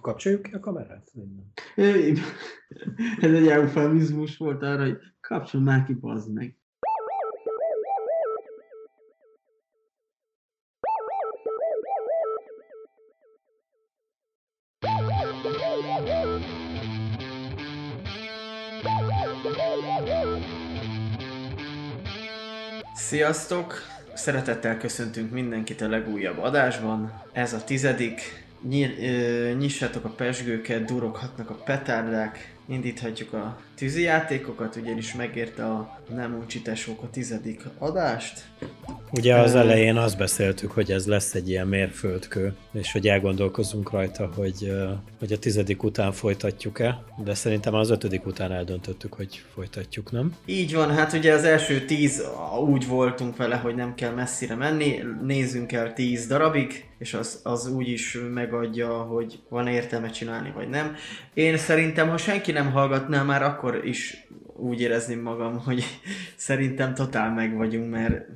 Kapcsoljuk ki a kamerát? Ez egy eufemizmus volt arra, hogy kapcsol már ki, meg. Sziasztok! Szeretettel köszöntünk mindenkit a legújabb adásban. Ez a tizedik. Nyír, ö, nyissátok a pesgőket, duroghatnak a petárdák, indíthatjuk a tűzijátékokat, ugyanis megérte a nem uncsitesók a tizedik adást. Ugye az elején azt beszéltük, hogy ez lesz egy ilyen mérföldkő, és hogy elgondolkozunk rajta, hogy, hogy a tizedik után folytatjuk-e, de szerintem az ötödik után eldöntöttük, hogy folytatjuk, nem? Így van, hát ugye az első tíz úgy voltunk vele, hogy nem kell messzire menni, nézzünk el tíz darabig, és az, az úgy is megadja, hogy van értelme csinálni, vagy nem. Én szerintem, ha senki nem hallgatná, már akkor is úgy érezném magam, hogy szerintem totál meg vagyunk, mert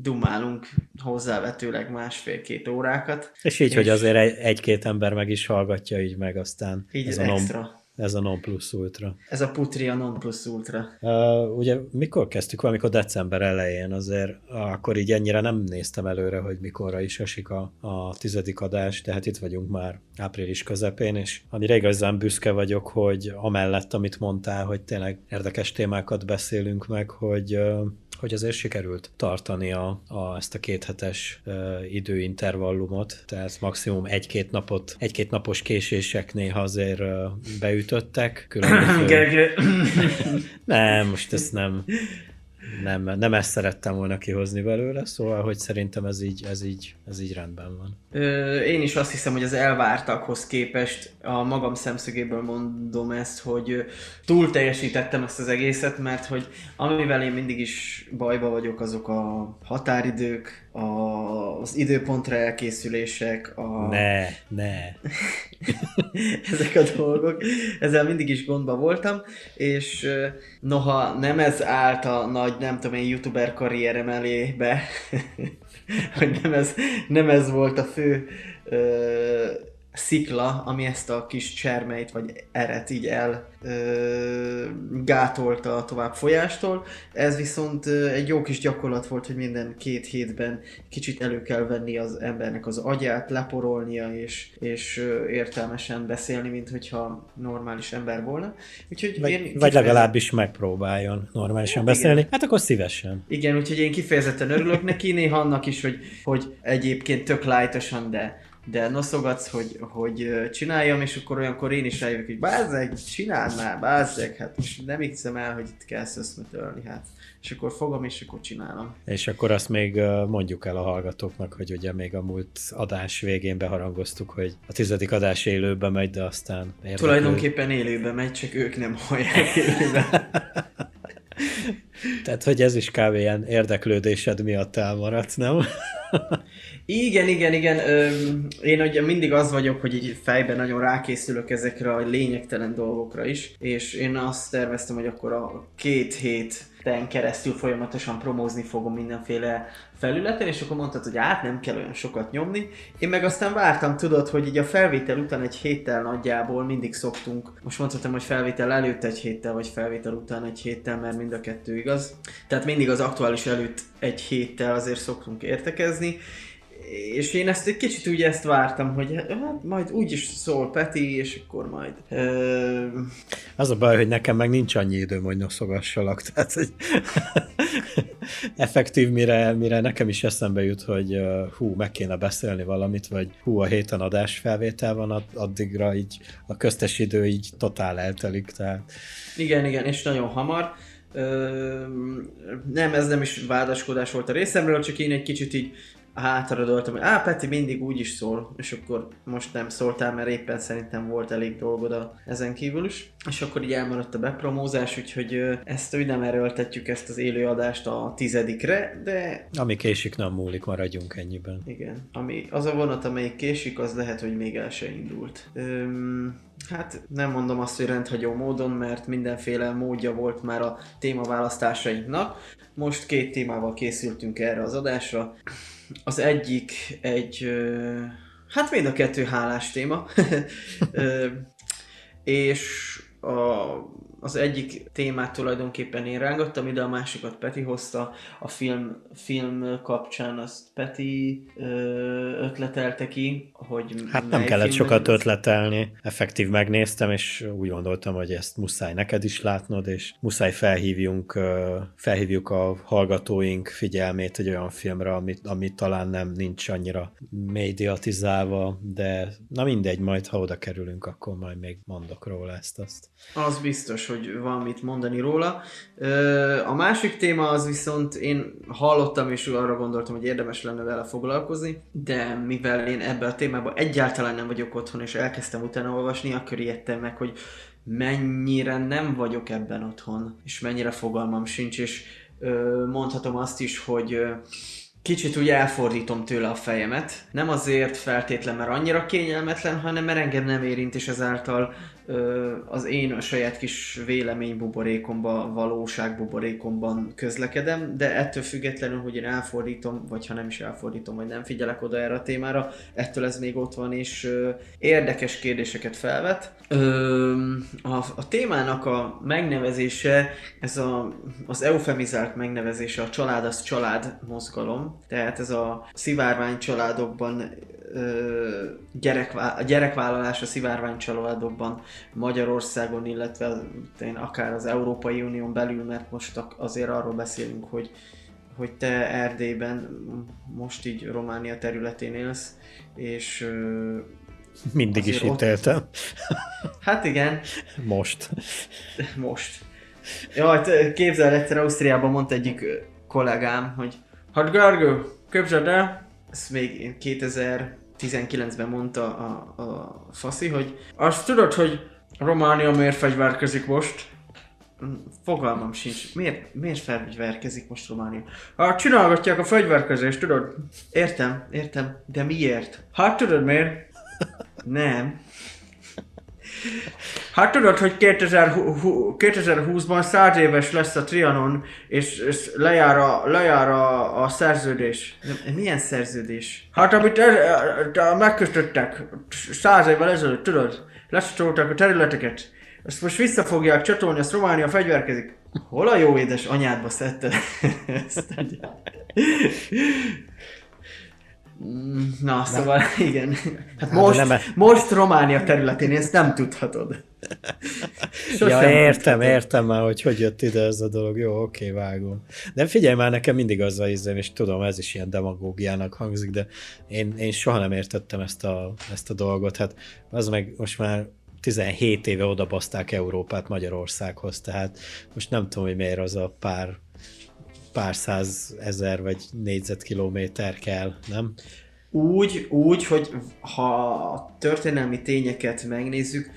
dumálunk hozzávetőleg másfél-két órákat. És így, és hogy azért egy-két ember meg is hallgatja, így meg aztán így ez a extra. Ez a non plus ultra. Ez a putri a non plus ultra. Uh, ugye mikor kezdtük? Valamikor december elején azért, akkor így ennyire nem néztem előre, hogy mikorra is esik a, a tizedik adás, tehát itt vagyunk már április közepén, és amire igazán büszke vagyok, hogy amellett, amit mondtál, hogy tényleg érdekes témákat beszélünk meg, hogy uh, hogy azért sikerült tartani a, a, ezt a kéthetes uh, időintervallumot, tehát maximum egy-két napot, egy-két napos késések néha azért uh, beütöttek. Különböző... nem, most ezt nem nem, nem ezt szerettem volna kihozni belőle, szóval, hogy szerintem ez így, ez így, ez így rendben van. Ö, én is azt hiszem, hogy az elvártakhoz képest a magam szemszögéből mondom ezt, hogy túl teljesítettem ezt az egészet, mert hogy amivel én mindig is bajba vagyok, azok a határidők, a, az időpontra elkészülések, a... Ne, ne. ezek a dolgok. Ezzel mindig is gondba voltam, és noha nem ez állt a nagy, nem tudom én, youtuber karrierem elébe, hogy nem ez, nem ez volt a fő ö, szikla, ami ezt a kis csermeit vagy eret így el ö, gátolta a tovább folyástól. Ez viszont ö, egy jó kis gyakorlat volt, hogy minden két hétben kicsit elő kell venni az embernek az agyát, leporolnia és, és ö, értelmesen beszélni, mint hogyha normális ember volna. Úgyhogy vagy, én vagy legalábbis megpróbáljon normálisan hát, beszélni. Igen. Hát akkor szívesen. Igen, úgyhogy én kifejezetten örülök neki, néha annak is, hogy, hogy egyébként tök lájtosan, de de noszogatsz, hogy, hogy csináljam, és akkor olyankor én is rájövök, hogy bázzeg, csináld már, bázzeg, hát most nem hiszem el, hogy itt kell szöszmetölni, hát. És akkor fogom, és akkor csinálom. És akkor azt még mondjuk el a hallgatóknak, hogy ugye még a múlt adás végén beharangoztuk, hogy a tizedik adás élőbe megy, de aztán érdeklő... Tulajdonképpen élőbe megy, csak ők nem hallják élőbe. Tehát, hogy ez is kb. ilyen érdeklődésed miatt elmaradt, nem? Igen, igen, igen. Én ugye mindig az vagyok, hogy így fejben nagyon rákészülök ezekre a lényegtelen dolgokra is, és én azt terveztem, hogy akkor a két hét keresztül folyamatosan promózni fogom mindenféle felületen, és akkor mondtad, hogy át nem kell olyan sokat nyomni. Én meg aztán vártam, tudod, hogy így a felvétel után egy héttel nagyjából mindig szoktunk, most mondhatom, hogy felvétel előtt egy héttel, vagy felvétel után egy héttel, mert mind a kettő igaz. Tehát mindig az aktuális előtt egy héttel azért szoktunk értekezni, és én ezt egy kicsit úgy ezt vártam, hogy hát majd úgy is szól Peti, és akkor majd... Ö... Az a baj, hogy nekem meg nincs annyi időm, hogy noszogassalak, tehát hogy effektív, mire, mire nekem is eszembe jut, hogy hú, meg kéne beszélni valamit, vagy hú, a héten adás felvétel van, addigra így a köztes idő így totál eltelik, tehát... Igen, igen, és nagyon hamar. Ö, nem, ez nem is vádaskodás volt a részemről, csak én egy kicsit így hátradoltam, hogy á, Peti mindig úgy is szól, és akkor most nem szóltál, mert éppen szerintem volt elég dolgod a, ezen kívül is. És akkor így elmaradt a bepromózás, úgyhogy ezt úgy nem erőltetjük ezt az élőadást a tizedikre, de... Ami késik, nem múlik, maradjunk ennyiben. Igen. Ami, az a vonat, amelyik késik, az lehet, hogy még el se indult. Öm, Hát nem mondom azt, hogy rendhagyó módon, mert mindenféle módja volt már a témaválasztásainknak. Most két témával készültünk erre az adásra. Az egyik egy Hát mind a kettő hálás téma. És a, az egyik témát tulajdonképpen én rángattam ide, a másikat Peti hozta. A film, film kapcsán azt Peti ö, ötletelte ki, hogy Hát nem kellett sokat ötletelni, effektív megnéztem, és úgy gondoltam, hogy ezt muszáj neked is látnod, és muszáj felhívjunk, felhívjuk a hallgatóink figyelmét egy olyan filmre, amit, amit talán nem nincs annyira médiatizálva, de na mindegy, majd ha oda kerülünk, akkor majd még mondok róla ezt-azt. Az biztos, hogy van mit mondani róla. A másik téma az viszont én hallottam, és arra gondoltam, hogy érdemes lenne vele foglalkozni, de mivel én ebben a témában egyáltalán nem vagyok otthon, és elkezdtem utána olvasni, akkor ijedtem meg, hogy mennyire nem vagyok ebben otthon, és mennyire fogalmam sincs, és mondhatom azt is, hogy kicsit úgy elfordítom tőle a fejemet. Nem azért feltétlen, mert annyira kényelmetlen, hanem mert engem nem érint, és ezáltal az én a saját kis véleménybuborékomban, valóságbuborékomban közlekedem, de ettől függetlenül, hogy én elfordítom, vagy ha nem is elfordítom, vagy nem figyelek oda erre a témára, ettől ez még ott van, és érdekes kérdéseket felvet. A, a témának a megnevezése, ez a, az eufemizált megnevezése, a család az család mozgalom, tehát ez a szivárvány családokban gyerekvá- a gyerekvállalás a szivárvány családokban Magyarországon, illetve én akár az Európai Unión belül, mert most ak- azért arról beszélünk, hogy hogy te Erdélyben most így Románia területén élsz, és Mindig is itt éltem. hát igen, Most. most. Jaj, képzeld, egyszer Ausztriában mondta egyik kollégám, hogy Hát Gergő, képzeld el, ezt még én 2019-ben mondta a, a faszi, hogy azt tudod, hogy Románia miért fegyverkezik most? Mm, Fogalmam sincs. Miért, miért fegyverkezik most Románia? Hát csinálgatják a fegyverkezést, tudod? Értem, értem. De miért? Hát tudod miért? Nem. Hát tudod, hogy 2020 2020-ban 100 éves lesz a Trianon, és, és lejár, a, lejár a, a szerződés. De milyen szerződés? Hát amit ez, megkötöttek 100 évvel ezelőtt, tudod? Lecsatolták a területeket. Ezt most vissza fogják csatolni, azt Románia fegyverkezik. Hol a jó édes anyádba szedted ezt? Na, szóval igen. Hát de most, nem e- most Románia területén ezt nem tudhatod. Ja, értem, tudhatod. értem már, hogy hogy jött ide ez a dolog. Jó, oké, vágom. De figyelj már, nekem mindig az a ízem, és tudom, ez is ilyen demagógiának hangzik, de én, én soha nem értettem ezt a, ezt a dolgot. Hát az meg most már 17 éve odabaszták Európát Magyarországhoz, tehát most nem tudom, hogy miért az a pár pár száz ezer vagy négyzetkilométer kell, nem? Úgy, úgy, hogy ha a történelmi tényeket megnézzük,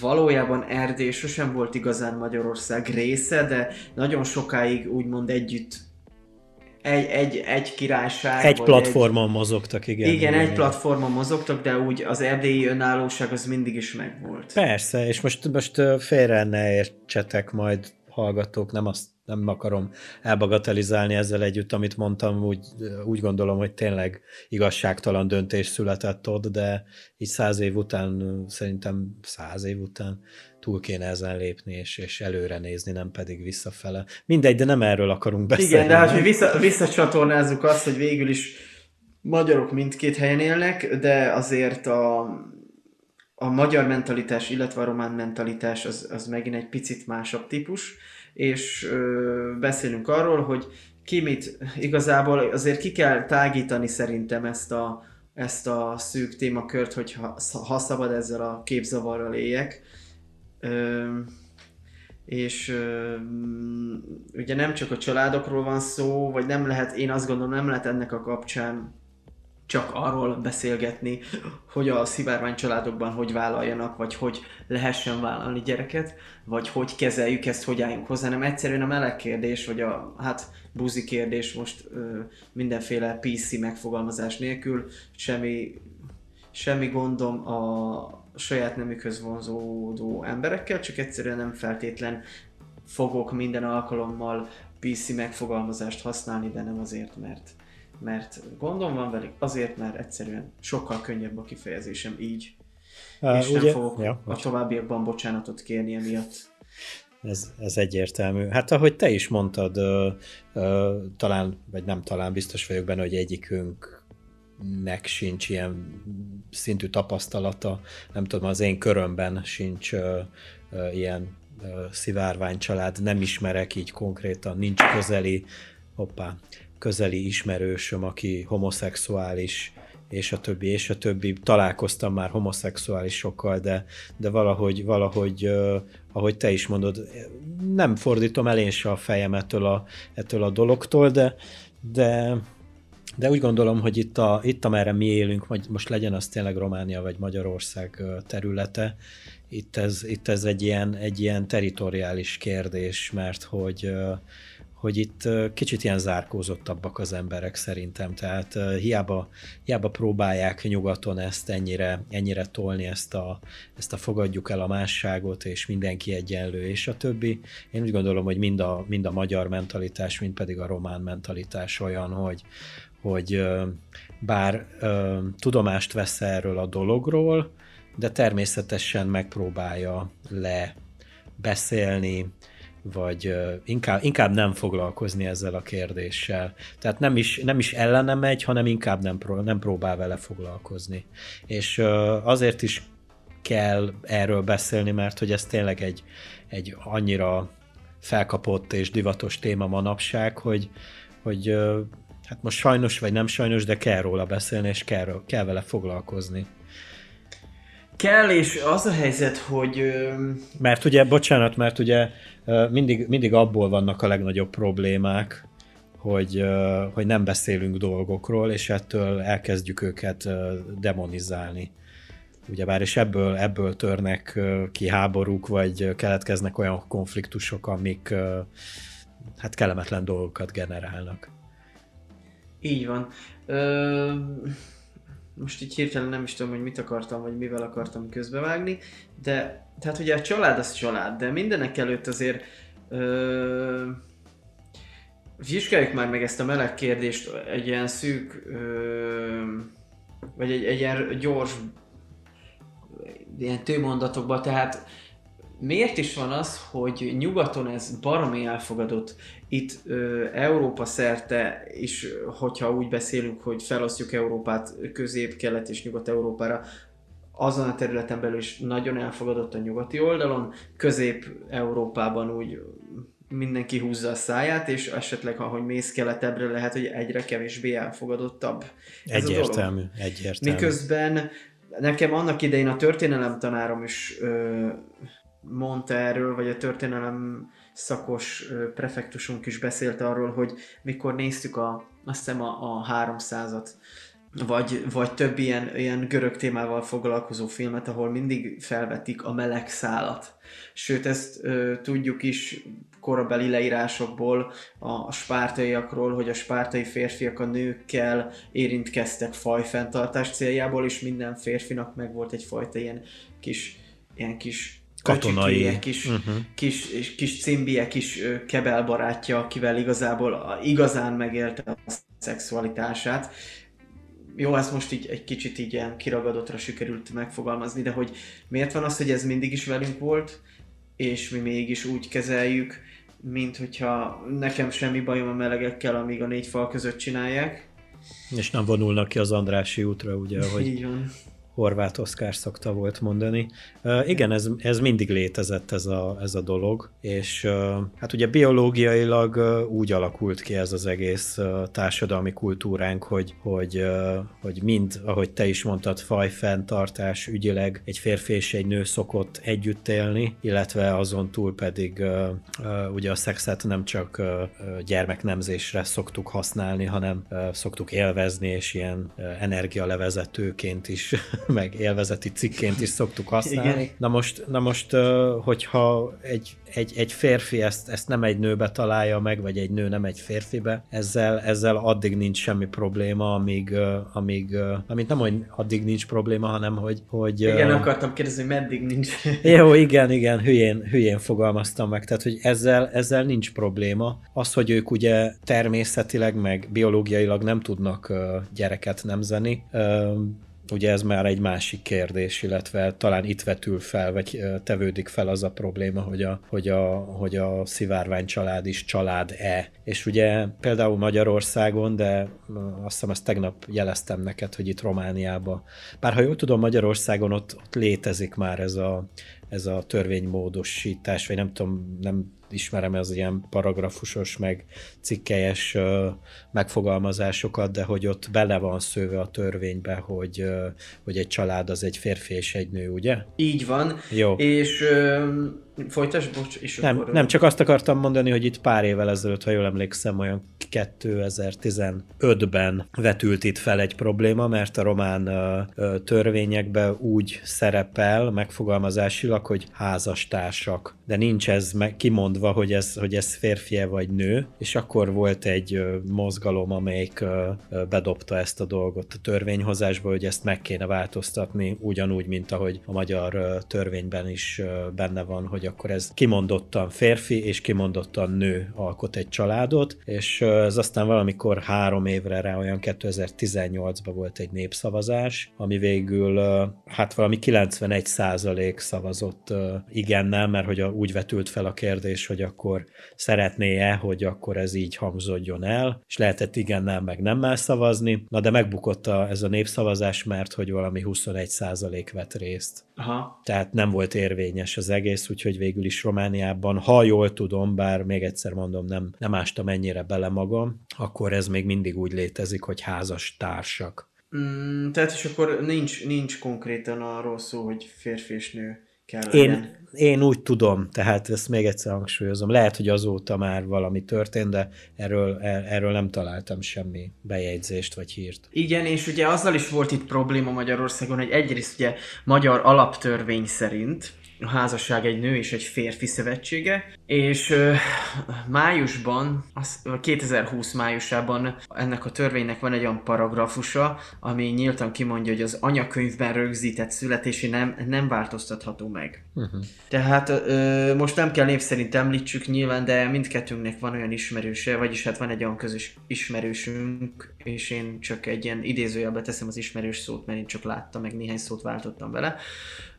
valójában Erdély sosem volt igazán Magyarország része, de nagyon sokáig úgymond együtt egy, egy, egy királyság. Egy platformon mozogtak, igen. Egy, igen, egy platformon mozogtak, de úgy az erdélyi önállóság az mindig is megvolt. Persze, és most, most félre ne értsetek majd hallgatók, nem azt nem akarom elbagatelizálni ezzel együtt, amit mondtam, úgy, úgy gondolom, hogy tényleg igazságtalan döntés született ott, de így száz év után, szerintem száz év után túl kéne ezen lépni, és, és előre nézni, nem pedig visszafele. Mindegy, de nem erről akarunk beszélni. Igen, de hát, hogy vissza, visszacsatornázzuk azt, hogy végül is magyarok mindkét helyen élnek, de azért a, a magyar mentalitás, illetve a román mentalitás az, az megint egy picit másabb típus, és beszélünk arról, hogy ki mit, igazából azért ki kell tágítani szerintem ezt a, ezt a szűk témakört, hogy ha, szabad ezzel a képzavarral éljek. És ugye nem csak a családokról van szó, vagy nem lehet, én azt gondolom, nem lehet ennek a kapcsán csak arról beszélgetni, hogy a szivárvány családokban hogy vállaljanak, vagy hogy lehessen vállalni gyereket, vagy hogy kezeljük ezt, hogy álljunk hozzá, nem egyszerűen a meleg kérdés, vagy a hát buzi kérdés most ö, mindenféle PC megfogalmazás nélkül, semmi, semmi gondom a saját nemükhöz vonzódó emberekkel, csak egyszerűen nem feltétlen fogok minden alkalommal PC megfogalmazást használni, de nem azért, mert mert gondom van velük, azért, mert egyszerűen sokkal könnyebb a kifejezésem így. Uh, és ugye, nem fogok ja, a továbbiakban bocsánatot kérni emiatt. Ez, ez egyértelmű. Hát ahogy te is mondtad, ö, ö, talán, vagy nem talán, biztos vagyok benne, hogy egyikünknek sincs ilyen szintű tapasztalata, nem tudom, az én körömben sincs ö, ö, ilyen ö, szivárvány család, nem ismerek így konkrétan, nincs közeli, hoppá, közeli ismerősöm, aki homoszexuális, és a többi, és a többi. Találkoztam már homoszexuálisokkal, de, de valahogy, valahogy uh, ahogy te is mondod, nem fordítom el én se a fejem ettől a, ettől a dologtól, de, de, de úgy gondolom, hogy itt, a, itt amerre mi élünk, vagy most legyen az tényleg Románia vagy Magyarország területe, itt ez, itt ez egy, ilyen, egy ilyen teritoriális kérdés, mert hogy hogy itt kicsit ilyen zárkózottabbak az emberek szerintem, tehát hiába, hiába próbálják nyugaton ezt ennyire, ennyire tolni, ezt a, ezt a fogadjuk el a másságot, és mindenki egyenlő, és a többi. Én úgy gondolom, hogy mind a, mind a magyar mentalitás, mind pedig a román mentalitás olyan, hogy, hogy bár tudomást vesz erről a dologról, de természetesen megpróbálja le beszélni, vagy inkább, inkább nem foglalkozni ezzel a kérdéssel. Tehát nem is, nem is ellene megy, hanem inkább nem, pró, nem próbál vele foglalkozni. És azért is kell erről beszélni, mert hogy ez tényleg egy, egy annyira felkapott és divatos téma manapság, hogy, hogy hát most sajnos vagy nem sajnos, de kell róla beszélni, és kell, kell vele foglalkozni. Kell, és az a helyzet, hogy... Mert ugye, bocsánat, mert ugye mindig, mindig abból vannak a legnagyobb problémák, hogy, hogy nem beszélünk dolgokról, és ettől elkezdjük őket demonizálni. Ugyebár, és ebből, ebből törnek ki háborúk, vagy keletkeznek olyan konfliktusok, amik hát kellemetlen dolgokat generálnak. Így van. Ö most így hirtelen nem is tudom, hogy mit akartam, vagy mivel akartam közbevágni, de tehát ugye a család az család, de mindenek előtt azért ö, vizsgáljuk már meg ezt a meleg kérdést egy ilyen szűk, ö, vagy egy, egy ilyen gyors, ilyen tőmondatokban, tehát miért is van az, hogy nyugaton ez baromi elfogadott, itt ö, Európa szerte is, hogyha úgy beszélünk, hogy felosztjuk Európát közép, kelet és nyugat Európára, azon a területen belül is nagyon elfogadott a nyugati oldalon, közép-európában úgy mindenki húzza a száját, és esetleg, ahogy mész keletebbre, lehet, hogy egyre kevésbé elfogadottabb. Ez egyértelmű, egyértelmű. Miközben nekem annak idején a történelem tanárom is ö, mondta erről, vagy a történelem szakos prefektusunk is beszélt arról, hogy mikor néztük a, azt hiszem a, a 300-at, vagy, vagy több ilyen, ilyen görög témával foglalkozó filmet, ahol mindig felvetik a meleg szálat. Sőt, ezt ö, tudjuk is korabeli leírásokból a, spártaiakról, hogy a spártai férfiak a nőkkel érintkeztek fajfenntartás céljából, és minden férfinak meg volt egyfajta ilyen kis, ilyen kis katonai kis, uh-huh. kis, kis cimbie, kis kebel barátja, akivel igazából igazán megélte a szexualitását. Jó, ezt most így egy kicsit így ilyen kiragadottra sikerült megfogalmazni, de hogy miért van az, hogy ez mindig is velünk volt, és mi mégis úgy kezeljük, mint hogyha nekem semmi bajom a melegekkel, amíg a négy fal között csinálják. És nem vonulnak ki az Andrási útra, ugye, hogy. Horváth Oszkár szokta volt mondani. Igen, ez, ez mindig létezett ez a, ez a dolog, és hát ugye biológiailag úgy alakult ki ez az egész társadalmi kultúránk, hogy, hogy, hogy mind, ahogy te is mondtad, fajfenntartás ügyileg egy férfi és egy nő szokott együtt élni, illetve azon túl pedig ugye a szexet nem csak gyermeknemzésre szoktuk használni, hanem szoktuk élvezni, és ilyen energialevezetőként is meg élvezeti cikként is szoktuk használni. Igen. Na most, na most, hogyha egy, egy, egy férfi ezt, ezt nem egy nőbe találja meg, vagy egy nő nem egy férfibe, ezzel, ezzel addig nincs semmi probléma, amíg, amíg, ö, amint nem, hogy addig nincs probléma, hanem hogy... hogy Igen, akartam kérdezni, hogy meddig nincs. jó, igen, igen, hülyén, hülyén fogalmaztam meg, tehát hogy ezzel, ezzel nincs probléma. Az, hogy ők ugye természetileg, meg biológiailag nem tudnak gyereket nemzeni, ö, ugye ez már egy másik kérdés, illetve talán itt vetül fel, vagy tevődik fel az a probléma, hogy a, hogy a, hogy a szivárvány család is család-e. És ugye például Magyarországon, de azt hiszem ezt tegnap jeleztem neked, hogy itt Romániában, bár ha jól tudom, Magyarországon ott, ott létezik már ez a, ez a törvénymódosítás, vagy nem tudom, nem ismerem az ilyen paragrafusos, meg cikkelyes megfogalmazásokat, de hogy ott bele van szőve a törvénybe, hogy, hogy egy család az egy férfi és egy nő, ugye? Így van. Jó. És folytas, bocs, és Nem, akkor... nem, csak azt akartam mondani, hogy itt pár évvel ezelőtt, ha jól emlékszem, olyan 2015-ben vetült itt fel egy probléma, mert a román ö, törvényekben úgy szerepel megfogalmazásilag, hogy házastársak, de nincs ez meg, kimondva, hogy ez, hogy ez férfie vagy nő, és akkor volt egy ö, mozgalom, amelyik ö, bedobta ezt a dolgot a törvényhozásba, hogy ezt meg kéne változtatni, ugyanúgy, mint ahogy a magyar törvényben is benne van, hogy akkor ez kimondottan férfi és kimondottan nő alkot egy családot, és ez aztán valamikor három évre rá, olyan 2018-ban volt egy népszavazás, ami végül hát valami 91 százalék szavazott igennel, mert hogy úgy vetült fel a kérdés, hogy akkor szeretné-e, hogy akkor ez így hangzódjon el, és lehetett igennel meg nemmel szavazni, na de megbukott a, ez a népszavazás, mert hogy valami 21 százalék vett részt. Aha. Tehát nem volt érvényes az egész, úgyhogy végül is Romániában, ha jól tudom, bár még egyszer mondom, nem, nem ástam ennyire bele magam, akkor ez még mindig úgy létezik, hogy házas társak. Mm, tehát és akkor nincs, nincs konkrétan arról szó, hogy férfi és nő kell legyen. Én, úgy tudom, tehát ezt még egyszer hangsúlyozom. Lehet, hogy azóta már valami történt, de erről, er- erről nem találtam semmi bejegyzést vagy hírt. Igen, és ugye azzal is volt itt probléma Magyarországon, hogy egyrészt ugye magyar alaptörvény szerint a házasság egy nő és egy férfi szövetsége, és ö, májusban, az, 2020 májusában ennek a törvénynek van egy olyan paragrafusa, ami nyíltan kimondja, hogy az anyakönyvben rögzített születési nem, nem változtatható meg. Uh-huh. Tehát ö, most nem kell név szerint említsük nyilván, de mindkettőnknek van olyan ismerőse, vagyis hát van egy olyan közös ismerősünk, és én csak egy ilyen idézőjelbe teszem az ismerős szót, mert én csak láttam, meg néhány szót váltottam vele,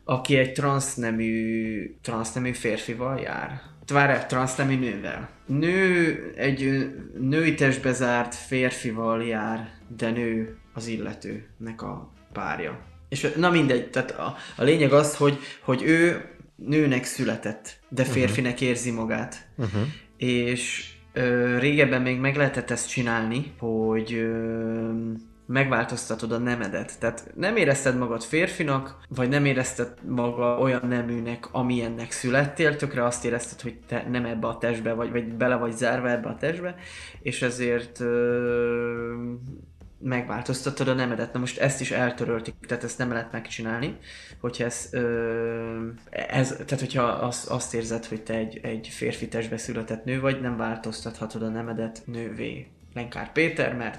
aki egy transznemű, transznemű férfival jár. Várj, transznemű nővel. Nő egy női testbe zárt férfival jár, de nő az illetőnek a párja. És na mindegy, tehát a, a lényeg az, hogy, hogy ő nőnek született, de férfinek érzi magát. Uh-huh. És ö, régebben még meg lehetett ezt csinálni, hogy ö, megváltoztatod a nemedet. Tehát nem érezted magad férfinak, vagy nem érezted maga olyan neműnek, amilyennek születtél, tökre azt érezted, hogy te nem ebbe a testbe vagy, vagy bele vagy zárva ebbe a testbe, és ezért ö, megváltoztatod a nemedet. Na most ezt is eltörölték, tehát ezt nem lehet megcsinálni, hogyha ez, ö, ez tehát hogyha az, azt érzed, hogy te egy, egy férfi testbe született nő vagy, nem változtathatod a nemedet nővé. Lenkár Péter, mert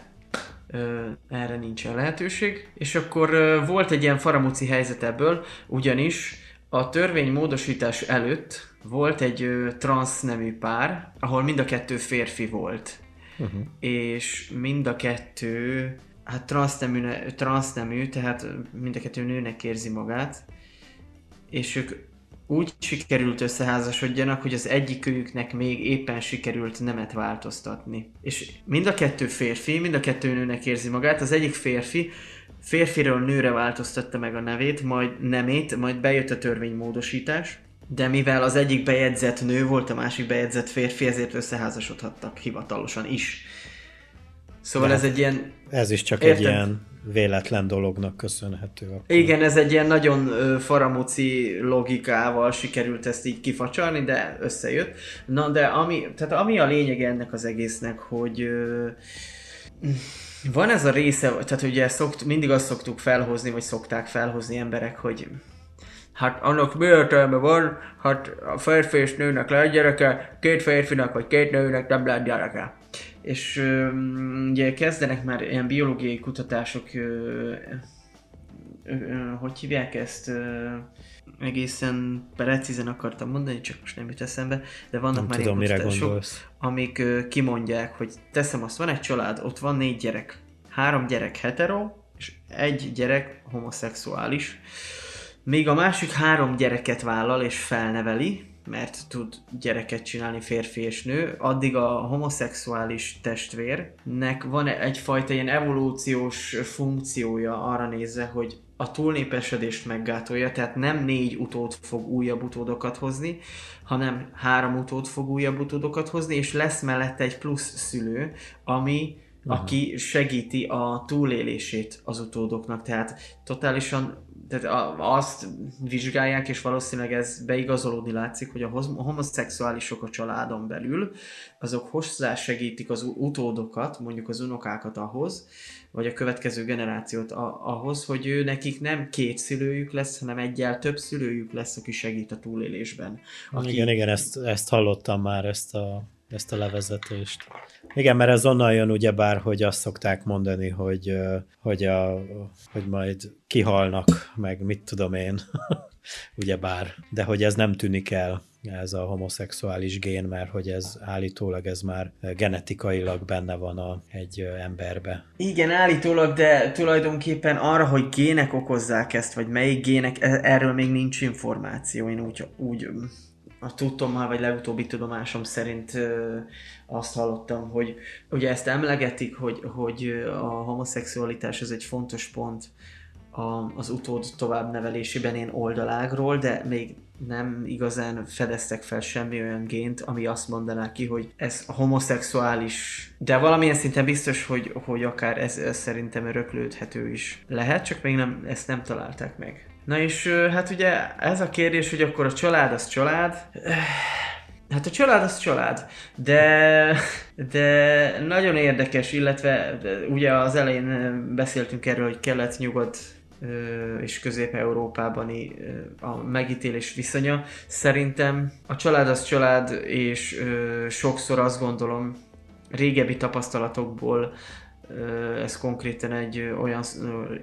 erre nincsen lehetőség. És akkor volt egy ilyen faramúci helyzet ebből, ugyanis a törvény módosítás előtt volt egy ö, transz nemű pár, ahol mind a kettő férfi volt. Uh-huh. És mind a kettő, hát transznemű, transznemű, tehát mind a kettő nőnek érzi magát, és ők úgy sikerült összeházasodjanak, hogy az egyikőjüknek még éppen sikerült nemet változtatni. És mind a kettő férfi, mind a kettő nőnek érzi magát, az egyik férfi férfiről nőre változtatta meg a nevét, majd nemét, majd bejött a törvénymódosítás, de mivel az egyik bejegyzett nő volt, a másik bejegyzett férfi, ezért összeházasodhattak hivatalosan is. Szóval De ez egy ilyen Ez is csak Érted. egy ilyen véletlen dolognak köszönhető. Akkor. Igen, ez egy ilyen nagyon ö, faramúci logikával sikerült ezt így kifacsarni, de összejött. Na, de ami, tehát ami a lényeg ennek az egésznek, hogy van ez a része, tehát ugye szokt, mindig azt szoktuk felhozni, vagy szokták felhozni emberek, hogy hát annak mi értelme van, hát a férfi és nőnek lehet gyereke, két férfinak vagy két nőnek nem lehet gyereke. És ö, ugye kezdenek már ilyen biológiai kutatások, ö, ö, ö, hogy hívják ezt, egészen precízen akartam mondani, csak most nem jut eszembe, de vannak Nem már tudom, ilyen kutatások, amik kimondják, hogy teszem azt, van egy család, ott van négy gyerek, három gyerek hetero, és egy gyerek homoszexuális, még a másik három gyereket vállal és felneveli, mert tud gyereket csinálni férfi és nő, addig a homoszexuális testvérnek van egyfajta ilyen evolúciós funkciója arra nézve, hogy a túlnépesedést meggátolja, tehát nem négy utód fog újabb utódokat hozni, hanem három utód fog újabb utódokat hozni, és lesz mellette egy plusz szülő, ami aki segíti a túlélését az utódoknak. Tehát totálisan tehát azt vizsgálják, és valószínűleg ez beigazolódni látszik, hogy a homoszexuálisok a családon belül, azok hozzásegítik az utódokat, mondjuk az unokákat ahhoz, vagy a következő generációt ahhoz, hogy ő nekik nem két szülőjük lesz, hanem egyel több szülőjük lesz, aki segít a túlélésben. Aki, Igen, igen, ezt, ezt hallottam már, ezt a, ezt a levezetést. Igen, mert ez onnan jön ugyebár, hogy azt szokták mondani, hogy, hogy, a, hogy majd kihalnak, meg mit tudom én, ugyebár. De hogy ez nem tűnik el, ez a homoszexuális gén, mert hogy ez állítólag ez már genetikailag benne van a, egy emberbe. Igen, állítólag, de tulajdonképpen arra, hogy gének okozzák ezt, vagy melyik gének, e- erről még nincs információ. Én úgy, úgy a tudtommal, vagy legutóbbi tudomásom szerint azt hallottam, hogy ugye ezt emlegetik, hogy, hogy a homoszexualitás az egy fontos pont az utód továbbnevelésében én oldalágról, de még nem igazán fedeztek fel semmi olyan gént, ami azt mondaná ki, hogy ez homoszexuális, de valamilyen szinten biztos, hogy, hogy akár ez, ez szerintem öröklődhető is lehet, csak még nem, ezt nem találták meg. Na és hát ugye ez a kérdés, hogy akkor a család az család, Hát a család az család, de, de nagyon érdekes, illetve ugye az elején beszéltünk erről, hogy kelet-nyugat és közép-európában a megítélés viszonya. Szerintem a család az család, és sokszor azt gondolom, régebbi tapasztalatokból ez konkrétan egy olyan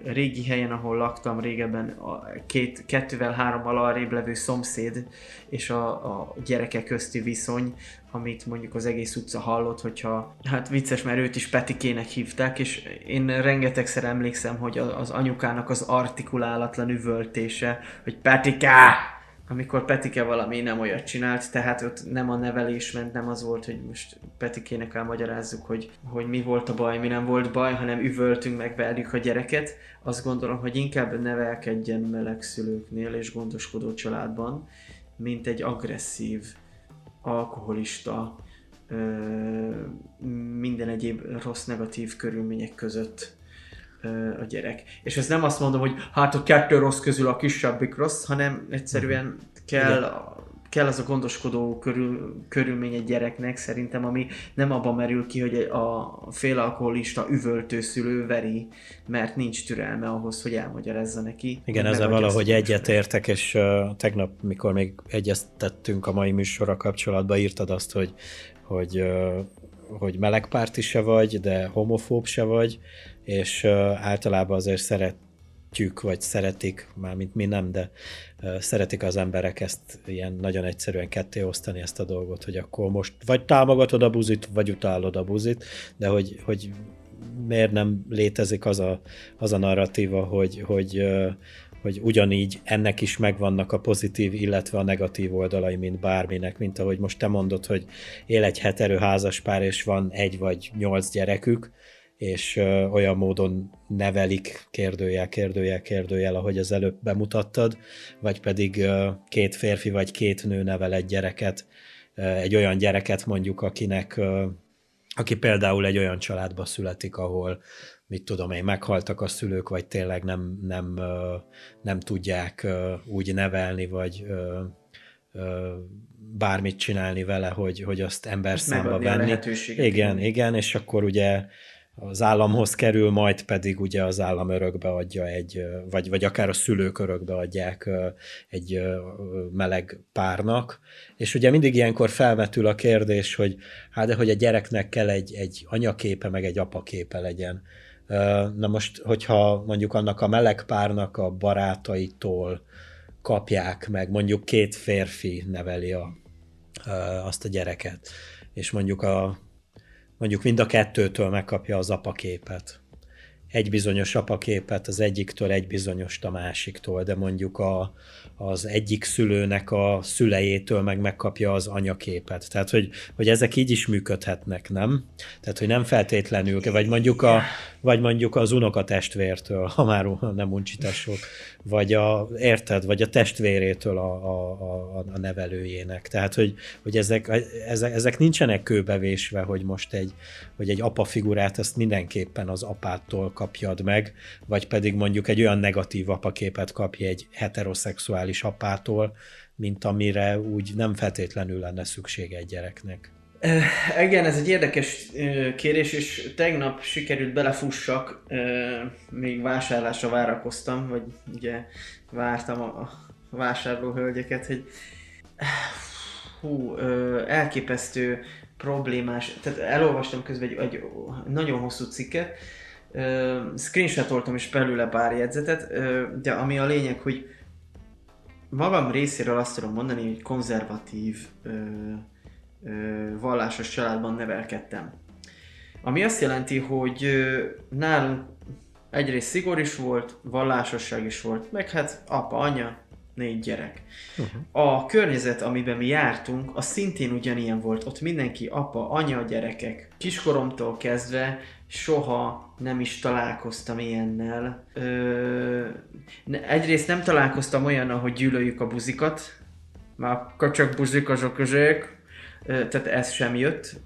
régi helyen, ahol laktam régebben, a két, kettővel hárommal arrébb levő szomszéd és a, a gyerekek közti viszony, amit mondjuk az egész utca hallott, hogyha, hát vicces, mert őt is Petikének hívták, és én rengetegszer emlékszem, hogy az anyukának az artikulálatlan üvöltése, hogy Petiká! Amikor Petike valami nem olyat csinált, tehát ott nem a nevelés ment, nem az volt, hogy most Petikének elmagyarázzuk, hogy, hogy mi volt a baj, mi nem volt baj, hanem üvöltünk, megverjük a gyereket. Azt gondolom, hogy inkább nevelkedjen meleg szülőknél és gondoskodó családban, mint egy agresszív, alkoholista, ö, minden egyéb rossz, negatív körülmények között a gyerek. És ez nem azt mondom, hogy hát a kettő rossz közül a kisebbik rossz, hanem egyszerűen kell, kell az a gondoskodó körül, körülmény egy gyereknek szerintem, ami nem abban merül ki, hogy a félalkoholista üvöltő szülő veri, mert nincs türelme ahhoz, hogy elmagyarázza neki. Igen, ezzel valahogy egyetértek, és uh, tegnap, mikor még egyeztettünk a mai műsorra kapcsolatban, írtad azt, hogy, hogy, uh, hogy melegpárti se vagy, de homofób se vagy, és általában azért szeretjük, vagy szeretik, mármint mi nem, de szeretik az emberek ezt ilyen nagyon egyszerűen ketté osztani ezt a dolgot, hogy akkor most vagy támogatod a buzit, vagy utálod a buzit, de hogy, hogy miért nem létezik az a, az a narratíva, hogy, hogy, hogy ugyanígy ennek is megvannak a pozitív, illetve a negatív oldalai, mint bárminek, mint ahogy most te mondod, hogy él egy heterő házaspár, és van egy vagy nyolc gyerekük, és olyan módon nevelik, kérdőjel, kérdőjel, kérdőjel, ahogy az előbb bemutattad, vagy pedig két férfi vagy két nő nevel egy gyereket, egy olyan gyereket mondjuk, akinek aki például egy olyan családba születik, ahol mit tudom én, meghaltak a szülők, vagy tényleg nem, nem, nem tudják úgy nevelni, vagy bármit csinálni vele, hogy, hogy azt ember számba venni. Igen, igen, és akkor ugye az államhoz kerül, majd pedig ugye az állam örökbe adja egy, vagy, vagy akár a szülők örökbe adják egy meleg párnak, és ugye mindig ilyenkor felvetül a kérdés, hogy hát de hogy a gyereknek kell egy, egy anyaképe, meg egy apaképe legyen. Na most, hogyha mondjuk annak a meleg párnak a barátaitól kapják meg, mondjuk két férfi neveli a, azt a gyereket, és mondjuk a mondjuk mind a kettőtől megkapja az apaképet. Egy bizonyos apaképet az egyiktől, egy bizonyos a másiktól, de mondjuk a, az egyik szülőnek a szülejétől meg megkapja az anyaképet. Tehát, hogy, hogy ezek így is működhetnek, nem? Tehát, hogy nem feltétlenül, vagy mondjuk, a, vagy mondjuk az unokatestvértől, ha már nem uncsitások, vagy a, érted, vagy a testvérétől a, a, a, a nevelőjének. Tehát, hogy, hogy ezek, ezek, ezek nincsenek kőbevésve, hogy most egy, hogy egy apa figurát ezt mindenképpen az apától kapjad meg, vagy pedig mondjuk egy olyan negatív apaképet kapja egy heteroszexuális apától, mint amire úgy nem feltétlenül lenne szüksége egy gyereknek. Igen, ez egy érdekes kérés, és tegnap sikerült belefussak, még vásárlásra várakoztam, vagy ugye vártam a vásárlóhölgyeket, hogy hú, elképesztő problémás, tehát elolvastam közben egy, egy nagyon hosszú cikket, screenshotoltam is belőle pár jegyzetet, de ami a lényeg, hogy magam részéről azt tudom mondani, hogy konzervatív vallásos családban nevelkedtem. Ami azt jelenti, hogy nálunk egyrészt szigor is volt, vallásosság is volt, meg hát apa, anya, négy gyerek. Uh-huh. A környezet, amiben mi jártunk, az szintén ugyanilyen volt. Ott mindenki apa, anya, gyerekek. Kiskoromtól kezdve soha nem is találkoztam ilyennel. Ö, egyrészt nem találkoztam olyan, hogy gyűlöljük a buzikat, már kacsak buzik azok közök, tehát ez sem jött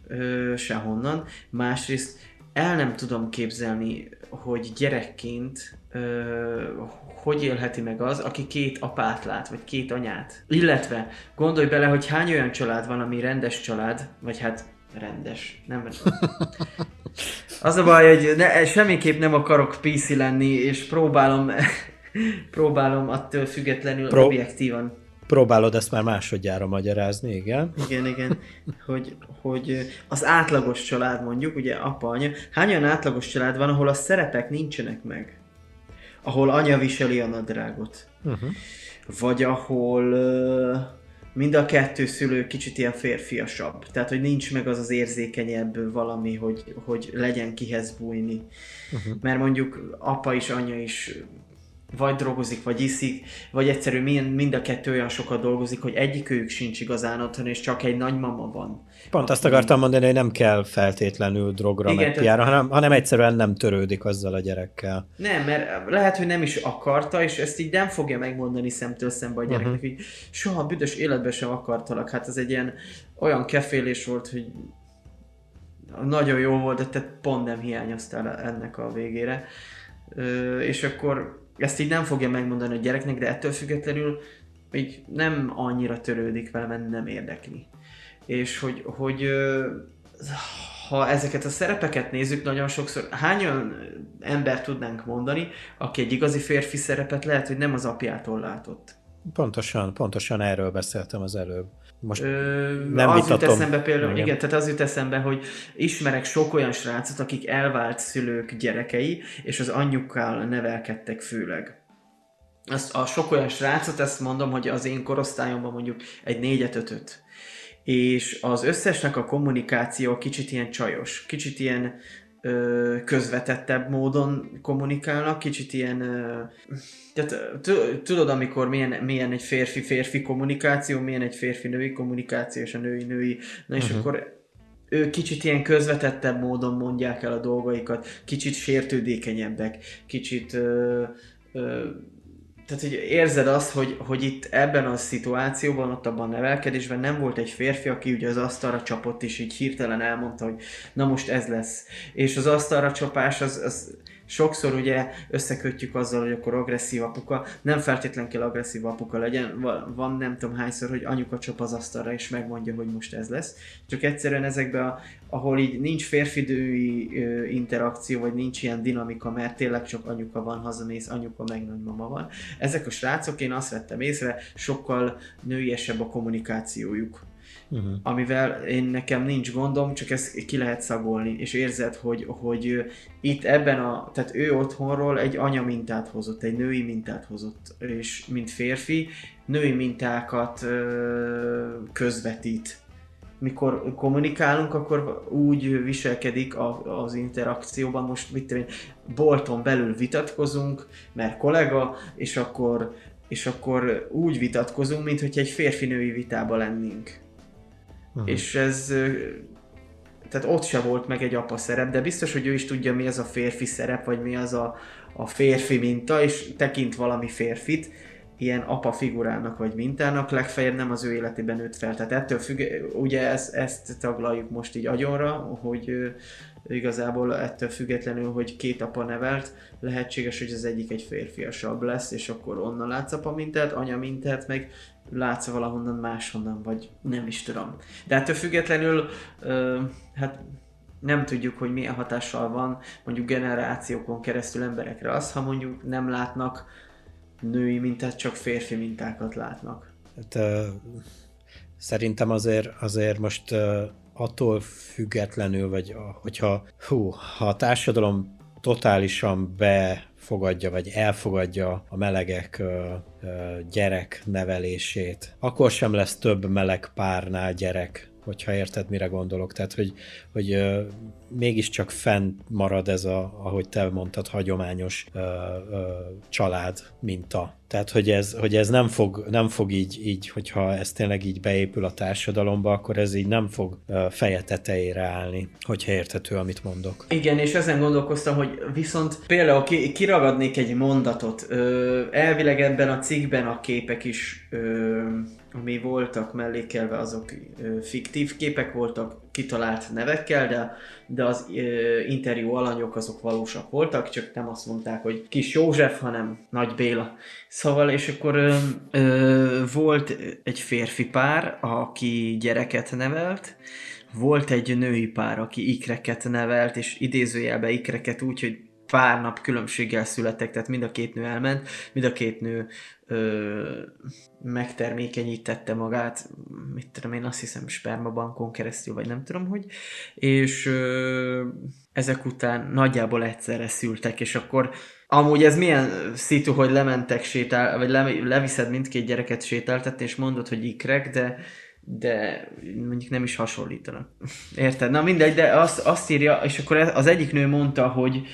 sehonnan. Másrészt el nem tudom képzelni, hogy gyerekként hogy élheti meg az, aki két apát lát, vagy két anyát. Illetve gondolj bele, hogy hány olyan család van, ami rendes család, vagy hát rendes, nem Az a baj, hogy ne, semmiképp nem akarok PC lenni, és próbálom, próbálom attól függetlenül Pro- objektívan Próbálod ezt már másodjára magyarázni, igen? Igen, igen. Hogy, hogy az átlagos család mondjuk, ugye apa, anya, hány olyan átlagos család van, ahol a szerepek nincsenek meg? Ahol anya viseli a nadrágot. Uh-huh. Vagy ahol mind a kettő szülő kicsit ilyen férfiasabb. Tehát, hogy nincs meg az az érzékenyebb valami, hogy, hogy legyen kihez bújni. Uh-huh. Mert mondjuk apa is, anya is vagy drogozik, vagy iszik, vagy egyszerűen mind a kettő olyan sokat dolgozik, hogy egyikőjük sincs igazán otthon, és csak egy nagymama van. Pont azt akartam mondani, hogy nem kell feltétlenül drogra Igen, meg piára, hanem, hanem egyszerűen nem törődik azzal a gyerekkel. Nem, mert lehet, hogy nem is akarta, és ezt így nem fogja megmondani szemtől szembe a gyereknek, uh-huh. hogy soha büdös életben sem akartalak. Hát ez egy ilyen olyan kefélés volt, hogy nagyon jó volt, de te pont nem hiányoztál ennek a végére. Ö, és akkor ezt így nem fogja megmondani a gyereknek, de ettől függetlenül így nem annyira törődik vele, mert nem érdekli. És hogy, hogy ha ezeket a szerepeket nézzük, nagyon sokszor hány olyan ember tudnánk mondani, aki egy igazi férfi szerepet lehet, hogy nem az apjától látott. Pontosan, pontosan erről beszéltem az előbb. Most Ö, nem az vitatom. jut eszembe például, igen. igen, tehát az jut eszembe, hogy ismerek sok olyan srácot, akik elvált szülők gyerekei, és az anyjukkal nevelkedtek főleg. Azt, a sok olyan srácot, ezt mondom, hogy az én korosztályomban mondjuk egy négyet, ötöt. És az összesnek a kommunikáció kicsit ilyen csajos, kicsit ilyen közvetettebb módon kommunikálnak, kicsit ilyen... Tehát tudod, amikor milyen, milyen egy férfi-férfi kommunikáció, milyen egy férfi-női kommunikáció, és a női-női, na és uh-huh. akkor ő kicsit ilyen közvetettebb módon mondják el a dolgaikat, kicsit sértődékenyebbek, kicsit ö, ö, tehát, hogy érzed azt, hogy, hogy itt ebben a szituációban, ott abban a nevelkedésben nem volt egy férfi, aki ugye az asztalra csapott, és így hirtelen elmondta, hogy na most ez lesz. És az asztalra csapás az, az sokszor ugye összekötjük azzal, hogy akkor agresszív apuka, nem feltétlenül kell agresszív apuka legyen, van nem tudom hányszor, hogy anyuka csap az asztalra és megmondja, hogy most ez lesz, csak egyszerűen ezekben, ahol így nincs férfidői interakció, vagy nincs ilyen dinamika, mert tényleg csak anyuka van, hazamész, anyuka meg nagymama van. Ezek a srácok, én azt vettem észre, sokkal nőiesebb a kommunikációjuk uh-huh. amivel én nekem nincs gondom, csak ezt ki lehet szagolni, és érzed, hogy, hogy itt ebben a, tehát ő otthonról egy anya mintát hozott, egy női mintát hozott, és mint férfi, női mintákat ö, közvetít. Mikor kommunikálunk, akkor úgy viselkedik a, az interakcióban, most mit tudom bolton belül vitatkozunk, mert kollega, és akkor és akkor úgy vitatkozunk, mintha egy férfi-női vitába lennénk. Uh-huh. És ez tehát ott se volt meg egy apa szerep, de biztos, hogy ő is tudja, mi az a férfi szerep, vagy mi az a, a férfi minta, és tekint valami férfit, ilyen apa figurának vagy mintának, legfeljebb nem az ő életében nőtt fel. Tehát ettől függ, ugye ezt, ezt taglaljuk most így agyonra, hogy igazából ettől függetlenül, hogy két apa nevelt, lehetséges, hogy az egyik egy férfiasabb lesz, és akkor onnan látsz apa mintát, anya mintát, meg látsz valahonnan máshonnan, vagy nem is tudom. De ettől függetlenül, ö, hát nem tudjuk, hogy milyen hatással van mondjuk generációkon keresztül emberekre az, ha mondjuk nem látnak női mintát, csak férfi mintákat látnak. Hát, ö, szerintem azért, azért most ö, attól függetlenül, vagy hogyha hú, ha a társadalom totálisan befogadja, vagy elfogadja a melegek gyerek nevelését, akkor sem lesz több meleg párnál gyerek, hogyha érted, mire gondolok. Tehát, hogy, hogy mégiscsak fenn marad ez a, ahogy te mondtad, hagyományos ö, ö, család minta. Tehát, hogy ez, hogy ez nem, fog, nem fog így, így, hogyha ez tényleg így beépül a társadalomba, akkor ez így nem fog feje tetejére állni, hogyha érthető, amit mondok. Igen, és ezen gondolkoztam, hogy viszont például ki, kiragadnék egy mondatot. Elvileg ebben a cikkben a képek is ami voltak mellékelve, azok ö, fiktív képek voltak, kitalált nevekkel, de, de az ö, interjú alanyok azok valósak voltak, csak nem azt mondták, hogy kis József, hanem Nagy Béla. Szóval, és akkor ö, ö, volt egy férfi pár, aki gyereket nevelt, volt egy női pár, aki ikreket nevelt, és idézőjelbe ikreket úgy, hogy pár nap különbséggel születtek, tehát mind a két nő elment, mind a két nő ö, megtermékenyítette magát, mit tudom én, azt hiszem spermabankon keresztül, vagy nem tudom hogy, és ö, ezek után nagyjából egyszerre szültek, és akkor amúgy ez milyen szitu, hogy lementek sétál, vagy le, leviszed mindkét gyereket sétáltatni, és mondod, hogy ikrek, de de mondjuk nem is hasonlítanak. Érted? Na mindegy, de azt, azt írja, és akkor az egyik nő mondta, hogy,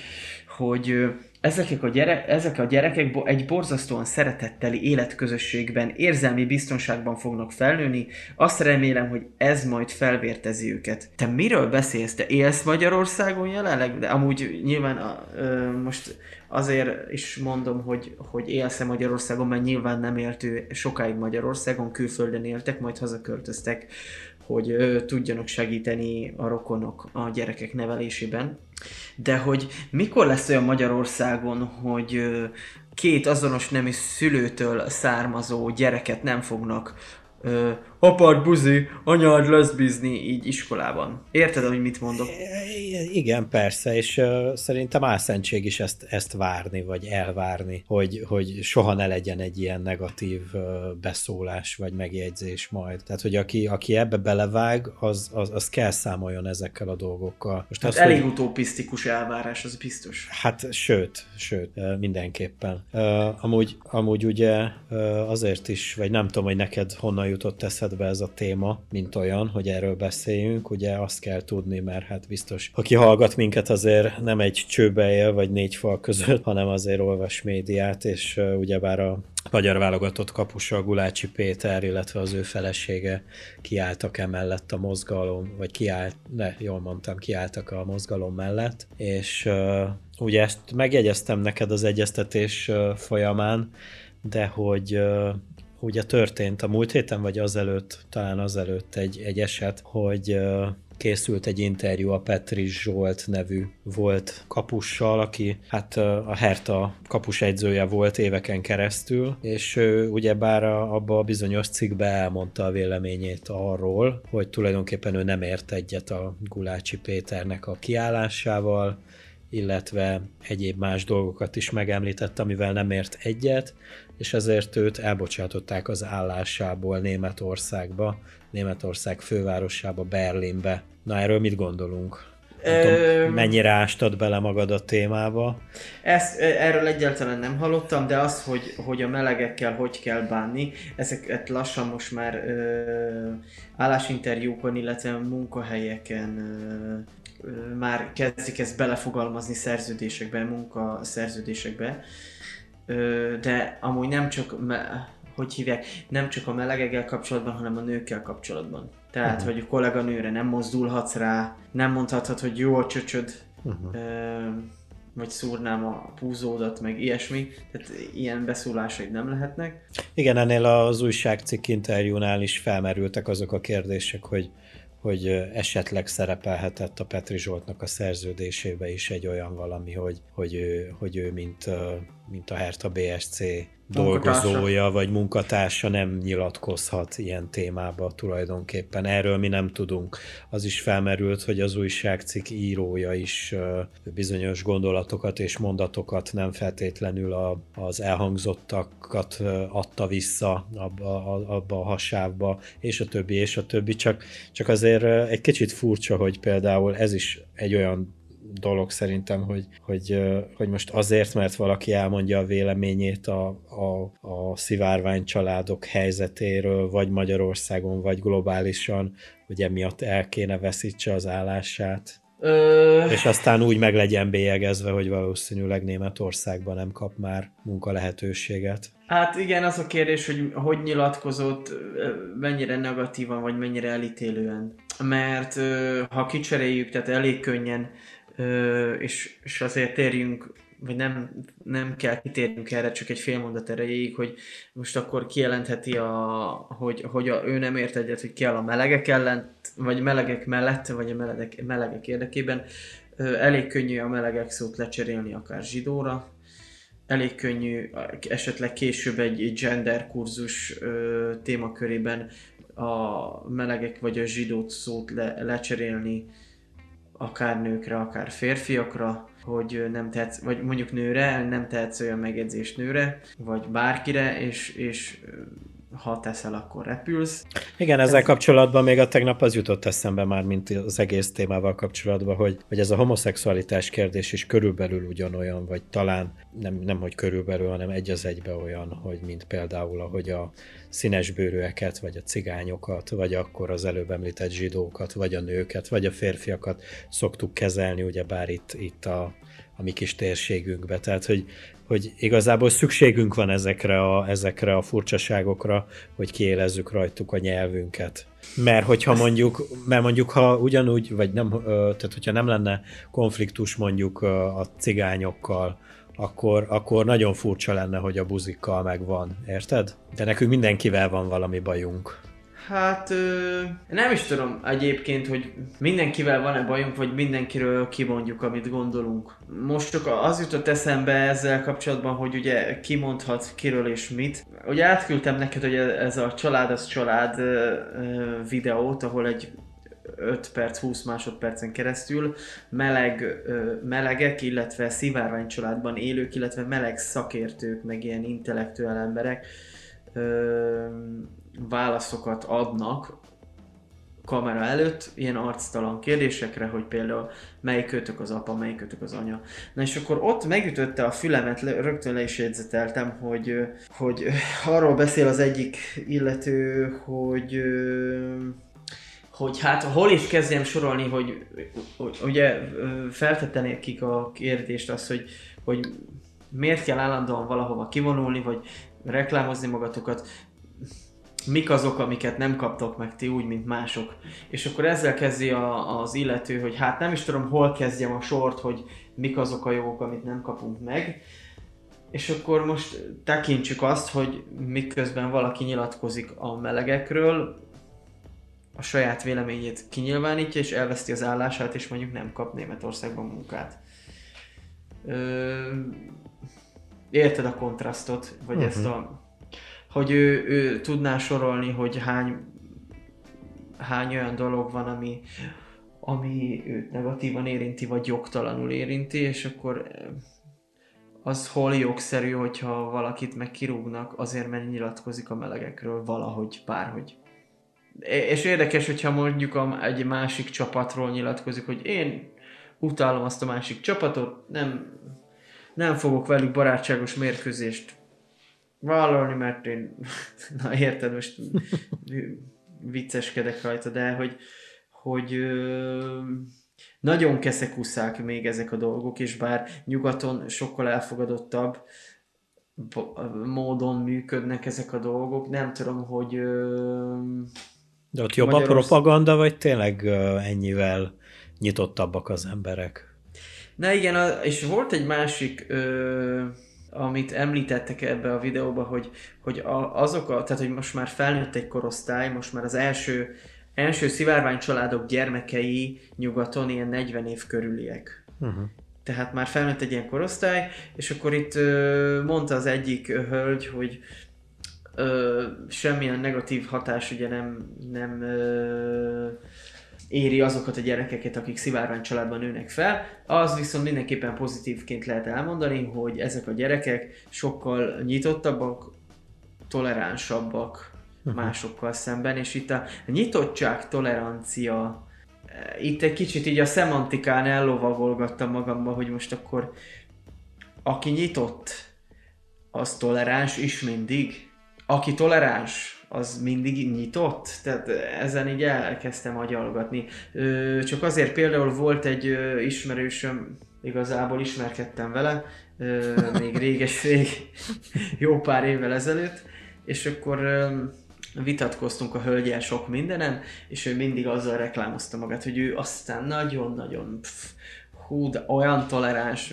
hogy ezek a, gyere, ezek a gyerekek egy borzasztóan szeretetteli életközösségben, érzelmi biztonságban fognak felnőni, azt remélem, hogy ez majd felvértezi őket. Te miről beszélsz? Te élsz Magyarországon jelenleg? De amúgy nyilván a, ö, most azért is mondom, hogy, hogy élsz-e Magyarországon, mert nyilván nem élt ő sokáig Magyarországon, külföldön éltek, majd hazaköltöztek hogy ö, tudjanak segíteni a rokonok a gyerekek nevelésében. De hogy mikor lesz olyan Magyarországon, hogy két azonos nemű szülőtől származó gyereket nem fognak apád buzi, anyád leszbizni így iskolában. Érted, hogy mit mondok? Igen, persze, és uh, szerintem álszentség is ezt, ezt várni, vagy elvárni, hogy, hogy soha ne legyen egy ilyen negatív uh, beszólás, vagy megjegyzés majd. Tehát, hogy aki, aki ebbe belevág, az, az, az kell számoljon ezekkel a dolgokkal. Most hát az, elég hogy... utopisztikus elvárás, az biztos. Hát sőt, sőt, mindenképpen. Uh, amúgy, amúgy ugye azért is, vagy nem tudom, hogy neked honnan jutott eszed be ez a téma, mint olyan, hogy erről beszéljünk, ugye azt kell tudni, mert hát biztos, aki hallgat minket azért nem egy csőbe él, vagy négy fal között, hanem azért olvas médiát, és ugyebár a magyar válogatott kapusa Gulácsi Péter, illetve az ő felesége kiálltak emellett a mozgalom, vagy kiállt, ne, jól mondtam, kiálltak a mozgalom mellett, és uh, ugye ezt megjegyeztem neked az egyeztetés uh, folyamán, de hogy uh, ugye történt a múlt héten, vagy azelőtt, talán azelőtt egy, egy eset, hogy készült egy interjú a Petri Zsolt nevű volt kapussal, aki hát a Herta kapusegyzője volt éveken keresztül, és ő ugyebár abba a bizonyos cikkbe elmondta a véleményét arról, hogy tulajdonképpen ő nem ért egyet a Gulácsi Péternek a kiállásával, illetve egyéb más dolgokat is megemlített, amivel nem ért egyet, és ezért őt elbocsátották az állásából Németországba, Németország fővárosába, Berlinbe. Na erről mit gondolunk? Nem tudom, mennyire ástad bele magad a témába? Ezt, erről egyáltalán nem hallottam, de az, hogy, hogy a melegekkel hogy kell bánni, ezeket lassan most már ö, állásinterjúkon, illetve munkahelyeken ö, ö, már kezdik ezt belefogalmazni szerződésekbe, munkaszerződésekbe. Ö, de amúgy nem csak, me, hogy hívják, nem csak a melegekkel kapcsolatban, hanem a nőkkel kapcsolatban. Tehát, uh-huh. hogy a kolléganőre nem mozdulhatsz rá, nem mondhatod, hogy jó a csöcsöd, uh-huh. ö, vagy szúrnám a púzódat, meg ilyesmi. Tehát ilyen beszólásaid nem lehetnek. Igen, ennél az újságcikk interjúnál is felmerültek azok a kérdések, hogy hogy esetleg szerepelhetett a Petri Zsoltnak a szerződésébe is egy olyan valami, hogy, hogy, ő, hogy ő mint, mint a Hertha BSC dolgozója vagy munkatársa nem nyilatkozhat ilyen témába tulajdonképpen. Erről mi nem tudunk. Az is felmerült, hogy az újságcikk írója is bizonyos gondolatokat és mondatokat nem feltétlenül a, az elhangzottakat adta vissza abba, abba a hasávba, és a többi, és a többi. Csak, csak azért egy kicsit furcsa, hogy például ez is egy olyan dolog szerintem, hogy, hogy, hogy most azért, mert valaki elmondja a véleményét a, a, a szivárvány családok helyzetéről, vagy Magyarországon, vagy globálisan, hogy emiatt el kéne veszítse az állását. Ö... És aztán úgy meg legyen bélyegezve, hogy valószínűleg Németországban nem kap már munkalehetőséget. Hát igen, az a kérdés, hogy hogy nyilatkozott, mennyire negatívan, vagy mennyire elítélően. Mert ha kicseréljük, tehát elég könnyen és, és azért térjünk, vagy nem, nem kell kitérnünk erre, csak egy fél mondat erejéig, hogy most akkor kijelentheti, a, hogy, hogy a, ő nem ért egyet, hogy kell a melegek ellen, vagy melegek mellett, vagy a melegek, melegek érdekében. Elég könnyű a melegek szót lecserélni akár zsidóra, elég könnyű esetleg később egy gender kurzus témakörében a melegek vagy a zsidót szót le, lecserélni akár nőkre, akár férfiakra, hogy nem tehetsz, vagy mondjuk nőre, nem tehetsz olyan megjegyzést nőre, vagy bárkire, és, és ha teszel, akkor repülsz. Igen, ezzel kapcsolatban még a tegnap az jutott eszembe már, mint az egész témával kapcsolatban, hogy, hogy ez a homoszexualitás kérdés is körülbelül ugyanolyan, vagy talán nem, nem hogy körülbelül, hanem egy az egybe olyan, hogy mint például, ahogy a színesbőrűeket, vagy a cigányokat, vagy akkor az előbb említett zsidókat, vagy a nőket, vagy a férfiakat szoktuk kezelni, ugyebár itt, itt a, a mi kis térségünkbe. Tehát, hogy, hogy igazából szükségünk van ezekre a, ezekre a furcsaságokra, hogy kiélezzük rajtuk a nyelvünket. Mert hogyha mondjuk, mert mondjuk ha ugyanúgy, vagy nem, tehát hogyha nem lenne konfliktus mondjuk a cigányokkal, akkor, akkor nagyon furcsa lenne, hogy a buzikkal megvan, érted? De nekünk mindenkivel van valami bajunk. Hát ö, nem is tudom egyébként, hogy mindenkivel van-e bajunk, vagy mindenkiről kimondjuk, amit gondolunk. Most csak az jutott eszembe ezzel kapcsolatban, hogy ugye kimondhat kiről és mit. Ugye átküldtem neked, hogy ez a család az család ö, videót, ahol egy 5 perc, 20 másodpercen keresztül meleg, melegek, illetve szivárvány családban élők, illetve meleg szakértők, meg ilyen intellektuál emberek válaszokat adnak kamera előtt, ilyen arctalan kérdésekre, hogy például melyikötök az apa, melyikötök az anya. Na és akkor ott megütötte a fülemet, rögtön le is jegyzeteltem, hogy, hogy arról beszél az egyik illető, hogy hogy hát hol is kezdjem sorolni, hogy, hogy ugye feltette nekik a kérdést az, hogy, hogy miért kell állandóan valahova kivonulni, vagy reklámozni magatokat, mik azok, amiket nem kaptok meg ti úgy, mint mások. És akkor ezzel kezdi a, az illető, hogy hát nem is tudom, hol kezdjem a sort, hogy mik azok a jogok, amit nem kapunk meg. És akkor most tekintsük azt, hogy miközben valaki nyilatkozik a melegekről, a saját véleményét kinyilvánítja, és elveszti az állását, és mondjuk nem kap Németországban munkát. Ö, érted a kontrasztot, vagy uh-huh. ezt a... Hogy ő, ő tudná sorolni, hogy hány, hány olyan dolog van, ami, ami őt negatívan érinti, vagy jogtalanul érinti, és akkor az hol jogszerű, hogyha valakit meg kirúgnak azért, mert nyilatkozik a melegekről valahogy, bárhogy. És érdekes, hogyha mondjuk egy másik csapatról nyilatkozik, hogy én utálom azt a másik csapatot, nem, nem fogok velük barátságos mérkőzést vállalni, mert én, na érted, most vicceskedek rajta, de hogy, hogy nagyon keszekuszák még ezek a dolgok, és bár nyugaton sokkal elfogadottabb módon működnek ezek a dolgok, nem tudom, hogy... De ott jobb a propaganda, vagy tényleg ennyivel nyitottabbak az emberek? Na igen, és volt egy másik, ö, amit említettek ebbe a videóba, hogy, hogy azok a, tehát hogy most már felnőtt egy korosztály, most már az első első szivárvány családok gyermekei nyugaton ilyen 40 év körüliek. Uh-huh. Tehát már felnőtt egy ilyen korosztály, és akkor itt ö, mondta az egyik hölgy, hogy ö, semmilyen negatív hatás ugye nem, nem ö, éri azokat a gyerekeket, akik szivárvány családban nőnek fel. Az viszont mindenképpen pozitívként lehet elmondani, hogy ezek a gyerekek sokkal nyitottabbak, toleránsabbak, uh-huh. másokkal szemben, és itt a nyitottság, tolerancia, eh, itt egy kicsit így a szemantikán ellovagolgattam magamba, hogy most akkor aki nyitott, az toleráns is mindig. Aki toleráns, az mindig nyitott? Tehát ezen így elkezdtem agyalgatni. Csak azért például volt egy ismerősöm, igazából ismerkedtem vele, még réges rég, jó pár évvel ezelőtt, és akkor vitatkoztunk a hölgyel sok mindenen, és ő mindig azzal reklámozta magát, hogy ő aztán nagyon-nagyon hú, de olyan toleráns,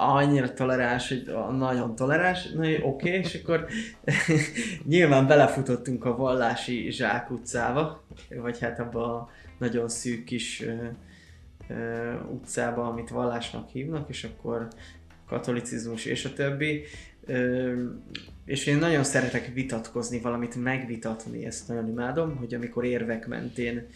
annyira toleráns, hogy nagyon toleráns, na oké, okay, és akkor nyilván belefutottunk a vallási zsákutcába, vagy hát abba a nagyon szűk kis ö, ö, utcába, amit vallásnak hívnak, és akkor katolicizmus és a többi. Ö, és én nagyon szeretek vitatkozni, valamit megvitatni, ezt nagyon imádom, hogy amikor érvek mentén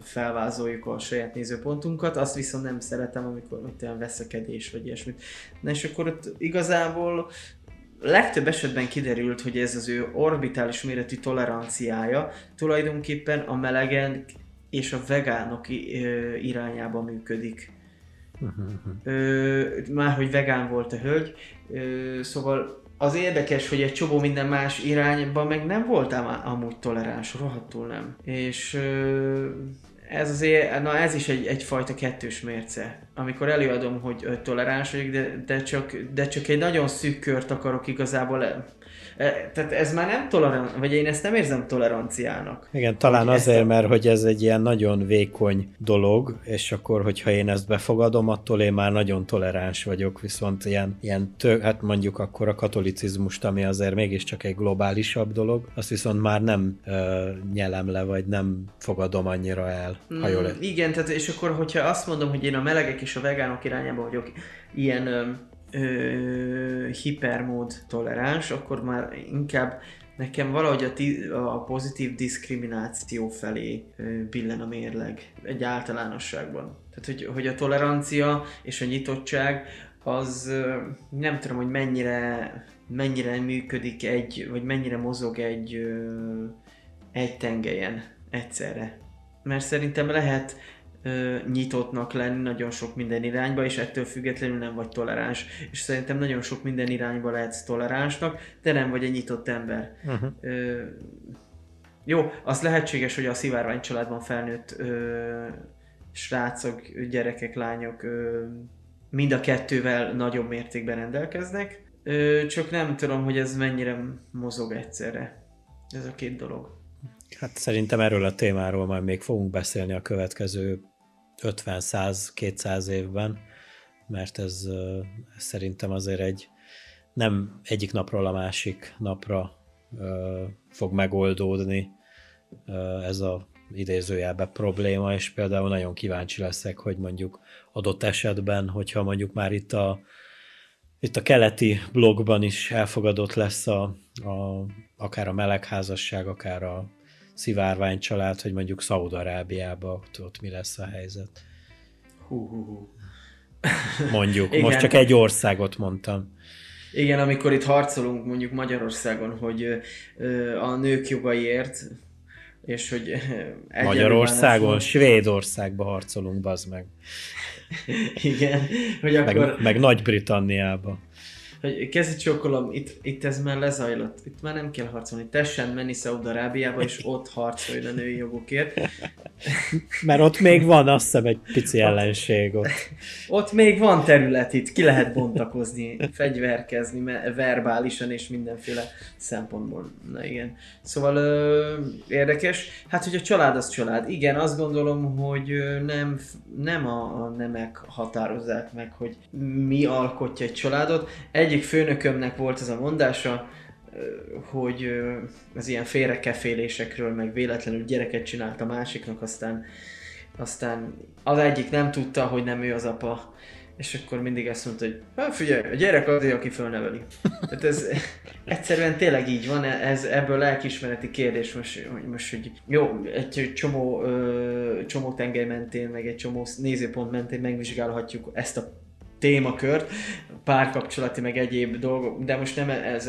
felvázoljuk a saját nézőpontunkat, azt viszont nem szeretem, amikor mit olyan veszekedés vagy ilyesmit. Na és akkor ott igazából legtöbb esetben kiderült, hogy ez az ő orbitális méretű toleranciája tulajdonképpen a melegen és a vegánok irányába működik. Uh-huh. Már hogy vegán volt a hölgy, ö, szóval az érdekes, hogy egy csomó minden más irányban meg nem voltál amúgy toleráns, rohadtul nem. És ez azért, na ez is egy, egyfajta kettős mérce. Amikor előadom, hogy toleráns vagyok, de, de, csak, de csak egy nagyon szűk kört akarok igazából tehát ez már nem tolerancia, vagy én ezt nem érzem toleranciának. Igen, talán azért, a... mert hogy ez egy ilyen nagyon vékony dolog, és akkor, hogyha én ezt befogadom, attól én már nagyon toleráns vagyok, viszont ilyen, ilyen tő, hát mondjuk akkor a katolicizmust, ami azért mégiscsak egy globálisabb dolog, azt viszont már nem uh, nyelem le, vagy nem fogadom annyira el, ha jól mm, Igen, tehát és akkor, hogyha azt mondom, hogy én a melegek és a vegánok irányába vagyok ilyen ö, hipermód toleráns, akkor már inkább nekem valahogy a, ti, a pozitív diszkrimináció felé ö, billen a mérleg egy általánosságban. Tehát, hogy, hogy a tolerancia és a nyitottság az ö, nem tudom, hogy mennyire, mennyire működik egy, vagy mennyire mozog egy, ö, egy tengelyen egyszerre. Mert szerintem lehet nyitottnak lenni nagyon sok minden irányba, és ettől függetlenül nem vagy toleráns. És szerintem nagyon sok minden irányba lehetsz toleránsnak, de nem vagy egy nyitott ember. Uh-huh. Ö, jó, az lehetséges, hogy a szivárvány családban felnőtt ö, srácok, gyerekek, lányok ö, mind a kettővel nagyobb mértékben rendelkeznek, ö, csak nem tudom, hogy ez mennyire mozog egyszerre. Ez a két dolog. Hát szerintem erről a témáról majd még fogunk beszélni a következő 50-100-200 évben, mert ez, szerintem azért egy nem egyik napról a másik napra fog megoldódni ez a idézőjelben probléma, és például nagyon kíváncsi leszek, hogy mondjuk adott esetben, hogyha mondjuk már itt a, itt a keleti blogban is elfogadott lesz a, a, akár a melegházasság, akár a szivárvány család, hogy mondjuk Szaúd-Arábiában ott, mi lesz a helyzet. Hú, hú, hú. Mondjuk, Igen. most csak egy országot mondtam. Igen, amikor itt harcolunk mondjuk Magyarországon, hogy a nők jogaiért, és hogy Magyarországon, Svédországba harcolunk, bazd meg. Igen, hogy akkor... Meg, meg Nagy-Britanniába hogy kezdj csókolom, itt, itt ez már lezajlott, itt már nem kell harcolni, tessen menni Szaúd-Arábiába, és ott harcolj a női jogokért. Mert ott még van, azt hiszem, egy pici ellenség ott. Ott még van terület itt, ki lehet bontakozni, fegyverkezni, verbálisan és mindenféle szempontból. Na igen. Szóval ö, érdekes. Hát, hogy a család az család. Igen, azt gondolom, hogy nem, nem a, a nemek határozzák meg, hogy mi alkotja egy családot. Egy egyik főnökömnek volt ez a mondása, hogy az ilyen félrekefélésekről, meg véletlenül gyereket csinált a másiknak, aztán, aztán az egyik nem tudta, hogy nem ő az apa, és akkor mindig ezt mondta, hogy hát figyelj, a gyerek az, aki fölneveli. Tehát ez egyszerűen tényleg így van, ez ebből lelkismereti kérdés most, hogy most, hogy jó, egy csomó, ö, csomó tengely mentén, meg egy csomó nézőpont mentén megvizsgálhatjuk ezt a témakört, párkapcsolati, meg egyéb dolgok, de most nem ez,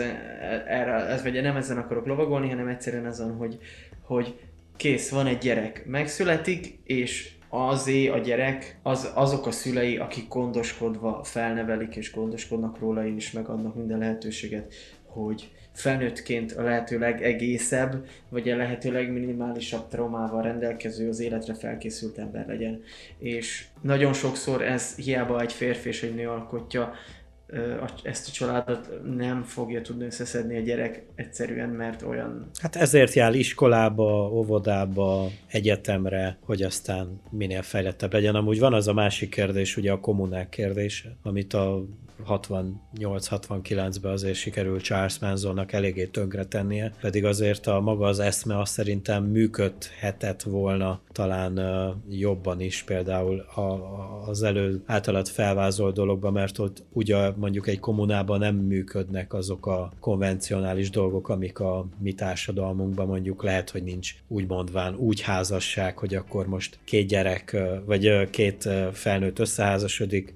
erre, ez, vagy nem ezen akarok lovagolni, hanem egyszerűen azon, hogy, hogy kész, van egy gyerek, megszületik, és azé a gyerek, az, azok a szülei, akik gondoskodva felnevelik és gondoskodnak róla, és megadnak minden lehetőséget, hogy felnőttként a lehető legegészebb, vagy a lehető legminimálisabb traumával rendelkező, az életre felkészült ember legyen. És nagyon sokszor ez hiába egy férfi és egy nő alkotja, ezt a családot nem fogja tudni összeszedni a gyerek egyszerűen, mert olyan... Hát ezért jár iskolába, óvodába, egyetemre, hogy aztán minél fejlettebb legyen. Amúgy van az a másik kérdés, ugye a kommunák kérdése, amit a 68-69-ben azért sikerült Charles Mansonnak eléggé tennie, pedig azért a maga az eszme azt szerintem működhetett volna talán jobban is például a, az elő általad felvázolt dologban, mert ott ugye mondjuk egy kommunában nem működnek azok a konvencionális dolgok, amik a mi társadalmunkban mondjuk lehet, hogy nincs úgy mondván úgy házasság, hogy akkor most két gyerek, vagy két felnőtt összeházasodik,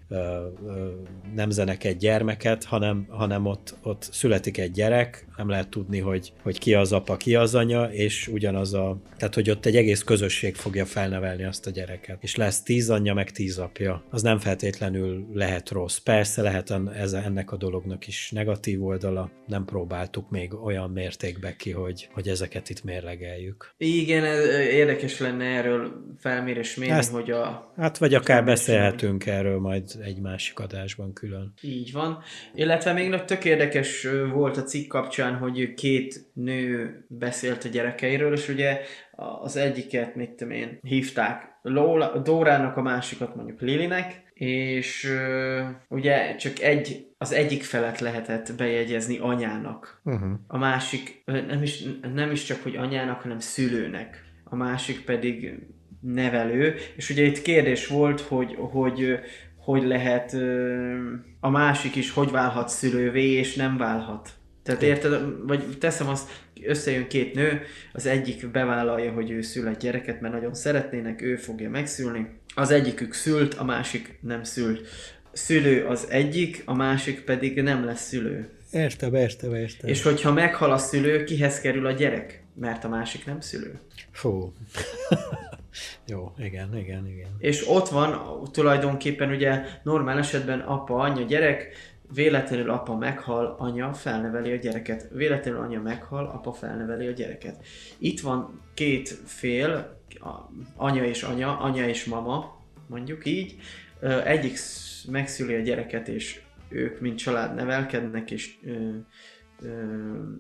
nemzenek egy gyermeket, hanem, hanem ott, ott születik egy gyerek, nem lehet tudni, hogy, hogy ki az apa, ki az anya, és ugyanaz a, tehát hogy ott egy egész közösség fogja felnevelni azt a gyereket. És lesz tíz anyja, meg tíz apja. Az nem feltétlenül lehet rossz. Persze lehet ez, ennek a dolognak is negatív oldala, nem próbáltuk még olyan mértékbe ki, hogy, hogy ezeket itt mérlegeljük. Igen, ez érdekes lenne erről felmérés mérni, Ezt, hogy a... Hát vagy akár beszélhetünk erről majd egy másik adásban külön. Így van. Illetve még tök érdekes volt a cikk kapcsán, hogy két nő beszélt a gyerekeiről, és ugye az egyiket, mit tudom én, hívták Lola, Dórának, a másikat mondjuk Lilinek, és uh, ugye csak egy, az egyik felet lehetett bejegyezni anyának. Uh-huh. A másik nem is, nem is csak, hogy anyának, hanem szülőnek. A másik pedig nevelő, és ugye itt kérdés volt, hogy, hogy hogy lehet a másik is hogy válhat szülővé, és nem válhat. Tehát érted, vagy teszem azt, összejön két nő, az egyik bevállalja, hogy ő szül egy gyereket, mert nagyon szeretnének, ő fogja megszülni. Az egyikük szült, a másik nem szült. Szülő az egyik, a másik pedig nem lesz szülő. Értem, értem, értem. És hogyha meghal a szülő, kihez kerül a gyerek? Mert a másik nem szülő. Fú. Jó, igen, igen, igen. És ott van tulajdonképpen ugye normál esetben apa, anya, gyerek, véletlenül apa meghal, anya felneveli a gyereket. Véletlenül anya meghal, apa felneveli a gyereket. Itt van két fél, anya és anya, anya és mama, mondjuk így. Egyik megszüli a gyereket, és ők mint család nevelkednek, és ö, ö,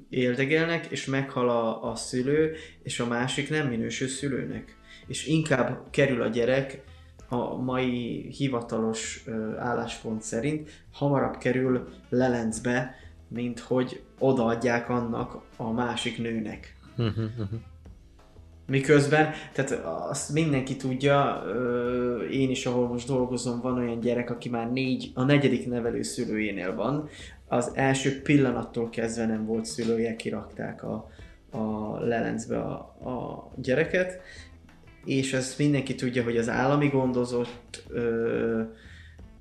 éldegelnek, és meghal a, a szülő, és a másik nem minősül szülőnek. És inkább kerül a gyerek a mai hivatalos álláspont szerint hamarabb kerül lelencbe, mint hogy odaadják annak a másik nőnek. Miközben, tehát azt mindenki tudja, én is, ahol most dolgozom, van olyan gyerek, aki már négy, a negyedik nevelőszülőjénél van, az első pillanattól kezdve nem volt szülője, kirakták a, a lelencbe a, a gyereket, és ezt mindenki tudja, hogy az állami gondozott ö,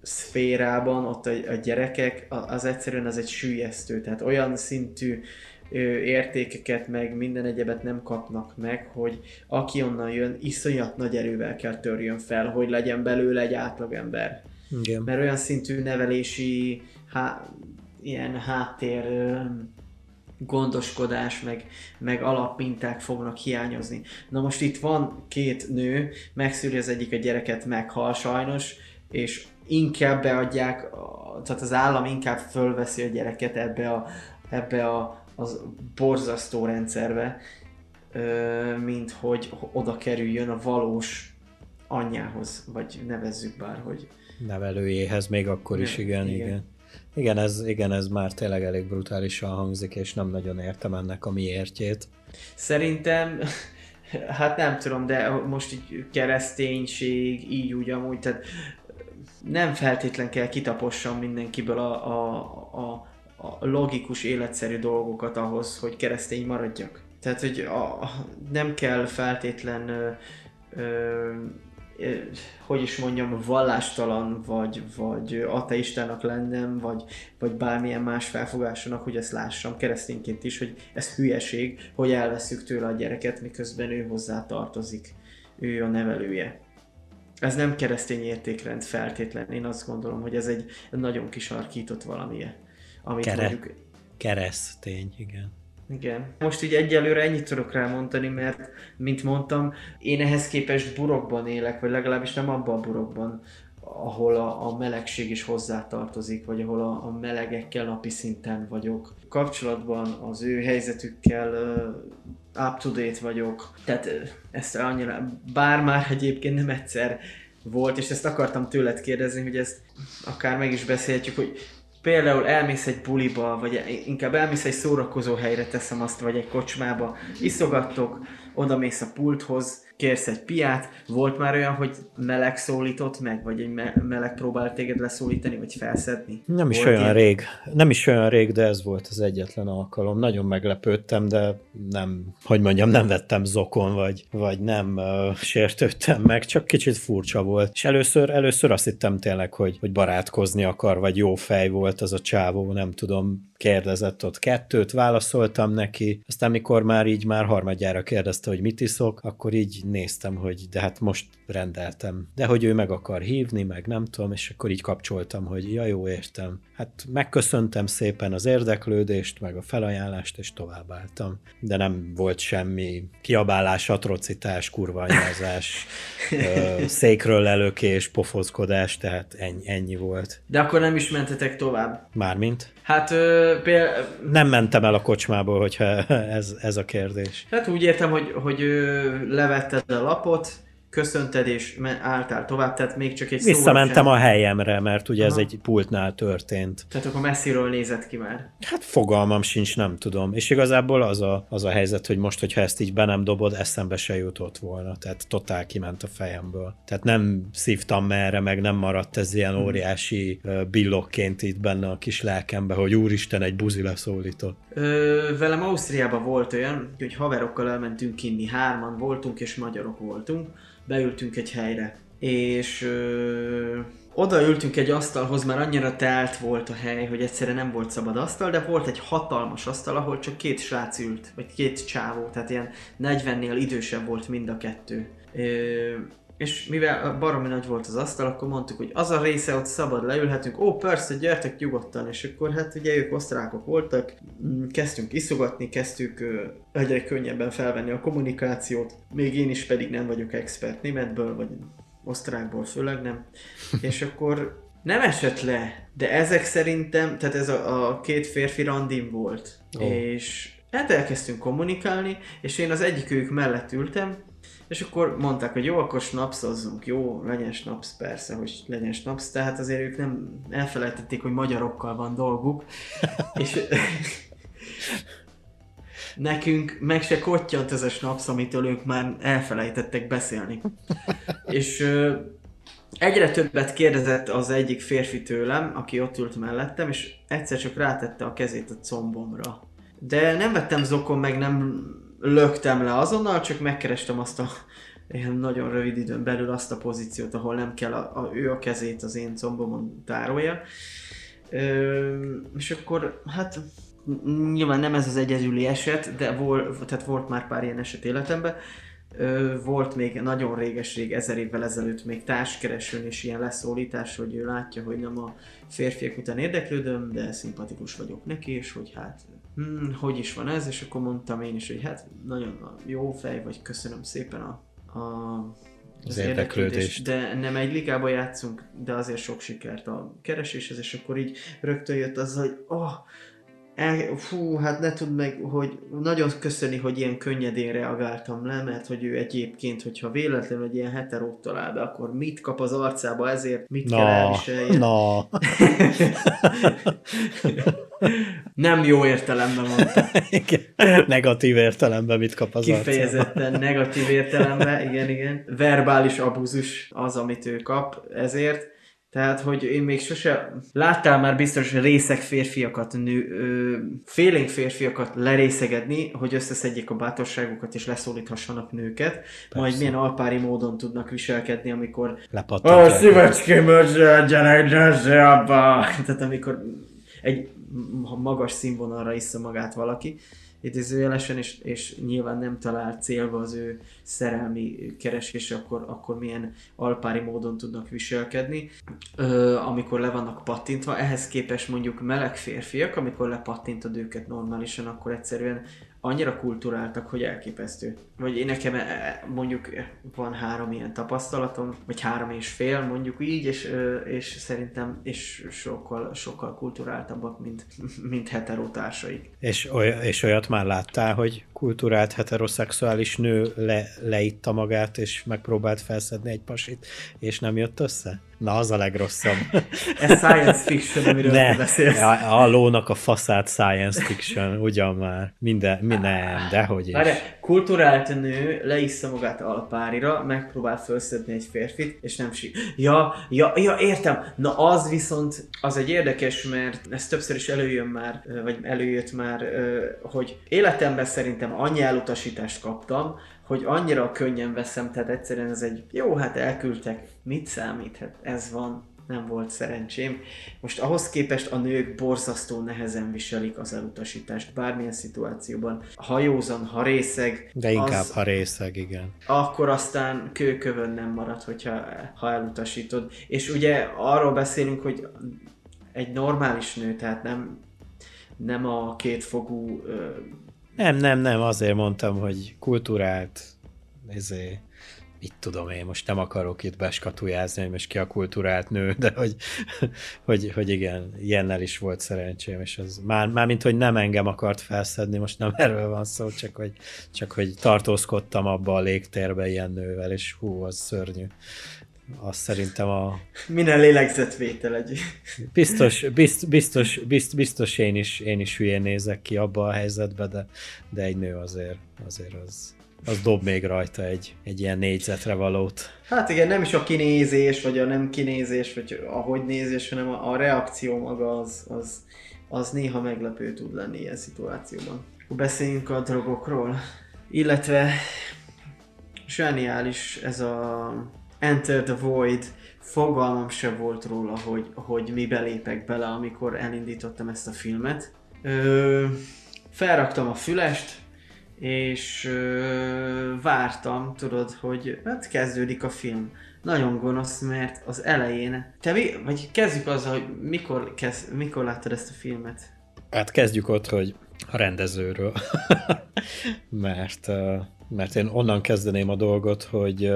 szférában ott a, a gyerekek, az egyszerűen az egy sűjesztő, tehát olyan szintű ö, értékeket, meg minden egyebet nem kapnak meg, hogy aki onnan jön, iszonyat nagy erővel kell törjön fel, hogy legyen belőle egy átlagember. Igen. Mert olyan szintű nevelési há, ilyen háttér gondoskodás, meg, meg alapminták fognak hiányozni. Na most itt van két nő, megszűri az egyik a gyereket, meghal sajnos, és inkább beadják, tehát az állam inkább fölveszi a gyereket ebbe a, ebbe a az borzasztó rendszerbe, mint hogy oda kerüljön a valós anyjához, vagy nevezzük bárhogy. Nevelőjéhez még akkor ne, is, igen, igen. igen. Igen, ez, igen, ez már tényleg elég brutálisan hangzik, és nem nagyon értem ennek a miértjét. Szerintem, hát nem tudom, de most így kereszténység, így úgy amúgy, tehát nem feltétlen kell kitapossam mindenkiből a, a, a, a logikus, életszerű dolgokat ahhoz, hogy keresztény maradjak. Tehát, hogy a, nem kell feltétlen ö, ö, hogy is mondjam, vallástalan, vagy, vagy ateistának lennem, vagy, vagy bármilyen más felfogásonak, hogy ezt lássam keresztényként is, hogy ez hülyeség, hogy elveszük tőle a gyereket, miközben ő hozzá tartozik, ő a nevelője. Ez nem keresztény értékrend feltétlen, én azt gondolom, hogy ez egy nagyon kisarkított valamilyen. Amit Kere- mondjuk... Keresztény, igen. Igen. Most így egyelőre ennyit tudok rá mondani, mert, mint mondtam, én ehhez képest burokban élek, vagy legalábbis nem abban a burokban, ahol a, a melegség is hozzátartozik, vagy ahol a, a melegekkel napi szinten vagyok. Kapcsolatban az ő helyzetükkel uh, up-to-date vagyok. Tehát uh, ezt annyira, bár már egyébként nem egyszer volt, és ezt akartam tőled kérdezni, hogy ezt akár meg is beszélhetjük, hogy például elmész egy buliba, vagy inkább elmész egy szórakozó helyre, teszem azt, vagy egy kocsmába, iszogattok, oda mész a pulthoz, kérsz egy piát, volt már olyan, hogy meleg szólított meg, vagy egy me- meleg próbált téged leszólítani, vagy felszedni? Nem is volt olyan ilyen? rég, nem is olyan rég, de ez volt az egyetlen alkalom. Nagyon meglepődtem, de nem, hogy mondjam, nem vettem zokon, vagy, vagy nem uh, sértődtem meg, csak kicsit furcsa volt. És először, először azt hittem tényleg, hogy, hogy barátkozni akar, vagy jó fej volt az a csávó, nem tudom, kérdezett ott kettőt, válaszoltam neki, aztán mikor már így már harmadjára kérdezte, hogy mit iszok, akkor így néztem, hogy de hát most rendeltem. De hogy ő meg akar hívni, meg nem tudom, és akkor így kapcsoltam, hogy ja jó, értem. Hát megköszöntem szépen az érdeklődést, meg a felajánlást, és továbbáltam. De nem volt semmi kiabálás, atrocitás, kurvanyázás, székről lelökés, pofozkodás, tehát ennyi, ennyi volt. De akkor nem is mentetek tovább? Mármint? Hát ö, például... Nem mentem el a kocsmából, hogyha ez, ez a kérdés. Hát úgy értem, hogy, hogy levetted a lapot, köszönted és álltál tovább, tehát még csak egy Visszamentem a helyemre, mert ugye Aha. ez egy pultnál történt. Tehát akkor messziről nézett ki már. Hát fogalmam sincs, nem tudom. És igazából az a, az a helyzet, hogy most, hogyha ezt így be nem dobod, eszembe se jutott volna. Tehát totál kiment a fejemből. Tehát nem szívtam merre, meg nem maradt ez ilyen hmm. óriási billokként itt benne a kis lelkembe, hogy úristen, egy buzi leszólított. Ö, velem Ausztriában volt olyan, hogy haverokkal elmentünk inni, hárman voltunk és magyarok voltunk beültünk egy helyre, és ö, oda ültünk egy asztalhoz, már annyira telt volt a hely, hogy egyszerre nem volt szabad asztal, de volt egy hatalmas asztal, ahol csak két srác ült, vagy két csávó, tehát ilyen 40-nél idősebb volt mind a kettő. Ö, és mivel baromi nagy volt az asztal, akkor mondtuk, hogy az a része ott szabad leülhetünk, ó persze, gyertek nyugodtan, és akkor hát ugye ők osztrákok voltak, mm, kezdtünk iszogatni, kezdtük egyre könnyebben felvenni a kommunikációt, még én is pedig nem vagyok expert németből, vagy osztrákból főleg nem, és akkor nem esett le, de ezek szerintem, tehát ez a, a két férfi randim volt, oh. és hát elkezdtünk kommunikálni, és én az egyik ők mellett ültem, és akkor mondták, hogy jó, akkor snapszozzunk, jó, legyen snaps, persze, hogy legyen snaps, tehát azért ők nem elfelejtették, hogy magyarokkal van dolguk, és nekünk meg se kottyant ez a snaps, amitől ők már elfelejtettek beszélni. És ö, egyre többet kérdezett az egyik férfi tőlem, aki ott ült mellettem, és egyszer csak rátette a kezét a combomra. De nem vettem zokon, meg nem löktem le azonnal, csak megkerestem azt a ilyen nagyon rövid időn belül azt a pozíciót, ahol nem kell a, a, ő a kezét az én combomon tárolja. Ö, és akkor hát nyilván nem ez az egyedüli eset, de volt, tehát volt már pár ilyen eset életemben. Ö, volt még nagyon réges-rég, ezer évvel ezelőtt még társkeresőn és ilyen leszólítás, hogy ő látja, hogy nem a férfiak után érdeklődöm, de szimpatikus vagyok neki, és hogy hát hm, hogy is van ez, és akkor mondtam én is, hogy hát nagyon jó fej vagy, köszönöm szépen a, a Az érdeklődést. de nem egy ligába játszunk, de azért sok sikert a kereséshez, és akkor így rögtön jött az, hogy oh, el, fú, hát ne tudd meg, hogy nagyon köszöni, hogy ilyen könnyedén reagáltam le, mert hogy ő egyébként, hogyha véletlenül egy ilyen heterót talál be, akkor mit kap az arcába ezért, mit kell Na, elviseljen. na. Nem jó értelemben mondtam. Igen. Negatív értelemben mit kap az. Kifejezetten negatív értelemben, igen, igen. Verbális abúzus az, amit ő kap ezért. Tehát, hogy én még sose... Láttál már biztos részek férfiakat, nő, ö, félénk férfiakat lerészegedni, hogy összeszedjék a bátorságukat és leszólíthassanak nőket, Persze. majd milyen alpári módon tudnak viselkedni, amikor a szívecském, gyerek, abba! Tehát amikor egy magas színvonalra iszza magát valaki, idézőjelesen, és, és nyilván nem talál célba az ő szerelmi keresése, akkor, akkor milyen alpári módon tudnak viselkedni, ö, amikor le vannak pattintva. Ehhez képest mondjuk meleg férfiak, amikor lepattintod őket normálisan, akkor egyszerűen annyira kulturáltak, hogy elképesztő. Vagy nekem e, mondjuk van három ilyen tapasztalatom, vagy három és fél mondjuk így, és, és szerintem és sokkal, sokkal kulturáltabbak, mint, mint heterotársaik. És, oly, és olyat már láttál, hogy kulturált heteroszexuális nő le, leitta magát, és megpróbált felszedni egy pasit, és nem jött össze? Na, az a legrosszabb. Ez science fiction, amiről ne, beszélsz. A, a lónak a faszát science fiction, ugyan már. Minden, minden, dehogy is. Várj, kulturált nő leissza magát alpárira, megpróbál felszedni egy férfit, és nem sír. Ja, ja, ja, értem. Na az viszont, az egy érdekes, mert ez többször is előjön már, vagy előjött már, hogy életemben szerintem annyi elutasítást kaptam, hogy annyira könnyen veszem, tehát egyszerűen ez egy, jó, hát elküldtek, mit számít, hát ez van, nem volt szerencsém. Most ahhoz képest a nők borzasztó nehezen viselik az elutasítást, bármilyen szituációban. Ha józan, ha részeg, De inkább, az, ha részeg, igen. akkor aztán kőkövön nem marad, hogyha ha elutasítod. És ugye arról beszélünk, hogy egy normális nő, tehát nem, nem a kétfogú ö, Nem, nem, nem, azért mondtam, hogy kulturált, ezért, mit tudom én, most nem akarok itt beskatujázni, hogy most ki a kulturált nő, de hogy, hogy, hogy igen, ilyennel is volt szerencsém, és az már, már mint hogy nem engem akart felszedni, most nem erről van szó, csak hogy, csak hogy tartózkodtam abba a légtérbe ilyen nővel, és hú, az szörnyű. Azt szerintem a... Minden lélegzetvétel egy... Biztos, biztos, biztos, biztos, biztos én, is, én is hülyén nézek ki abba a helyzetbe, de, de egy nő azért, azért az, az dob még rajta egy, egy ilyen négyzetre valót. Hát igen, nem is a kinézés, vagy a nem kinézés, vagy ahogy nézés, hanem a, a reakció maga az, az, az néha meglepő tud lenni ilyen szituációban. Beszéljünk a drogokról. Illetve zseniális ez a Enter the Void, fogalmam se volt róla, hogy, hogy mi belépek bele, amikor elindítottam ezt a filmet. Ö, felraktam a fülest, és ö, vártam, tudod, hogy hát kezdődik a film. Nagyon gonosz, mert az elején... Te mi, vagy kezdjük azzal, hogy mikor, kezd, mikor láttad ezt a filmet? Hát kezdjük ott, hogy a rendezőről. mert, mert én onnan kezdeném a dolgot, hogy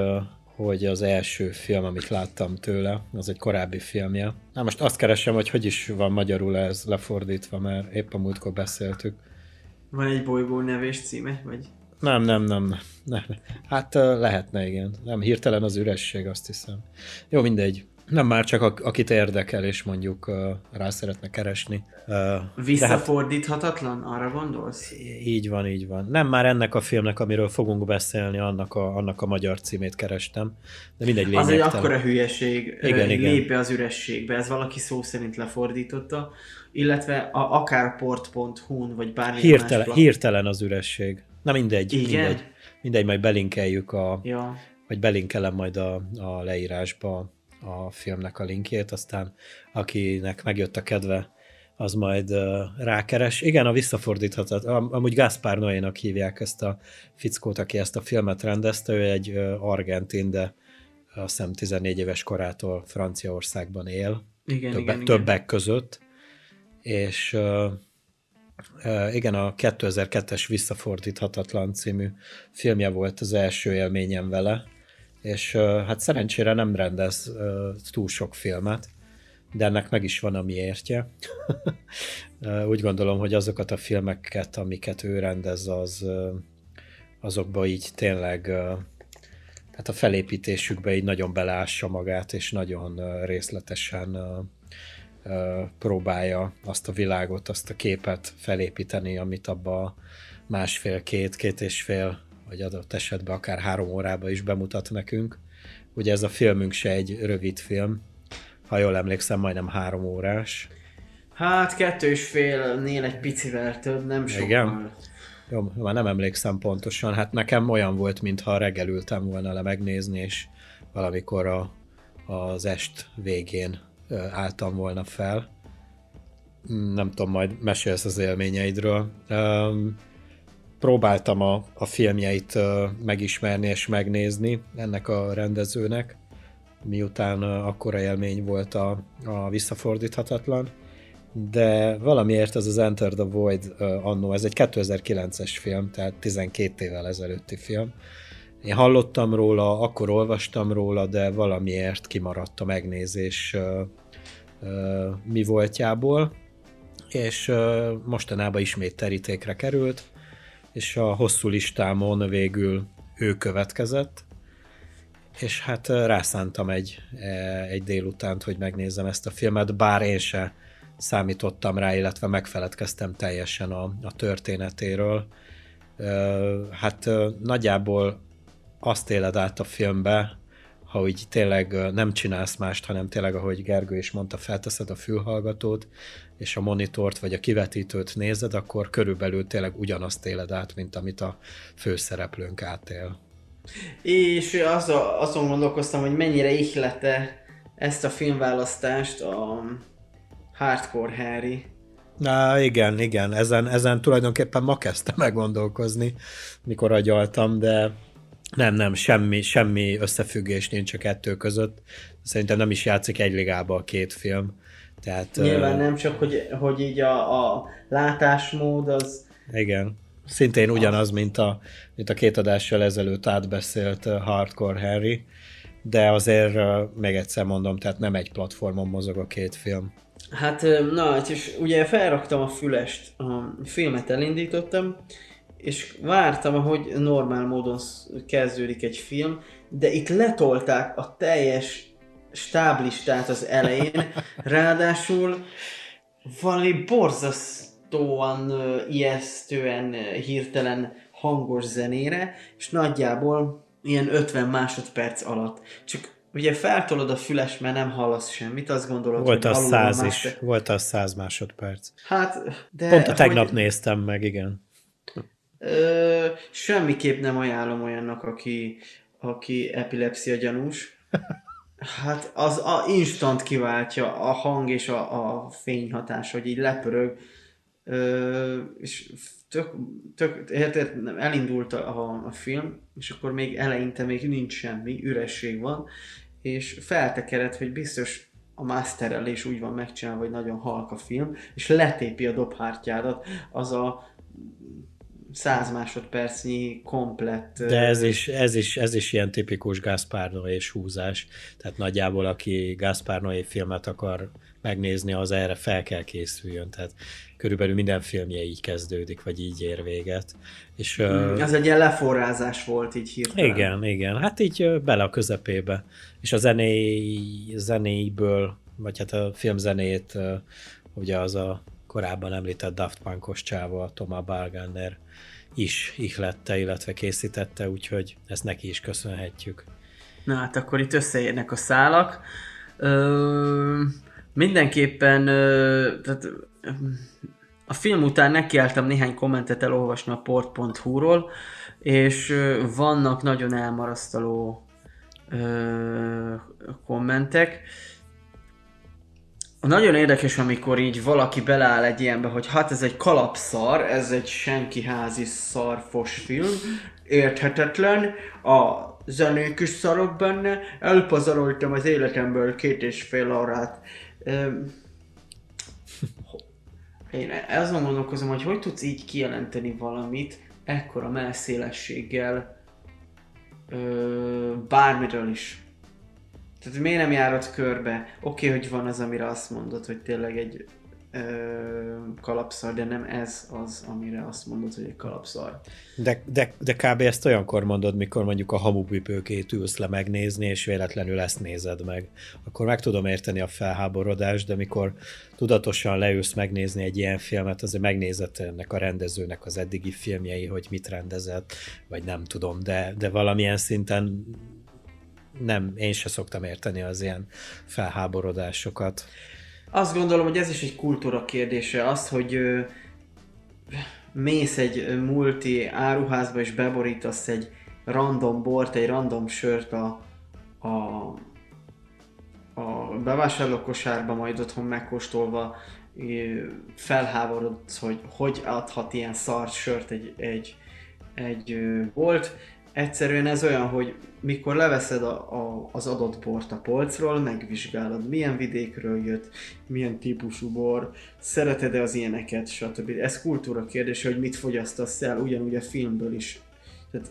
hogy az első film, amit láttam tőle, az egy korábbi filmje. Na most azt keresem, hogy hogy is van magyarul ez lefordítva, mert épp a múltkor beszéltük. Van egy bolygó nevés címe, vagy? Nem, nem, nem. nem. Hát lehetne, igen. Nem, hirtelen az üresség, azt hiszem. Jó, mindegy. Nem már csak ak- akit érdekel, és mondjuk uh, rá szeretne keresni. Uh, Visszafordíthatatlan? Arra gondolsz? így van, így van. Nem már ennek a filmnek, amiről fogunk beszélni, annak a, annak a magyar címét kerestem. De mindegy Az egy akkora hülyeség, Igen, igen, igen. lépe az ürességbe, ez valaki szó szerint lefordította, illetve a, akár port.hu-n, vagy bármilyen Hirtelen, más hirtelen az üresség. Na mindegy, Igen? mindegy. Mindegy, majd belinkeljük a, Ja. vagy belinkelem majd a, a leírásba a filmnek a linkjét, aztán akinek megjött a kedve, az majd uh, rákeres. Igen, a visszafordíthatat. Am- Amúgy Gaspar Noé-nak hívják ezt a fickót, aki ezt a filmet rendezte, ő egy uh, argentin, de azt hiszem 14 éves korától Franciaországban él, Igen, többek, igen, igen. többek között, és uh, igen, a 2002-es Visszafordíthatatlan című filmje volt az első élményem vele, és hát szerencsére nem rendez túl sok filmet, de ennek meg is van a miértje. Úgy gondolom, hogy azokat a filmeket, amiket ő rendez, az, azokba így tényleg tehát a felépítésükbe így nagyon beleássa magát, és nagyon részletesen próbálja azt a világot, azt a képet felépíteni, amit abba másfél-két, két és fél, vagy adott esetben akár három órába is bemutat nekünk. Ugye ez a filmünk se egy rövid film, ha jól emlékszem, majdnem három órás. Hát kettő és félnél egy picivel több, nem sokkal. Igen? Jó, már nem emlékszem pontosan. Hát nekem olyan volt, mintha reggel ültem volna le megnézni, és valamikor a, az est végén álltam volna fel. Nem tudom, majd mesélsz az élményeidről. Öm, próbáltam a, a filmjeit megismerni és megnézni ennek a rendezőnek, miután akkora élmény volt a, a visszafordíthatatlan de valamiért ez az Enter the Void annó, ez egy 2009-es film, tehát 12 évvel ezelőtti film. Én hallottam róla, akkor olvastam róla, de valamiért kimaradt a megnézés mi voltjából, és mostanában ismét terítékre került, és a hosszú listámon végül ő következett, és hát rászántam egy, e, egy délutánt, hogy megnézzem ezt a filmet, bár én se számítottam rá, illetve megfeledkeztem teljesen a, a történetéről. Hát nagyjából azt éled át a filmbe, ha úgy tényleg nem csinálsz mást, hanem tényleg, ahogy Gergő is mondta, felteszed a fülhallgatót, és a monitort vagy a kivetítőt nézed, akkor körülbelül tényleg ugyanazt éled át, mint amit a főszereplőnk átél. És azon, azon gondolkoztam, hogy mennyire ihlete ezt a filmválasztást a Hardcore Harry. Na igen, igen, ezen, ezen tulajdonképpen ma kezdtem meggondolkozni, mikor agyaltam, de nem, nem, semmi, semmi összefüggés nincs a kettő között. Szerintem nem is játszik egy ligába a két film. Tehát, Nyilván nem csak, hogy, hogy így a, a látásmód az... Igen. Szintén ugyanaz, mint a, mint a két adással ezelőtt átbeszélt Hardcore Harry, de azért még egyszer mondom, tehát nem egy platformon mozog a két film. Hát, na, hát és ugye felraktam a fülest, a filmet elindítottam, és vártam, ahogy normál módon kezdődik egy film, de itt letolták a teljes stáblistát az elején, ráadásul valami borzasztóan, ijesztően, hirtelen hangos zenére, és nagyjából ilyen 50 másodperc alatt. Csak ugye feltolod a füles, mert nem hallasz semmit, azt gondolod, Volt hogy az száz más- is, volt az száz másodperc. Hát, de... Pont a tegnap hogy, néztem meg, igen. ö, semmiképp nem ajánlom olyannak, aki, aki epilepsia gyanús. Hát az a instant kiváltja a hang és a, a fényhatás, hogy így lepörög. Ö, és tök, tök, érted, elindult a, a film, és akkor még eleinte még nincs semmi, üresség van, és feltekered, hogy biztos a masterelés úgy van megcsinálva, hogy nagyon halk a film, és letépi a dobhártyádat, az a 100 másodpercnyi komplett... De ez is, ez is, ez is ilyen tipikus Gaspar és húzás. Tehát nagyjából aki Gaspar Noé filmet akar megnézni, az erre fel kell készüljön. Tehát körülbelül minden filmje így kezdődik, vagy így ér véget. És, mm, ez egy ilyen leforrázás volt így hirtelen. Igen, igen. Hát így bele a közepébe. És a zené, zenéből, vagy hát a filmzenét, ugye az a korábban említett Daft Punkos csáva, Thomas Balgander is ihlette, illetve készítette, úgyhogy ezt neki is köszönhetjük. Na hát akkor itt összeérnek a szálak. Ö, mindenképpen ö, tehát, a film után nekiálltam néhány kommentet elolvasni a port.hu-ról, és ö, vannak nagyon elmarasztaló ö, kommentek. Nagyon érdekes, amikor így valaki beleáll egy ilyenbe, hogy hát ez egy kalapszar, ez egy senki házi szarfos film, érthetetlen, a zenék is szarok benne, elpazaroltam az életemből két és fél órát. Én azon gondolkozom, hogy hogy tudsz így kijelenteni valamit ekkora melszélességgel bármiről is. Tehát miért nem járod körbe? Oké, okay, hogy van az, amire azt mondod, hogy tényleg egy ö, kalapszar, de nem ez az, amire azt mondod, hogy egy kalapszar. De, de, de kb. ezt olyankor mondod, mikor mondjuk a hamupipőkét ülsz le megnézni, és véletlenül ezt nézed meg. Akkor meg tudom érteni a felháborodást, de mikor tudatosan leülsz megnézni egy ilyen filmet, azért megnézed ennek a rendezőnek az eddigi filmjei, hogy mit rendezett, vagy nem tudom, de, de valamilyen szinten nem, én se szoktam érteni az ilyen felháborodásokat. Azt gondolom, hogy ez is egy kultúra kérdése, az, hogy ö, mész egy multi áruházba és beborítasz egy random bort, egy random sört a, a, a bevásárlókosárba, majd otthon megkóstolva felháborodsz, hogy hogy adhat ilyen szart sört egy, egy, egy bolt, Egyszerűen ez olyan, hogy mikor leveszed a, a, az adott bort a polcról, megvizsgálod, milyen vidékről jött, milyen típusú bor, szereted-e az ilyeneket, stb. Ez kultúra kérdése, hogy mit fogyasztasz el, ugyanúgy a filmből is. Tehát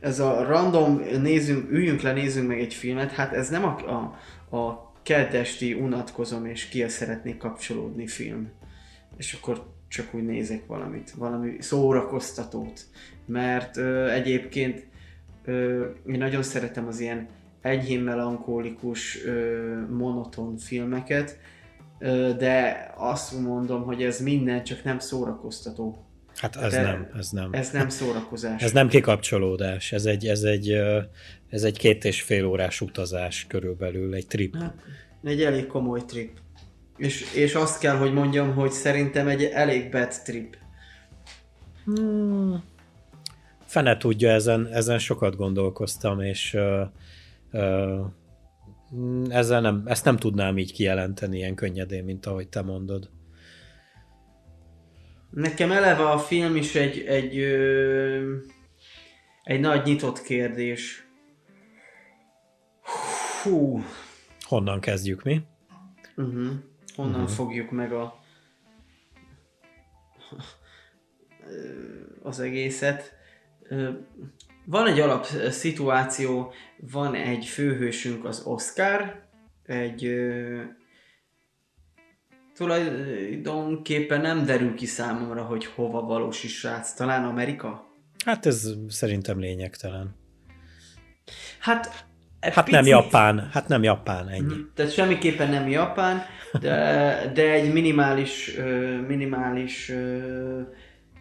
ez a random, nézzünk, üljünk le, nézzünk meg egy filmet, hát ez nem a, a, a keddesti unatkozom és ki szeretnék kapcsolódni film. És akkor csak úgy nézek valamit, valami szórakoztatót. Mert ö, egyébként ö, én nagyon szeretem az ilyen enyhén melankólikus, ö, monoton filmeket, ö, de azt mondom, hogy ez minden csak nem szórakoztató. Hát ez de nem, ez nem. Ez nem szórakozás. Ez nem kikapcsolódás, ez egy, ez egy, ez egy két és fél órás utazás körülbelül, egy trip. Hát, egy elég komoly trip. És, és azt kell, hogy mondjam, hogy szerintem egy elég bad trip. Hmm fene tudja, ezen, ezen sokat gondolkoztam, és uh, uh, ezzel nem, ezt nem tudnám így kijelenteni ilyen könnyedén, mint ahogy te mondod. Nekem eleve a film is egy, egy, ö, egy nagy nyitott kérdés. Hú. Honnan kezdjük mi? Uh-huh. Honnan uh-huh. fogjuk meg a az egészet. Van egy alap szituáció, van egy főhősünk az Oscar, egy tulajdonképpen nem derül ki számomra, hogy hova valós is srác. Talán Amerika? Hát ez szerintem lényegtelen. Hát Hát picit... nem Japán, hát nem Japán, ennyi. Mm, tehát semmiképpen nem Japán, de, de egy minimális, minimális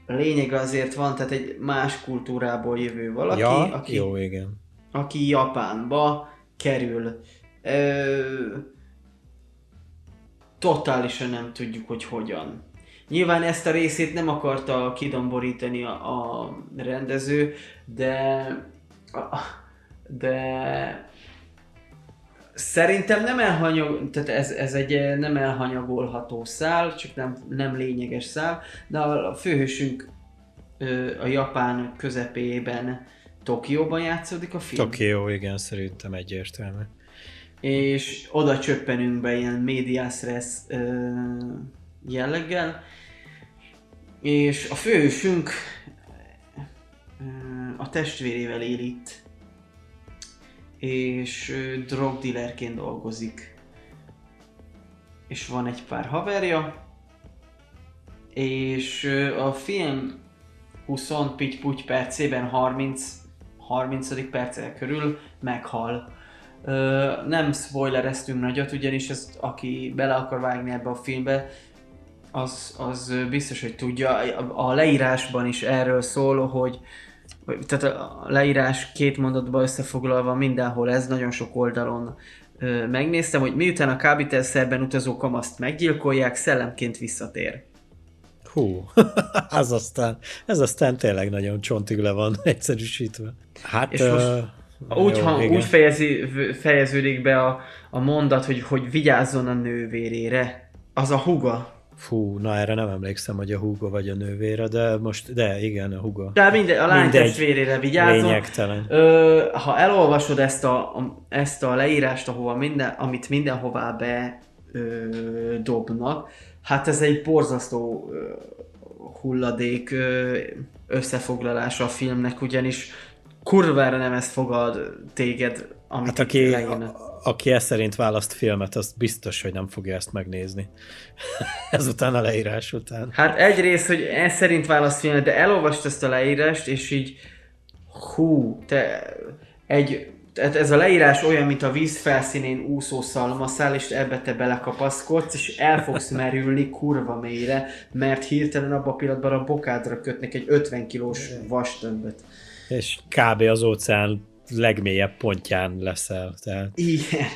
a lényeg azért van, tehát egy más kultúrából jövő valaki, ja, aki, jó, igen. aki Japánba kerül. Ö, totálisan nem tudjuk, hogy hogyan. Nyilván ezt a részét nem akarta kidomborítani a, a rendező, de de Szerintem nem elhanyag, tehát ez, ez egy eh, nem elhanyagolható szál, csak nem, nem lényeges szál, de a főhősünk a Japán közepében Tokióban játszódik a film. Tokió, igen, szerintem egyértelmű. És oda csöppenünk be ilyen médias res jelleggel, és a főhősünk a testvérével él itt, és drogdealerként dolgozik. És van egy pár haverja, és a film 20 pitty puty percében 30 30. perccel körül meghal. Ö, nem spoilereztünk nagyot, ugyanis ezt, aki bele akar vágni ebbe a filmbe, az, az biztos, hogy tudja. A, leírásban is erről szól, hogy tehát a leírás két mondatban összefoglalva mindenhol ez, nagyon sok oldalon ö, megnéztem, hogy miután a kábítószerben utazó kamaszt meggyilkolják, szellemként visszatér. Hú, ez aztán, ez aztán tényleg nagyon csontig le van egyszerűsítve. Hát, És most Úgy, jó, ha, igen. úgy fejezi, fejeződik be a, a mondat, hogy, hogy vigyázzon a nővérére. Az a huga. Fú, na erre nem emlékszem, hogy a húga vagy a nővére, de most, de igen, a húga. De minden, a lány Mindegy. testvérére vigyázzon. Lényegtelen. Ö, ha elolvasod ezt a, a, ezt a leírást, ahova minden, amit mindenhová be ö, dobnak, hát ez egy borzasztó ö, hulladék ö, összefoglalása a filmnek, ugyanis kurvára nem ezt fogad téged, amit Hát aki, a, aki ezt szerint választ filmet, az biztos, hogy nem fogja ezt megnézni. Ezután a leírás után. Hát egyrészt, hogy ez szerint választ filmet, de elolvast ezt a leírást, és így hú, te egy tehát ez a leírás olyan, mint a víz felszínén úszó szalmaszál, és ebbe te belekapaszkodsz, és el fogsz merülni kurva mélyre, mert hirtelen abban a pillanatban a bokádra kötnek egy 50 kilós vastömböt. És kb. az óceán legmélyebb pontján leszel. Tehát Igen.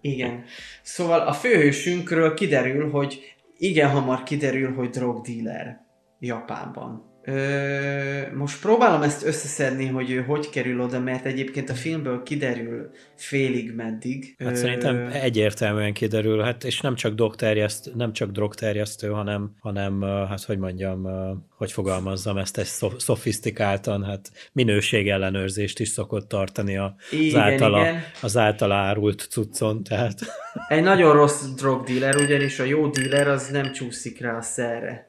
Igen. Szóval a főhősünkről kiderül, hogy igen hamar kiderül, hogy drogdealer Japánban. Ö, most próbálom ezt összeszedni, hogy ő hogy kerül oda, mert egyébként a filmből kiderül félig meddig. Hát Ö, szerintem egyértelműen kiderül, hát és nem csak drogterjeszt, nem csak drogterjesztő, hanem, hanem hát hogy mondjam, hogy fogalmazzam ezt egy szo- szofisztikáltan, hát minőségellenőrzést is szokott tartani a, az, Igen, általa, igen. az általa árult cuccon, tehát Egy nagyon rossz drogdealer, ugyanis a jó dealer az nem csúszik rá a szerre.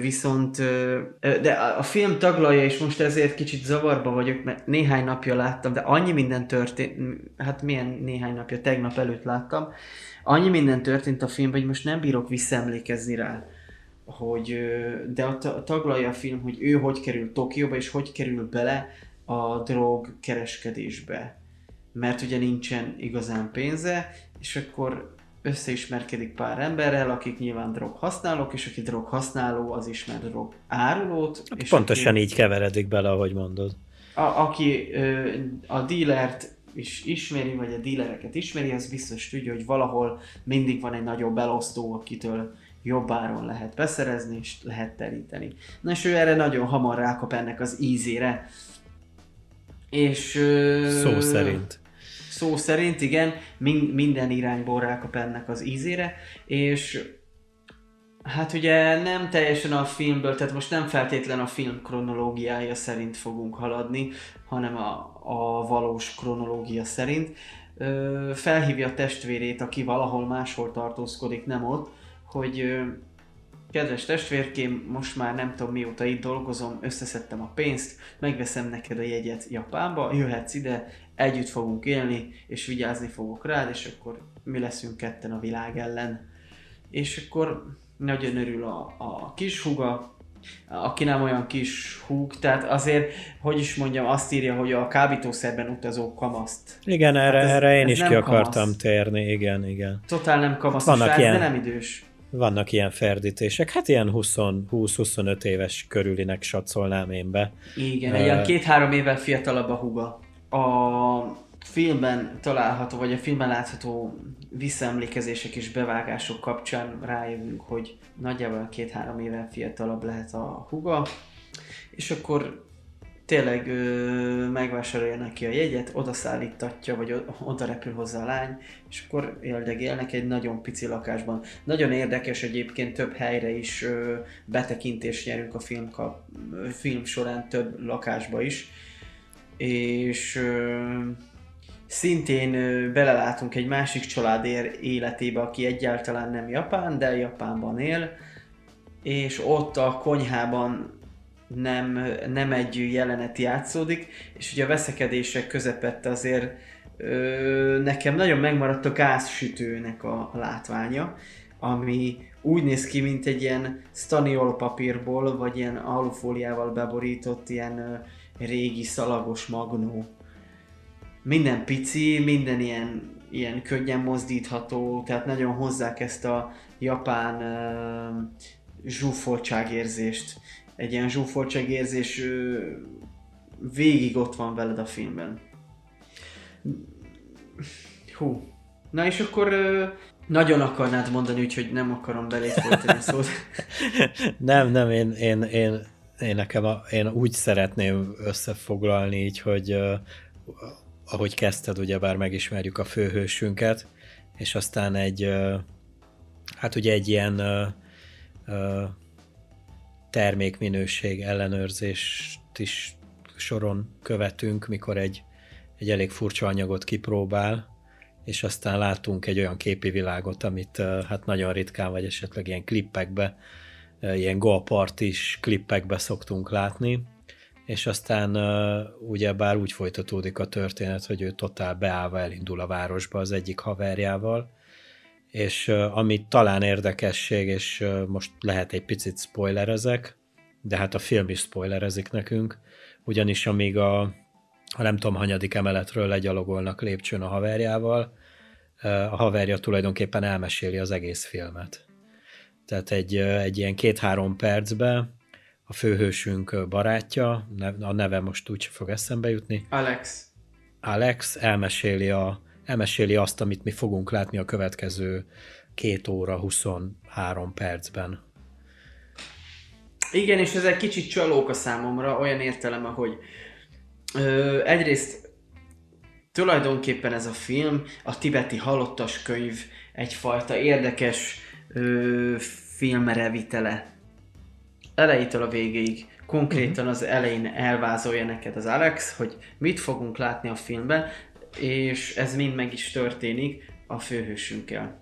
Viszont, de a, film taglalja, és most ezért kicsit zavarba vagyok, mert néhány napja láttam, de annyi minden történt, hát milyen néhány napja, tegnap előtt láttam, annyi minden történt a filmben, hogy most nem bírok visszaemlékezni rá hogy, de a ta- taglalja a film, hogy ő hogy kerül Tokióba, és hogy kerül bele a drog kereskedésbe. Mert ugye nincsen igazán pénze, és akkor összeismerkedik pár emberrel, akik nyilván drog használók, és aki drog használó, az ismer drog árulót. És pontosan aki, így keveredik bele, ahogy mondod. a, aki ö, a dílert is ismeri, vagy a dílereket ismeri, az biztos tudja, hogy valahol mindig van egy nagyobb elosztó, akitől jobb áron lehet beszerezni, és lehet teríteni. Na és ő erre nagyon hamar rákap ennek az ízére. És... Ö, Szó szerint. Szó szerint, igen, min- minden irányból rákap ennek az ízére, és hát ugye nem teljesen a filmből, tehát most nem feltétlen a film kronológiája szerint fogunk haladni, hanem a, a valós kronológia szerint. Ö, felhívja testvérét, aki valahol máshol tartózkodik, nem ott, hogy ö, Kedves testvérkém, most már nem tudom mióta itt dolgozom, összeszedtem a pénzt, megveszem neked a jegyet Japánba, jöhetsz ide, együtt fogunk élni, és vigyázni fogok rád, és akkor mi leszünk ketten a világ ellen. És akkor nagyon örül a, a kis húga, aki nem olyan kis húg, tehát azért, hogy is mondjam, azt írja, hogy a kábítószerben utazó kamaszt. Igen, erre, ez- erre én ez is ki akartam kamasz. térni, igen, igen. Totál nem kamasz, Vannak srác, ilyen- de nem idős. Vannak ilyen ferdítések, hát ilyen 20 20-25 éves körülinek satszolnám én be. Igen, egy ilyen két-három évvel fiatalabb a huga. A filmben található, vagy a filmben látható visszaemlékezések és bevágások kapcsán rájövünk, hogy nagyjából két-három évvel fiatalabb lehet a huga, és akkor tényleg ö, megvásárolja neki a jegyet, odaszállítatja, vagy oda repül hozzá a lány, és akkor éldegélnek egy nagyon pici lakásban. Nagyon érdekes egyébként több helyre is ö, betekintést nyerünk a film, kap, film során több lakásba is, és ö, szintén ö, belelátunk egy másik család életébe, aki egyáltalán nem japán, de Japánban él, és ott a konyhában nem, nem egy jelenet játszódik, és ugye a veszekedések közepette azért ö, nekem nagyon megmaradt a gázsütőnek a látványa, ami úgy néz ki, mint egy ilyen staniol papírból, vagy ilyen alufóliával beborított ilyen ö, régi szalagos magnó. Minden pici, minden ilyen, ilyen könnyen mozdítható, tehát nagyon hozzák ezt a japán ö, zsúfoltságérzést. Egy ilyen zsúfoltságérzés ö, végig ott van veled a filmben. Hú. Na és akkor ö, nagyon akarnád mondani, úgyhogy nem akarom belét folytani szót. nem, nem, én, én, én, én nekem a, én úgy szeretném összefoglalni így, hogy uh, ahogy kezdted, ugyebár megismerjük a főhősünket, és aztán egy uh, hát ugye egy ilyen uh, termékminőség ellenőrzést is soron követünk, mikor egy, egy elég furcsa anyagot kipróbál, és aztán látunk egy olyan képi világot, amit hát nagyon ritkán, vagy esetleg ilyen klippekbe, ilyen is klippekbe szoktunk látni, és aztán ugye bár úgy folytatódik a történet, hogy ő totál beállva elindul a városba az egyik haverjával, és ami talán érdekesség, és most lehet egy picit spoilerezek, de hát a film is spoilerezik nekünk, ugyanis amíg a, a nem tudom, hanyadik emeletről legyalogolnak lépcsőn a haverjával, a haverja tulajdonképpen elmeséli az egész filmet. Tehát egy, egy ilyen két-három percben a főhősünk barátja, a neve most úgy fog eszembe jutni. Alex. Alex elmeséli, a, elmeséli azt, amit mi fogunk látni a következő két óra 23 percben. Igen, és ez egy kicsit csalók a számomra, olyan értelme, hogy ö, egyrészt tulajdonképpen ez a film, a tibeti halottas könyv egyfajta érdekes ö, filmrevitele. Elejétől a végéig. Konkrétan az elején elvázolja neked az Alex, hogy mit fogunk látni a filmben, és ez mind meg is történik a főhősünkkel.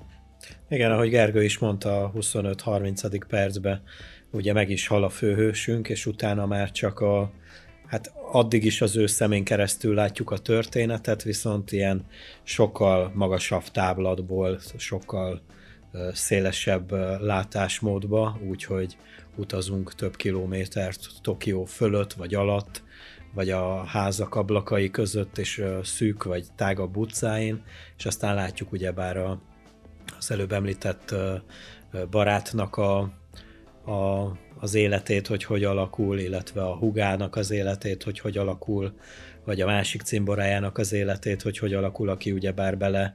Igen, ahogy Gergő is mondta a 25-30. percben, ugye meg is hal a főhősünk, és utána már csak a, hát addig is az ő szemén keresztül látjuk a történetet, viszont ilyen sokkal magasabb táblatból, sokkal szélesebb látásmódba, úgyhogy utazunk több kilométert Tokió fölött vagy alatt, vagy a házak ablakai között, és szűk vagy tágabb utcáin, és aztán látjuk ugyebár a, az előbb említett barátnak a, a, az életét, hogy hogy alakul, illetve a hugának az életét, hogy hogy alakul, vagy a másik cimborájának az életét, hogy hogy alakul, aki ugyebár bele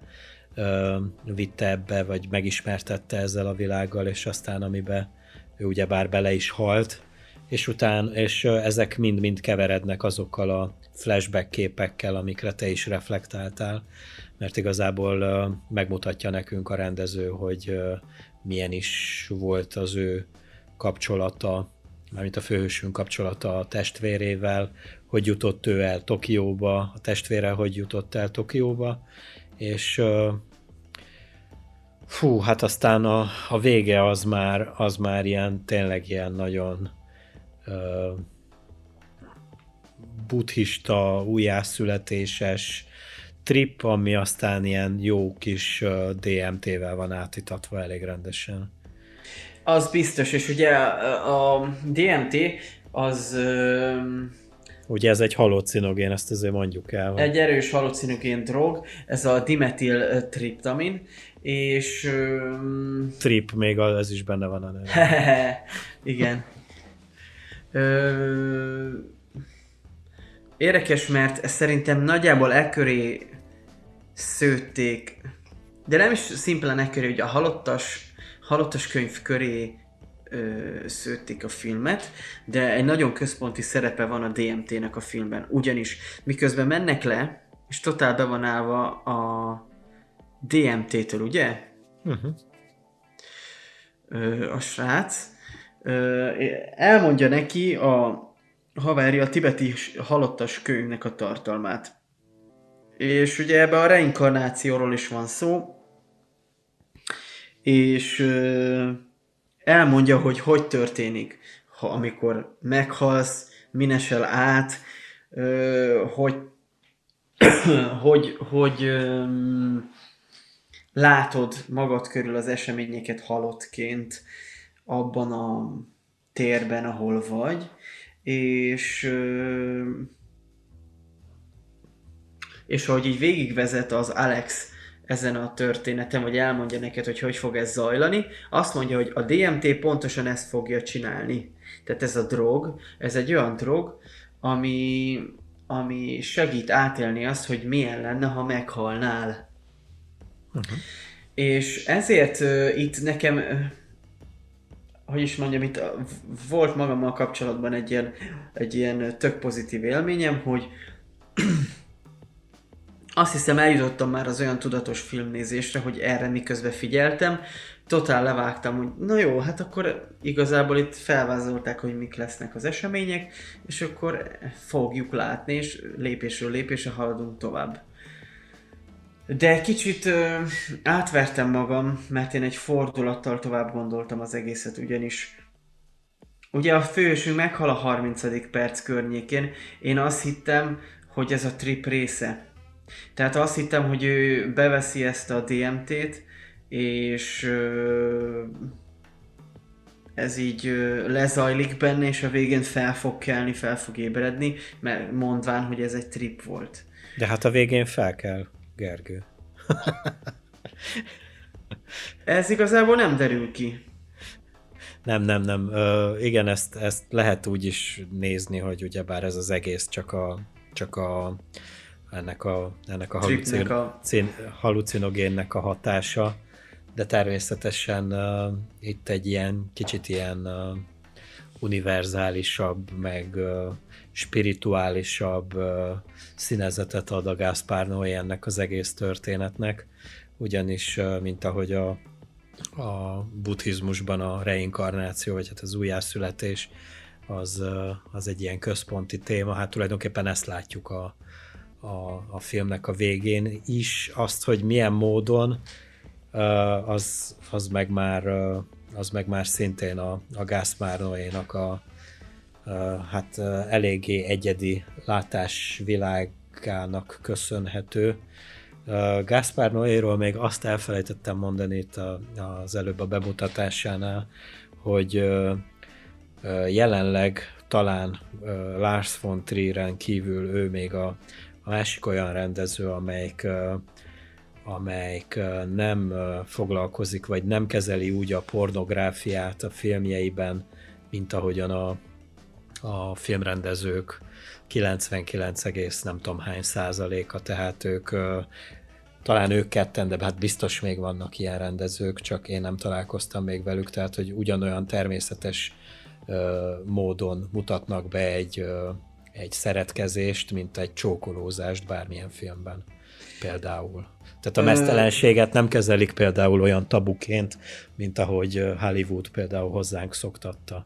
vitte ebbe, vagy megismertette ezzel a világgal, és aztán amibe ő ugyebár bele is halt, és után, és ezek mind-mind keverednek azokkal a flashback képekkel, amikre te is reflektáltál, mert igazából megmutatja nekünk a rendező, hogy milyen is volt az ő kapcsolata, mármint a főhősünk kapcsolata a testvérével, hogy jutott ő el Tokióba, a testvére hogy jutott el Tokióba, és fú, hát aztán a, a vége az már, az már ilyen, tényleg ilyen nagyon uh, buddhista, újjászületéses trip, ami aztán ilyen jó kis DMT-vel van átitatva elég rendesen. Az biztos, és ugye a DMT az... Ugye ez egy halucinogén, ezt azért mondjuk el. Hogy... Egy erős halucinogén drog, ez a dimetil triptamin, és... Trip, még ez is benne van a neve. Igen. Ö... Érdekes, mert szerintem nagyjából ekköré szőtték, de nem is szimplán ekköré, hogy a halottas halottas könyv köré szőtték a filmet, de egy nagyon központi szerepe van a DMT-nek a filmben. Ugyanis miközben mennek le, és totál be van állva a DMT-től, ugye? Uh-huh. Ö, a srác. Ö, elmondja neki a haverja a tibeti halottas könyvnek a tartalmát. És ugye ebbe a reinkarnációról is van szó, és elmondja, hogy hogy történik, ha amikor meghalsz, minesel át, ö, hogy hogy, hogy ö, látod magad körül az eseményeket halottként abban a térben, ahol vagy, és ö, és ahogy így végigvezet az Alex ezen a történeten, vagy elmondja neked, hogy hogy fog ez zajlani, azt mondja, hogy a DMT pontosan ezt fogja csinálni. Tehát ez a drog, ez egy olyan drog, ami, ami segít átélni azt, hogy milyen lenne, ha meghalnál. Uh-huh. És ezért uh, itt nekem, uh, hogy is mondjam, itt uh, volt magammal kapcsolatban egy ilyen, egy ilyen tök pozitív élményem, hogy azt hiszem eljutottam már az olyan tudatos filmnézésre, hogy erre miközben figyeltem, totál levágtam, hogy na jó, hát akkor igazából itt felvázolták, hogy mik lesznek az események, és akkor fogjuk látni, és lépésről lépésre haladunk tovább. De kicsit ö, átvertem magam, mert én egy fordulattal tovább gondoltam az egészet, ugyanis ugye a fősünk meghal a 30. perc környékén, én azt hittem, hogy ez a trip része. Tehát azt hittem, hogy ő beveszi ezt a DMT-t, és ez így lezajlik benne, és a végén fel fog kelni, fel fog ébredni, mert mondván, hogy ez egy trip volt. De hát a végén fel kell, Gergő. ez igazából nem derül ki. Nem, nem, nem. Ö, igen, ezt, ezt lehet úgy is nézni, hogy ugyebár ez az egész csak a, csak a ennek a, ennek a, halucin, a... halucinogénnek a hatása, de természetesen uh, itt egy ilyen kicsit ilyen uh, univerzálisabb, meg uh, spirituálisabb uh, színezetet ad a Gaspar Noé ennek az egész történetnek, ugyanis, uh, mint ahogy a, a buddhizmusban a reinkarnáció, vagy hát az újjászületés, az, uh, az egy ilyen központi téma, hát tulajdonképpen ezt látjuk a, a, a filmnek a végén is, azt, hogy milyen módon, az, az, meg, már, az meg már szintén a, a Gaspar Noé-nak a, hát eléggé egyedi látásvilágának köszönhető. Gaspar Noéról még azt elfelejtettem mondani itt az előbb a bemutatásánál, hogy jelenleg talán Lars von Trieren kívül ő még a a másik olyan rendező, amelyik, amelyik nem foglalkozik, vagy nem kezeli úgy a pornográfiát a filmjeiben, mint ahogyan a, a filmrendezők. 99, nem tudom hány százaléka, tehát ők talán ők ketten, de hát biztos még vannak ilyen rendezők, csak én nem találkoztam még velük, tehát hogy ugyanolyan természetes módon mutatnak be egy egy szeretkezést, mint egy csókolózást bármilyen filmben például. Tehát a mesztelenséget nem kezelik például olyan tabuként, mint ahogy Hollywood például hozzánk szoktatta.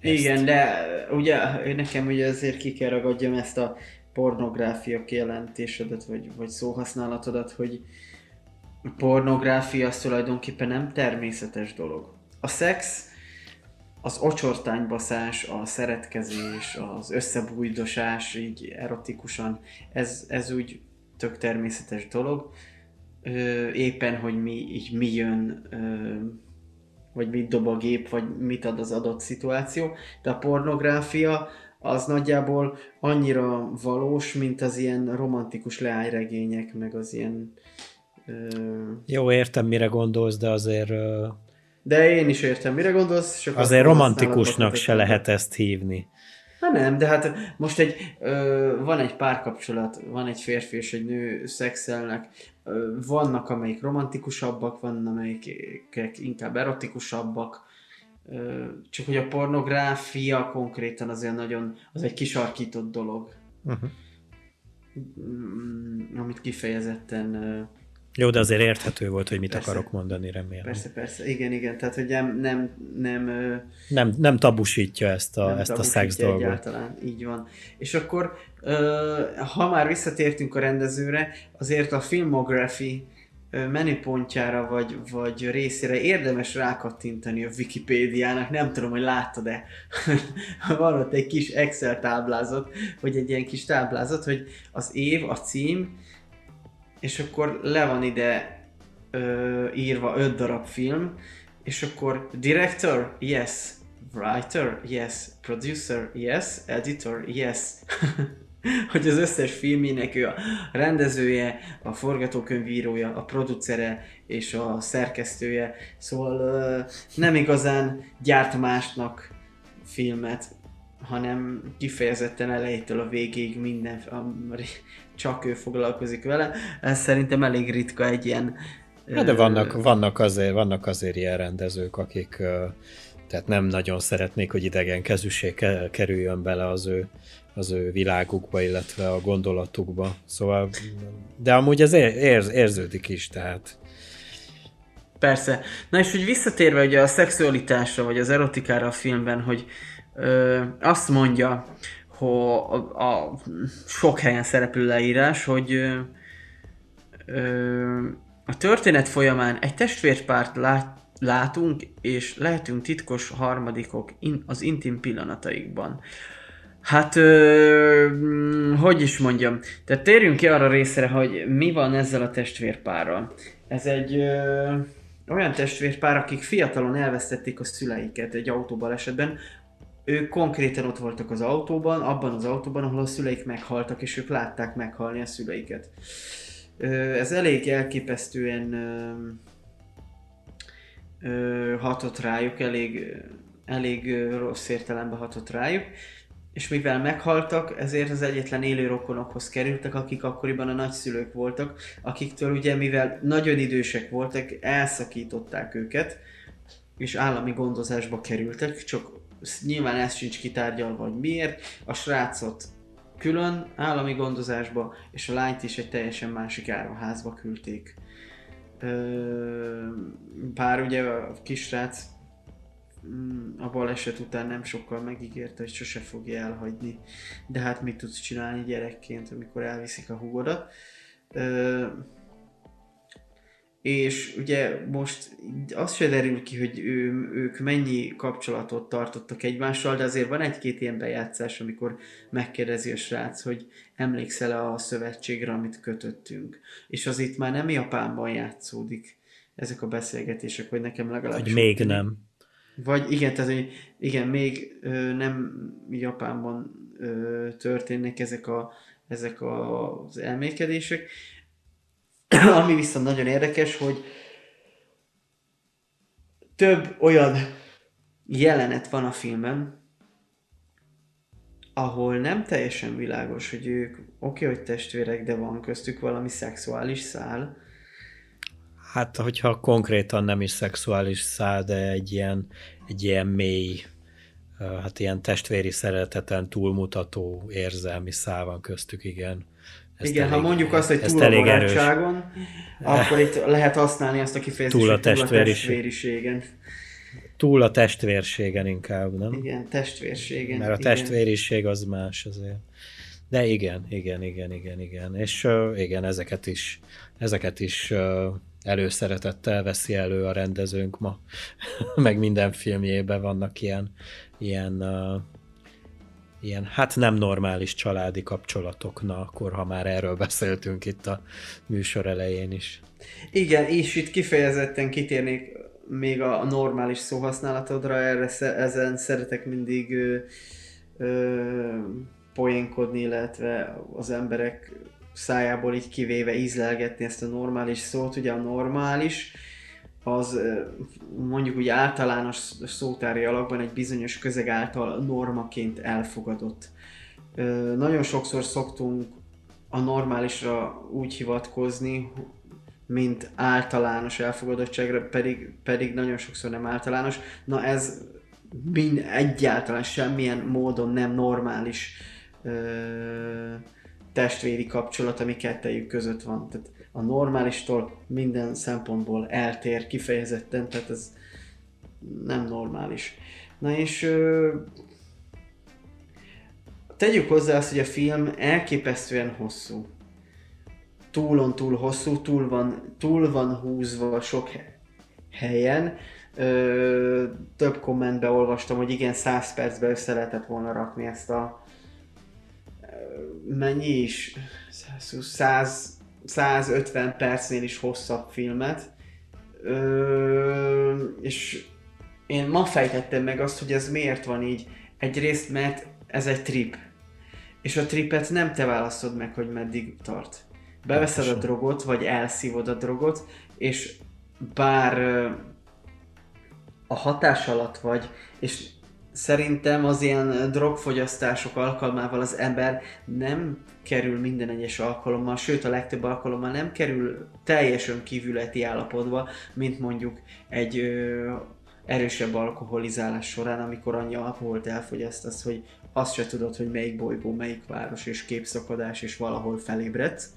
Ezt. Igen, de ugye nekem ugye azért ki kell ragadjam ezt a pornográfia kijelentésedet, vagy, vagy szóhasználatodat, hogy a pornográfia az tulajdonképpen nem természetes dolog. A szex az ocsortánybaszás, a szeretkezés, az összebújdosás, így erotikusan, ez, ez úgy tök természetes dolog. Ö, éppen, hogy mi, így mi jön, ö, vagy mit dob a gép, vagy mit ad az adott szituáció, de a pornográfia az nagyjából annyira valós, mint az ilyen romantikus leányregények, meg az ilyen... Ö... Jó, értem, mire gondolsz, de azért de én is értem, mire gondolsz. Csak Azért romantikusnak se lehet ezt hívni. Hát nem, de hát most egy, ö, van egy párkapcsolat, van egy férfi és egy nő szexelnek, ö, vannak amelyik romantikusabbak, vannak amelyikek inkább erotikusabbak, ö, csak hogy a pornográfia konkrétan azért nagyon, az egy kisarkított dolog. Uh-huh. Amit kifejezetten jó, de azért érthető volt, hogy mit persze. akarok mondani, remélem. Persze, persze, igen, igen, tehát hogy nem... Nem, nem, nem, nem tabusítja ezt a, ezt a szex dolgot. Egyáltalán, így van. És akkor, ha már visszatértünk a rendezőre, azért a filmography menüpontjára vagy, vagy részére érdemes rákattintani a Wikipédiának, nem tudom, hogy láttad-e, van ott egy kis Excel táblázat, vagy egy ilyen kis táblázat, hogy az év, a cím, és akkor le van ide ö, írva öt darab film, és akkor director, yes, writer, yes, producer, yes, editor, yes. hogy az összes filmének ő a rendezője, a forgatókönyvírója, a producere és a szerkesztője, szóval ö, nem igazán gyárt másnak filmet, hanem kifejezetten elejétől a végéig minden, a, csak ő foglalkozik vele. Ez szerintem elég ritka egy ilyen Hát de vannak, vannak, azért, vannak azért ilyen rendezők, akik tehát nem nagyon szeretnék, hogy idegen kezűség kerüljön bele az ő, az ő világukba, illetve a gondolatukba. Szóval, de amúgy ez érz, érződik is, tehát. Persze. Na és hogy visszatérve ugye a szexualitásra, vagy az erotikára a filmben, hogy ö, azt mondja, hogy a, a sok helyen szereplő leírás, hogy ö, a történet folyamán egy testvérpárt lát, látunk, és lehetünk titkos harmadikok in, az intim pillanataikban. Hát, ö, hogy is mondjam, tehát térjünk ki arra részre, hogy mi van ezzel a testvérpárral. Ez egy ö, olyan testvérpár, akik fiatalon elvesztették a szüleiket egy autóbalesetben, ők konkrétan ott voltak az autóban, abban az autóban, ahol a szüleik meghaltak, és ők látták meghalni a szüleiket. Ez elég elképesztően hatott rájuk, elég, elég rossz értelemben hatott rájuk, és mivel meghaltak, ezért az egyetlen élő rokonokhoz kerültek, akik akkoriban a nagyszülők voltak, akiktől ugye, mivel nagyon idősek voltak, elszakították őket, és állami gondozásba kerültek, csak nyilván ez sincs kitárgyalva, hogy miért. A srácot külön állami gondozásba, és a lányt is egy teljesen másik árvaházba küldték. Bár ugye a kisrác mm, a baleset után nem sokkal megígérte, hogy sose fogja elhagyni. De hát mit tudsz csinálni gyerekként, amikor elviszik a húgodat és ugye most az se derül ki, hogy ő, ők mennyi kapcsolatot tartottak egymással, de azért van egy-két ilyen bejátszás, amikor megkérdezi a srác, hogy emlékszel a szövetségre, amit kötöttünk. És az itt már nem Japánban játszódik ezek a beszélgetések, hogy nekem legalább... Hogy még nem. Vagy igen, tehát hogy igen, még ö, nem Japánban ö, történnek ezek, a, ezek a, az elmékedések, Ami viszont nagyon érdekes, hogy több olyan jelenet van a filmben, ahol nem teljesen világos, hogy ők oké, okay, hogy testvérek, de van köztük valami szexuális szál. Hát, hogyha konkrétan nem is szexuális szál, de egy ilyen, egy ilyen mély, hát ilyen testvéri szereteten túlmutató érzelmi szál van köztük, igen. Ezt Igen, elég, ha mondjuk azt, hogy túl a barátságon, akkor itt lehet használni azt a kifejezést, túl a, túl a testvériségen. Túl a testvérségen inkább, nem? Igen, testvérségen. Mert a igen. testvériség az más azért. De igen, igen, igen, igen, igen. És uh, igen, ezeket is, ezeket is uh, előszeretettel veszi elő a rendezőnk ma. Meg minden filmjében vannak ilyen, ilyen uh, ilyen, hát nem normális családi kapcsolatok, na akkor, ha már erről beszéltünk itt a műsor elején is. Igen, és itt kifejezetten kitérnék még a normális szóhasználatodra, erre ezen szeretek mindig ö, ö, poénkodni, illetve az emberek szájából így kivéve ízlelgetni ezt a normális szót. Ugye a normális, az mondjuk úgy általános szótári alakban egy bizonyos közeg által normaként elfogadott. Nagyon sokszor szoktunk a normálisra úgy hivatkozni, mint általános elfogadottságra, pedig, pedig nagyon sokszor nem általános. Na ez mind egyáltalán semmilyen módon nem normális ö, testvéri kapcsolat, ami kettejük között van. Tehát a normálistól minden szempontból eltér kifejezetten, tehát ez nem normális. Na és tegyük hozzá azt, hogy a film elképesztően hosszú. túlon túl hosszú, túl van, túl van húzva sok helyen. Ö, több kommentbe olvastam, hogy igen, 100 percbe össze lehetett volna rakni ezt a mennyi is? 100, 150 percnél is hosszabb filmet. Ö, és én ma fejtettem meg azt, hogy ez miért van így. Egyrészt, mert ez egy trip. És a tripet nem te választod meg, hogy meddig tart. Beveszed a drogot, vagy elszívod a drogot, és bár a hatás alatt vagy, és szerintem az ilyen drogfogyasztások alkalmával az ember nem kerül minden egyes alkalommal, sőt a legtöbb alkalommal nem kerül teljes önkívületi állapotba, mint mondjuk egy ö, erősebb alkoholizálás során, amikor annyi alkoholt elfogyasztasz, hogy azt se tudod, hogy melyik bolygó, melyik város és képszakadás, és valahol felébredsz,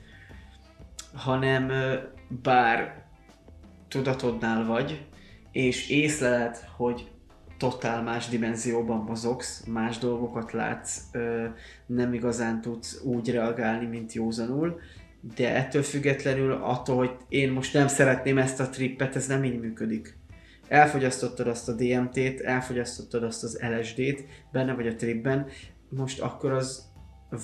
hanem bár tudatodnál vagy, és észleled, hogy totál más dimenzióban mozogsz, más dolgokat látsz, nem igazán tudsz úgy reagálni, mint józanul, de ettől függetlenül attól, hogy én most nem szeretném ezt a trippet, ez nem így működik. Elfogyasztottad azt a DMT-t, elfogyasztottad azt az LSD-t, benne vagy a tripben, most akkor az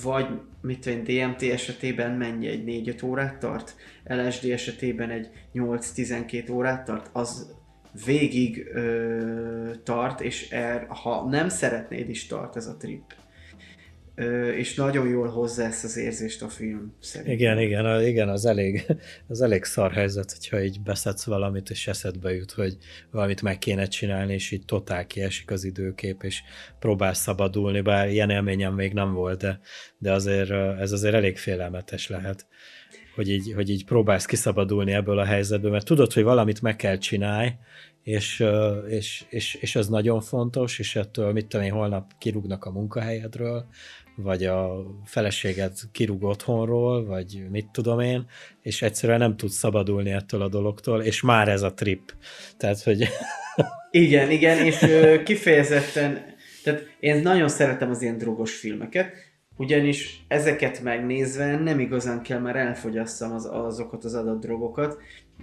vagy mit tudom, DMT esetében mennyi egy 4-5 órát tart, LSD esetében egy 8-12 órát tart, az végig ö, tart, és er, ha nem szeretnéd is tart ez a trip. Ö, és nagyon jól hozza ezt az érzést a film szerintem. Igen, igen, igen, az elég, az elég szar helyzet, hogyha így beszedsz valamit, és eszedbe jut, hogy valamit meg kéne csinálni, és így totál kiesik az időkép, és próbálsz szabadulni, bár ilyen élményem még nem volt, de, de azért ez azért elég félelmetes lehet hogy így, hogy így próbálsz kiszabadulni ebből a helyzetből, mert tudod, hogy valamit meg kell csinálni, és, és, és, és ez nagyon fontos, és ettől mit tudom én, holnap kirúgnak a munkahelyedről, vagy a feleséged kirúg otthonról, vagy mit tudom én, és egyszerűen nem tudsz szabadulni ettől a dologtól, és már ez a trip. Tehát, hogy... Igen, igen, és kifejezetten, tehát én nagyon szeretem az ilyen drogos filmeket, ugyanis ezeket megnézve nem igazán kell már elfogyasszam az, azokat az adott drogokat.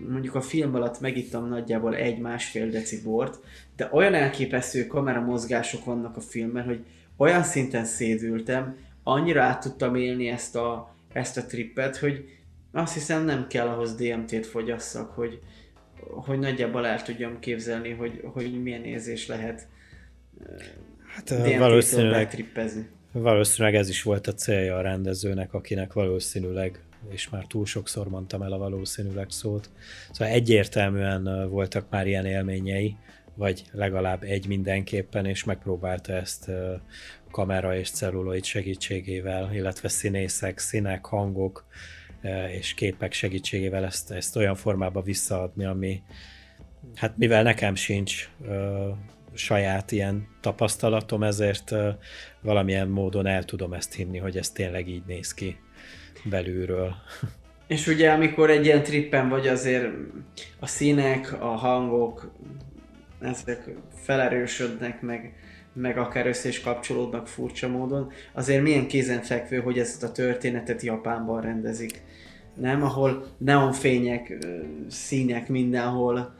Mondjuk a film alatt megittam nagyjából egy-másfél deci bort, de olyan elképesztő kameramozgások vannak a filmben, hogy olyan szinten szédültem, annyira át tudtam élni ezt a, ezt a trippet, hogy azt hiszem nem kell ahhoz DMT-t fogyasszak, hogy, hogy nagyjából el tudjam képzelni, hogy, hogy milyen érzés lehet hát, valószínűleg, trippezni. Valószínűleg ez is volt a célja a rendezőnek, akinek valószínűleg, és már túl sokszor mondtam el a valószínűleg szót, szóval egyértelműen voltak már ilyen élményei, vagy legalább egy mindenképpen, és megpróbálta ezt kamera és celluloid segítségével, illetve színészek, színek, hangok és képek segítségével ezt, ezt olyan formába visszaadni, ami hát mivel nekem sincs saját ilyen tapasztalatom, ezért valamilyen módon el tudom ezt hinni, hogy ez tényleg így néz ki belülről. És ugye amikor egy ilyen trippen vagy azért a színek, a hangok, ezek felerősödnek, meg, meg akár össze is kapcsolódnak furcsa módon, azért milyen kézenfekvő, hogy ezt a történetet Japánban rendezik. Nem, ahol neonfények, színek mindenhol,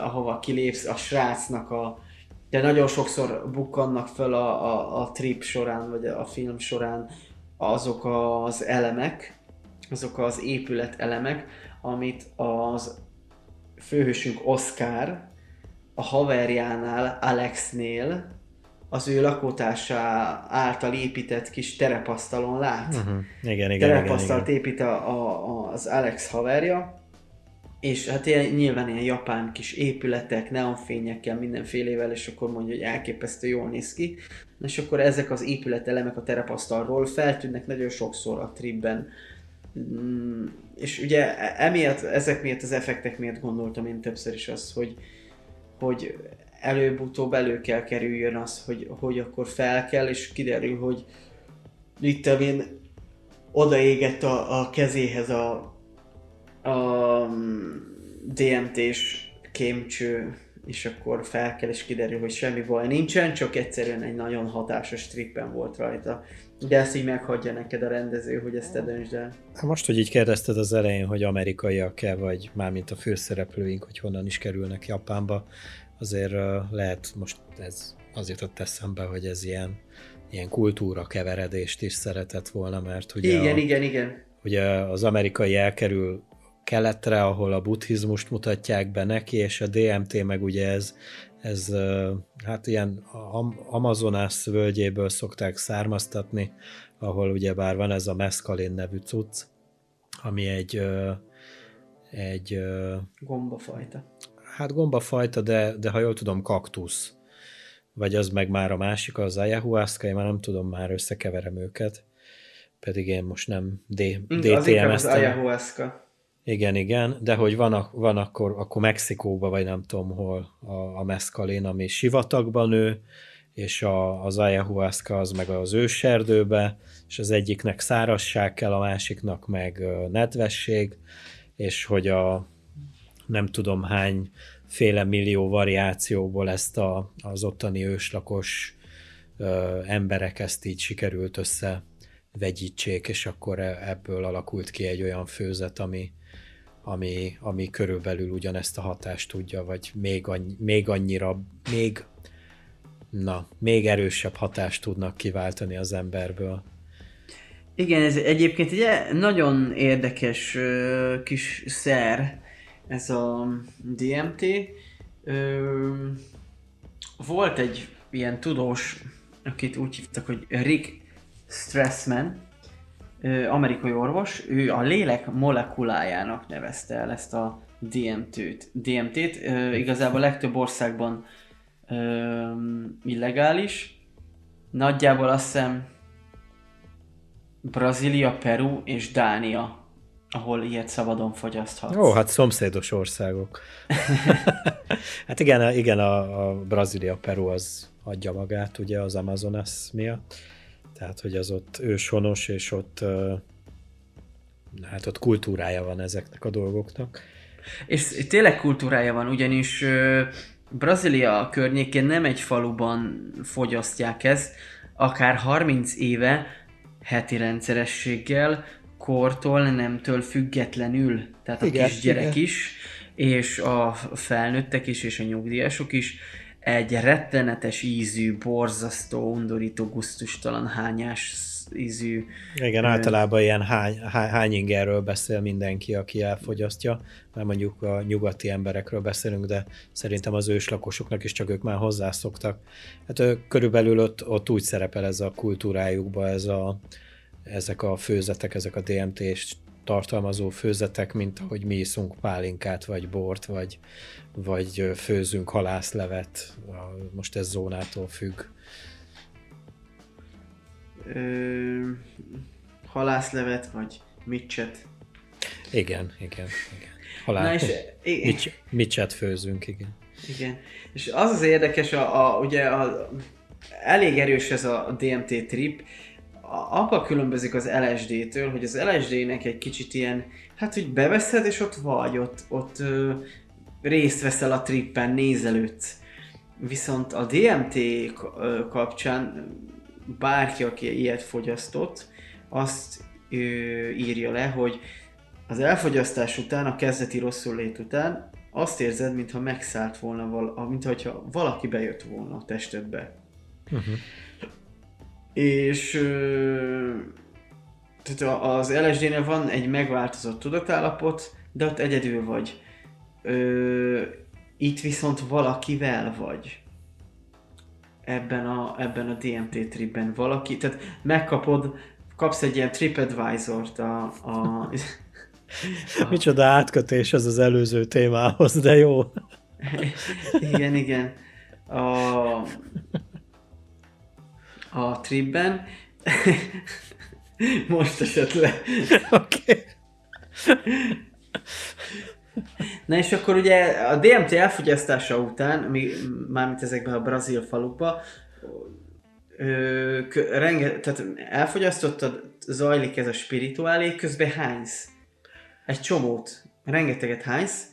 ahova kilépsz, a srácnak a, de nagyon sokszor bukkannak fel a, a, a trip során, vagy a film során azok az elemek, azok az épület elemek, amit az főhősünk Oscar a haverjánál, Alexnél, az ő lakótársa által épített kis terepasztalon lát. Uh-huh. Igen, igen, Terepasztalt igen, igen. épít a, a, az Alex haverja, és hát ilyen, nyilván ilyen japán kis épületek, neonfényekkel, mindenfélével, és akkor mondja, hogy elképesztő jól néz ki. És akkor ezek az épületelemek a terepasztalról feltűnnek nagyon sokszor a tripben. Mm, és ugye e, emiatt, ezek miatt, az effektek miatt gondoltam én többször is azt, hogy, hogy előbb-utóbb elő kell kerüljön az, hogy, hogy akkor fel kell, és kiderül, hogy itt én odaégett a, a kezéhez a a DMT-s kémcső, és akkor fel kell, és kiderül, hogy semmi baj nincsen, csak egyszerűen egy nagyon hatásos trippen volt rajta. De ezt így meghagyja neked a rendező, hogy ezt te döntsd el. Hát most, hogy így kérdezted az elején, hogy amerikaiak-e, vagy mármint a főszereplőink, hogy honnan is kerülnek Japánba, azért lehet most ez azért ott eszembe, hogy ez ilyen, ilyen kultúra keveredést is szeretett volna, mert ugye, Igen, a, igen, igen. ugye az amerikai elkerül keletre, ahol a buddhizmust mutatják be neki, és a DMT meg ugye ez, ez hát ilyen Am- Amazonász völgyéből szokták származtatni, ahol ugye bár van ez a mescalin nevű cucc, ami egy, egy Gombafajta. hát gombafajta, de, de ha jól tudom, kaktusz. Vagy az meg már a másik, az ayahuasca, én már nem tudom, már összekeverem őket. Pedig én most nem D- Az inkább az DTM-eztem. ayahuasca. Igen, igen, de hogy van, van akkor, akkor Mexikóban, vagy nem tudom hol a, a meszkalin, ami sivatagban nő, és a, az ayahuasca az meg az őserdőbe, és az egyiknek szárazság kell, a másiknak meg nedvesség, és hogy a nem tudom hány féle millió variációból ezt a, az ottani őslakos ö, emberek ezt így sikerült össze vegyítsék, és akkor e- ebből alakult ki egy olyan főzet, ami, ami, ami körülbelül ugyanezt a hatást tudja, vagy még, annyi, még annyira, még, na, még erősebb hatást tudnak kiváltani az emberből. Igen, ez egyébként egy nagyon érdekes ö, kis szer, ez a DMT. Ö, volt egy ilyen tudós, akit úgy hívtak, hogy Rick Strassman, ö, amerikai orvos, ő a lélek molekulájának nevezte el ezt a DMT-t. DMT-t igazából legtöbb országban illegális. Nagyjából azt hiszem Brazília, Peru és Dánia, ahol ilyet szabadon fogyaszthatsz. Ó, hát szomszédos országok. hát igen, igen a, a Brazília, Peru az adja magát ugye az Amazonas miatt. Tehát, hogy az ott őshonos, és ott hát ott kultúrája van ezeknek a dolgoknak. És tényleg kultúrája van, ugyanis Brazília környékén nem egy faluban fogyasztják ezt, akár 30 éve heti rendszerességgel, kortól, nemtől függetlenül, tehát a Igen, kisgyerek igen. is, és a felnőttek is, és a nyugdíjasok is egy rettenetes ízű, borzasztó, undorító, guztustalan, hányás ízű Igen, általában ilyen hány, hány, hány ingerről beszél mindenki, aki elfogyasztja, mert mondjuk a nyugati emberekről beszélünk, de szerintem az őslakosoknak is csak ők már hozzászoktak. Hát ö, körülbelül ott, ott úgy szerepel ez a kultúrájukba, ez a, ezek a főzetek, ezek a DMT-s tartalmazó főzetek, mint ahogy mi iszunk pálinkát, vagy bort, vagy, vagy főzünk halászlevet. Most ez zónától függ. ö, halászlevet, vagy micset. Igen, igen, igen. Na és, i- Mit, micset főzünk, igen. igen. És az az érdekes, a, a, ugye a, elég erős ez a DMT trip, abba különbözik az LSD-től, hogy az LSD-nek egy kicsit ilyen, hát hogy beveszed, és ott vagy, ott, ott ö, részt veszel a trippen, nézelődsz. Viszont a DMT kapcsán bárki, aki ilyet fogyasztott, azt ö, írja le, hogy az elfogyasztás után, a kezdeti rosszul lét után azt érzed, mintha megszállt volna, val- mintha valaki bejött volna a testedbe. Uh-huh. És tehát a- az LSD-nél van egy megváltozott tudatállapot, de ott egyedül vagy. Ö, itt viszont valakivel vagy. Ebben a, ebben a DMT tripben valaki, tehát megkapod, kapsz egy ilyen TripAdvisor-t a, a, Micsoda átkötés ez az előző témához, de jó. igen, igen. A, a tripben most esett le. Oké. Okay. Na és akkor ugye a DMT elfogyasztása után, mi, mármint ezekben a brazil falukba, ö, kö, renge, tehát elfogyasztottad, zajlik ez a spirituálé, közben hánysz. Egy csomót, rengeteget hánysz,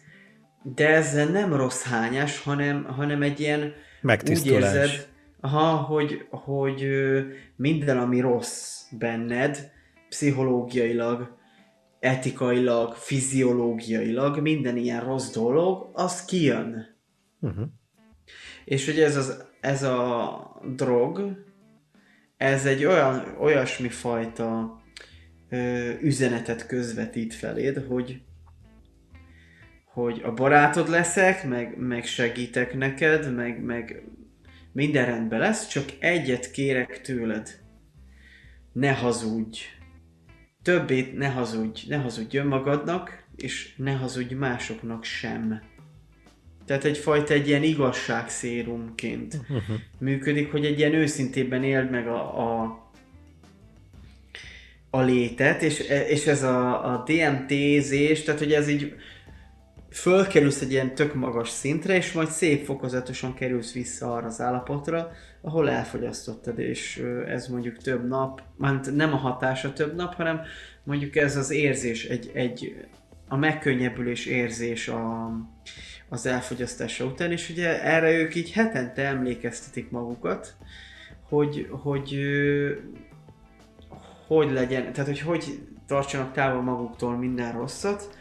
de ez nem rossz hányás, hanem, hanem egy ilyen úgy Megtisztulás. érzed, Aha, hogy, hogy minden, ami rossz benned, pszichológiailag, etikailag, fiziológiailag, minden ilyen rossz dolog, az kijön. Uh-huh. És ugye ez, az, ez a drog, ez egy olyan, olyasmi fajta ö, üzenetet közvetít feléd, hogy hogy a barátod leszek, meg, meg segítek neked, meg, meg minden rendben lesz, csak egyet kérek tőled. Ne hazudj. Többét ne hazudj. Ne hazudj önmagadnak, és ne hazudj másoknak sem. Tehát egyfajta egy ilyen igazságszérumként Uh-huh. működik, hogy egy ilyen őszintében éld meg a, a, a létet, és, és ez a, a DMT-zés, tehát hogy ez így fölkerülsz egy ilyen tök magas szintre, és majd szép fokozatosan kerülsz vissza arra az állapotra, ahol elfogyasztottad, és ez mondjuk több nap, mármint nem a hatása több nap, hanem mondjuk ez az érzés, egy, egy a megkönnyebbülés érzés a, az elfogyasztása után, és ugye erre ők így hetente emlékeztetik magukat, hogy, hogy hogy legyen, tehát hogy hogy tartsanak távol maguktól minden rosszat,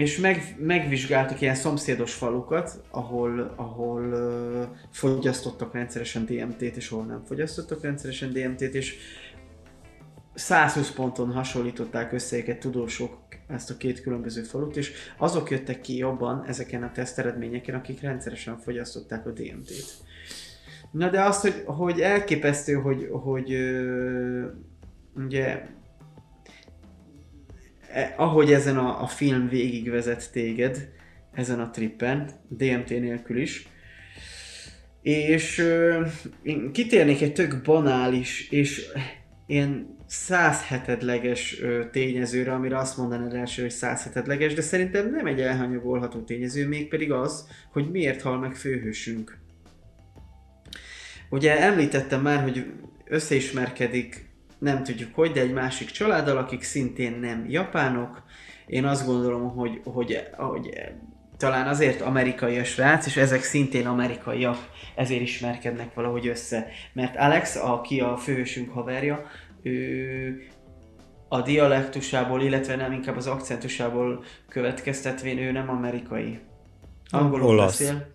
és meg, megvizsgáltak ilyen szomszédos falukat, ahol, ahol uh, fogyasztottak rendszeresen DMT-t, és ahol nem fogyasztottak rendszeresen DMT-t, és 120 ponton hasonlították össze őket tudósok ezt a két különböző falut, és azok jöttek ki jobban ezeken a teszteredményeken, akik rendszeresen fogyasztották a DMT-t. Na de azt, hogy, hogy elképesztő, hogy, hogy ö, ugye ahogy ezen a, a film végigvezet téged, ezen a trippen, DMT nélkül is, és ö, én kitérnék egy tök banális és ilyen 107-leges ö, tényezőre, amire azt mondanád első, hogy 107-leges, de szerintem nem egy elhanyagolható tényező, mégpedig az, hogy miért hal meg főhősünk. Ugye említettem már, hogy összeismerkedik, nem tudjuk hogy, de egy másik családdal, akik szintén nem japánok. Én azt gondolom, hogy, hogy, hogy talán azért amerikai a srác, és ezek szintén amerikaiak, ezért ismerkednek valahogy össze. Mert Alex, aki a főhősünk haverja, ő a dialektusából, illetve nem inkább az akcentusából következtetvén ő nem amerikai. Angolul Olasz. beszél.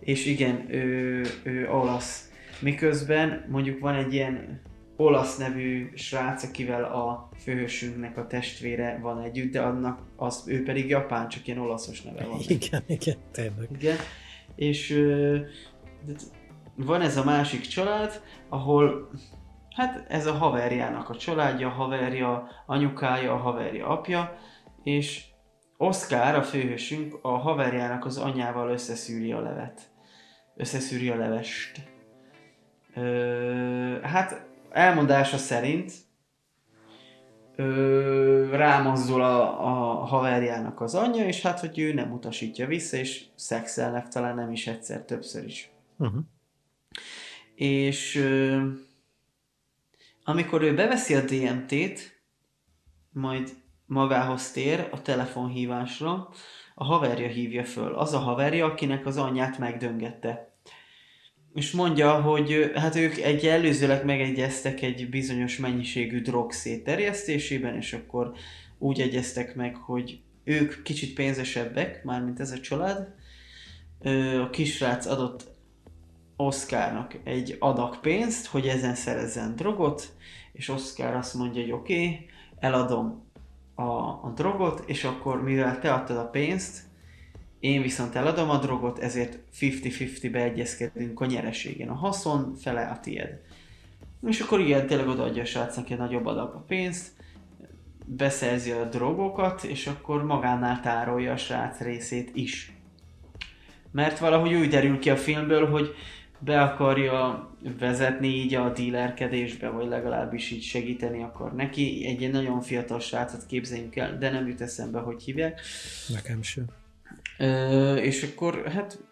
És igen, ő, ő olasz. Miközben mondjuk van egy ilyen olasz nevű srác, akivel a főhősünknek a testvére van együtt, de annak az, ő pedig japán, csak ilyen olaszos neve van. Igen, igen, tényleg. Igen. És de van ez a másik család, ahol hát ez a haverjának a családja, a haverja, anyukája, a haverja apja, és Oscar, a főhősünk, a haverjának az anyával összeszűri a levet. Összeszűri a levest. Ö, hát elmondása szerint ö, rámozdul a, a haverjának az anyja, és hát, hogy ő nem utasítja vissza, és szexelnek talán nem is egyszer, többször is. Uh-huh. És ö, amikor ő beveszi a DMT-t, majd magához tér a telefonhívásra, a haverja hívja föl. Az a haverja, akinek az anyját megdöngette. És mondja, hogy hát ők egy előzőleg megegyeztek egy bizonyos mennyiségű drog szétterjesztésében, és akkor úgy egyeztek meg, hogy ők kicsit pénzesebbek, mármint ez a család. A kisrác adott Oscarnak egy adag pénzt, hogy ezen szerezzen drogot, és Oscar azt mondja, hogy oké, okay, eladom a, a drogot, és akkor mivel te adtad a pénzt, én viszont eladom a drogot, ezért 50-50 beegyezkedünk a nyereségen. A haszon fele a tied. És akkor igen, tényleg odaadja a srácnak egy nagyobb adag a pénzt, beszerzi a drogokat, és akkor magánál tárolja a srác részét is. Mert valahogy úgy derül ki a filmből, hogy be akarja vezetni így a dílerkedésbe, vagy legalábbis így segíteni akar neki. Egy ilyen nagyon fiatal srácot képzeljünk el, de nem jut eszembe, hogy hívják. Nekem sem. És akkor hát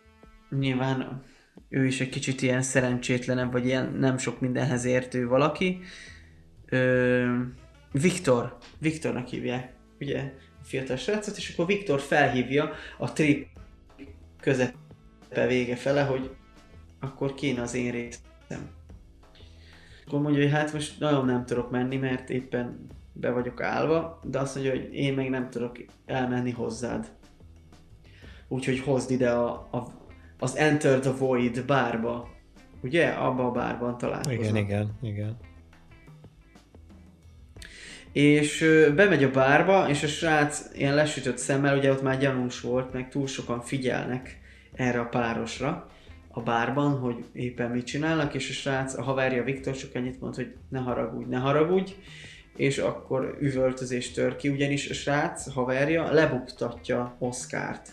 nyilván ő is egy kicsit ilyen szerencsétlenebb, vagy ilyen nem sok mindenhez értő valaki. Ö, Viktor, Viktornak hívják, ugye, a fiatal srácot, és akkor Viktor felhívja a trip közepe vége fele, hogy akkor kéne az én részem. Akkor mondja, hogy hát most nagyon nem tudok menni, mert éppen be vagyok állva, de azt mondja, hogy én meg nem tudok elmenni hozzád. Úgyhogy hozd ide a, a, az Enter the Void bárba. Ugye? Abba a bárban találkozom. Igen, igen, igen. És ö, bemegy a bárba, és a srác ilyen lesütött szemmel, ugye ott már gyanús volt, meg túl sokan figyelnek erre a párosra a bárban, hogy éppen mit csinálnak, és a srác, a haverja Viktor csak ennyit mond, hogy ne haragudj, ne haragudj, és akkor üvöltözés tör ki, ugyanis a srác haverja lebuktatja Oszkárt.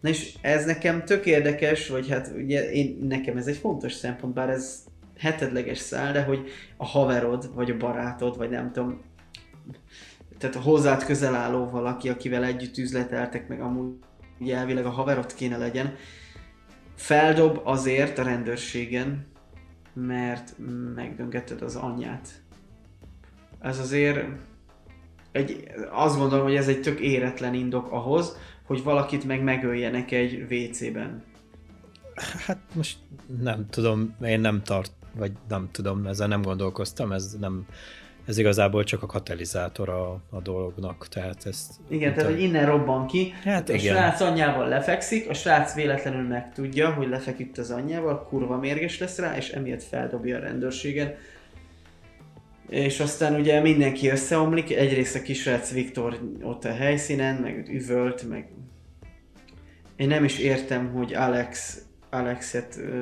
Na és ez nekem tök érdekes, vagy hát ugye én, nekem ez egy fontos szempont, bár ez hetedleges szál, de hogy a haverod, vagy a barátod, vagy nem tudom, tehát a hozzád közel álló valaki, akivel együtt üzleteltek, meg amúgy ugye elvileg a haverod kéne legyen, feldob azért a rendőrségen, mert megdöngeted az anyját. Ez azért egy, azt gondolom, hogy ez egy tök éretlen indok ahhoz, hogy valakit meg megöljenek egy WC-ben. Hát most nem tudom, én nem tart, vagy nem tudom, ezzel nem gondolkoztam, ez nem, ez igazából csak a katalizátor a, a dolognak, tehát ezt... Igen, tehát hogy innen robban ki, Hát a igen. srác anyjával lefekszik, a srác véletlenül megtudja, hogy lefeküdt az anyjával, kurva mérges lesz rá, és emiatt feldobja a rendőrségen. És aztán ugye mindenki összeomlik, egyrészt a kisrác Viktor ott a helyszínen, meg üvölt, meg... Én nem is értem, hogy Alex, Alexet ö,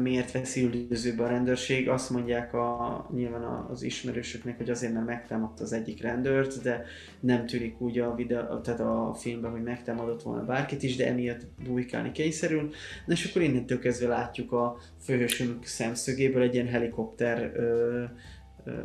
miért veszi üldözőbe a rendőrség. Azt mondják a, nyilván az ismerősöknek, hogy azért, mert megtámadta az egyik rendőrt, de nem tűnik úgy a, videó, tehát a filmben, hogy megtámadott volna bárkit is, de emiatt bujkálni kényszerül. Na és akkor innentől kezdve látjuk a főhősünk szemszögéből egy ilyen helikopter, ö,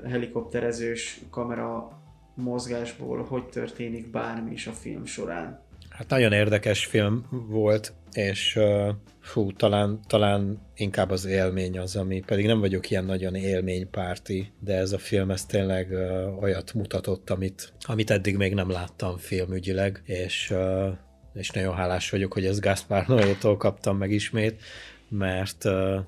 helikopterezős kamera mozgásból, hogy történik bármi is a film során. Hát nagyon érdekes film volt, és uh, fú, talán, talán inkább az élmény az, ami pedig nem vagyok ilyen nagyon élménypárti, de ez a film ez tényleg uh, olyat mutatott, amit, amit eddig még nem láttam filmügyileg, és, uh, és nagyon hálás vagyok, hogy ezt Gaspar Noé-tól kaptam meg ismét, mert uh,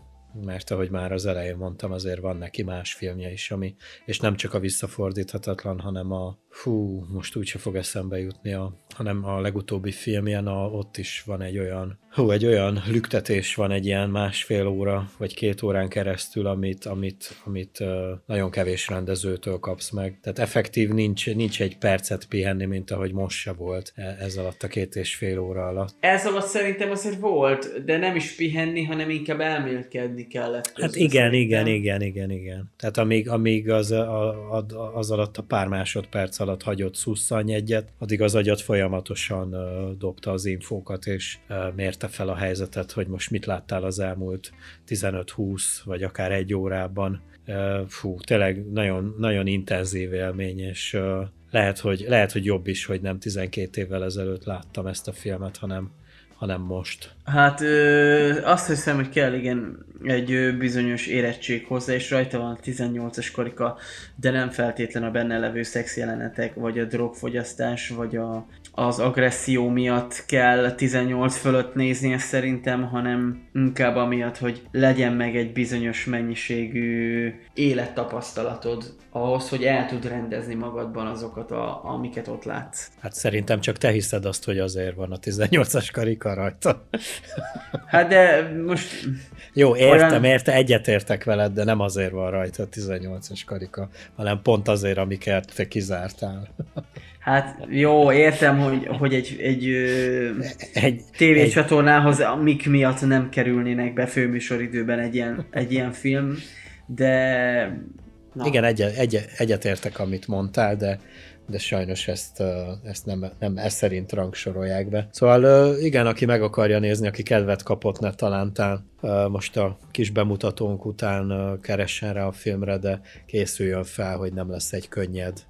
mert ahogy már az elején mondtam, azért van neki más filmje is, ami, és nem csak a visszafordíthatatlan, hanem a, hú, most úgyse fog eszembe jutni, a, hanem a legutóbbi filmjen, a, ott is van egy olyan, hú, egy olyan lüktetés van egy ilyen másfél óra, vagy két órán keresztül, amit, amit, amit uh, nagyon kevés rendezőtől kapsz meg. Tehát effektív nincs, nincs egy percet pihenni, mint ahogy most se volt e- ez alatt a két és fél óra alatt. Ez alatt szerintem azért volt, de nem is pihenni, hanem inkább elmélkedni kellett. Hát közben igen, szerintem. igen, igen, igen, igen. Tehát amíg, amíg az, a, a, az alatt a pár másodperc alatt hagyott szusszany egyet, addig az agyat folyamatosan dobta az infókat, és mérte fel a helyzetet, hogy most mit láttál az elmúlt 15-20, vagy akár egy órában. Fú, tényleg nagyon, nagyon intenzív élmény, és lehet hogy, lehet, hogy jobb is, hogy nem 12 évvel ezelőtt láttam ezt a filmet, hanem, hanem most. Hát ö, azt hiszem, hogy kell igen egy ö, bizonyos érettség hozzá, és rajta van a 18-as karika, de nem feltétlen a benne levő szexjelenetek, vagy a drogfogyasztás, vagy a, az agresszió miatt kell 18 fölött nézni ezt szerintem, hanem inkább amiatt, hogy legyen meg egy bizonyos mennyiségű élettapasztalatod ahhoz, hogy el tud rendezni magadban azokat, a, amiket ott látsz. Hát szerintem csak te hiszed azt, hogy azért van a 18-as karika rajta. Hát de most Jó, értem, Olyan- érte, egyetértek veled, de nem azért van rajta a 18-as karika, hanem pont azért, amiket te kizártál. Hát jó, értem, hogy, hogy egy, egy Egy, tévécsatornához mik miatt nem kerülnének be főműsoridőben egy ilyen, egy ilyen film, de... Na, Igen, egyet, egyet, egyetértek, amit mondtál, de, de sajnos ezt, ezt nem, nem ez szerint rangsorolják be. Szóval igen, aki meg akarja nézni, aki kedvet kapott, ne talántán most a kis bemutatónk után keressen rá a filmre, de készüljön fel, hogy nem lesz egy könnyed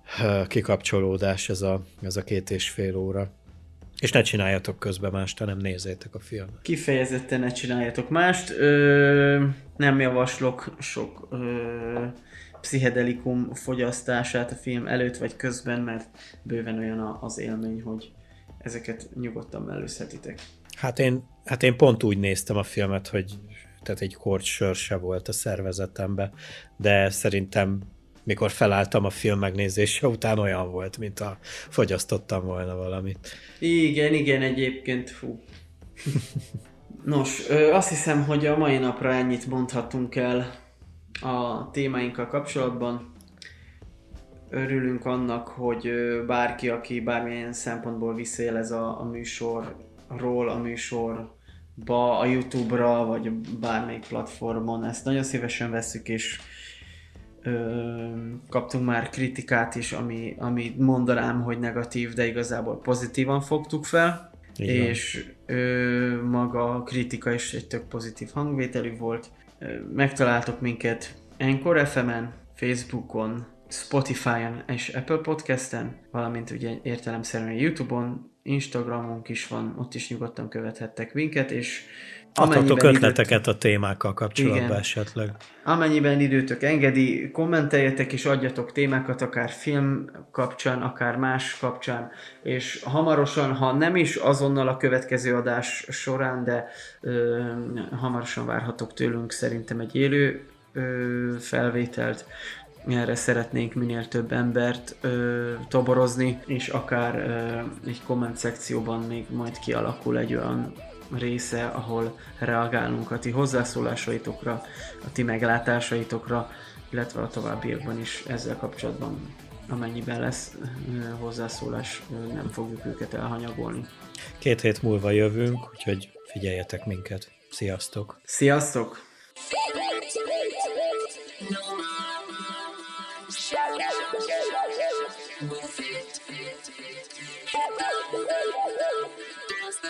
kikapcsolódás ez a, ez a két és fél óra. És ne csináljatok közben mást, hanem nézzétek a filmet. Kifejezetten ne csináljatok mást. Ö, nem javaslok sok ö, pszichedelikum fogyasztását a film előtt vagy közben, mert bőven olyan az élmény, hogy ezeket nyugodtan mellőzhetitek. Hát én, hát én pont úgy néztem a filmet, hogy tehát egy korty sör se volt a szervezetembe, de szerintem mikor felálltam a film megnézése után olyan volt, mint a fogyasztottam volna valamit. Igen, igen, egyébként, fú. Nos, azt hiszem, hogy a mai napra ennyit mondhatunk el a témáinkkal kapcsolatban. Örülünk annak, hogy bárki, aki bármilyen szempontból visszaélez a, a műsorról, a műsorba, a Youtube-ra, vagy bármelyik platformon, ezt nagyon szívesen veszük, és ö, kaptunk már kritikát is, ami, ami mondanám, hogy negatív, de igazából pozitívan fogtuk fel. Van. és ö, maga a kritika is egy tök pozitív hangvételű volt. Megtaláltok minket Anchor FM-en, Facebookon, Spotify-on és Apple Podcast-en, valamint ugye értelemszerűen YouTube-on, Instagramunk is van, ott is nyugodtan követhettek minket, és Adhatok ötleteket a témákkal kapcsolatban Igen. esetleg. Amennyiben időtök engedi, kommenteljetek és adjatok témákat, akár film kapcsán, akár más kapcsán, és hamarosan, ha nem is azonnal a következő adás során, de ö, hamarosan várhatok tőlünk szerintem egy élő ö, felvételt. Erre szeretnénk minél több embert ö, toborozni, és akár ö, egy komment szekcióban még majd kialakul egy olyan része, ahol reagálunk a ti hozzászólásaitokra, a ti meglátásaitokra, illetve a továbbiakban is ezzel kapcsolatban amennyiben lesz hozzászólás, nem fogjuk őket elhanyagolni. Két hét múlva jövünk, úgyhogy figyeljetek minket. Sziasztok! Sziasztok! Shout out, shout out, shout out. Woo!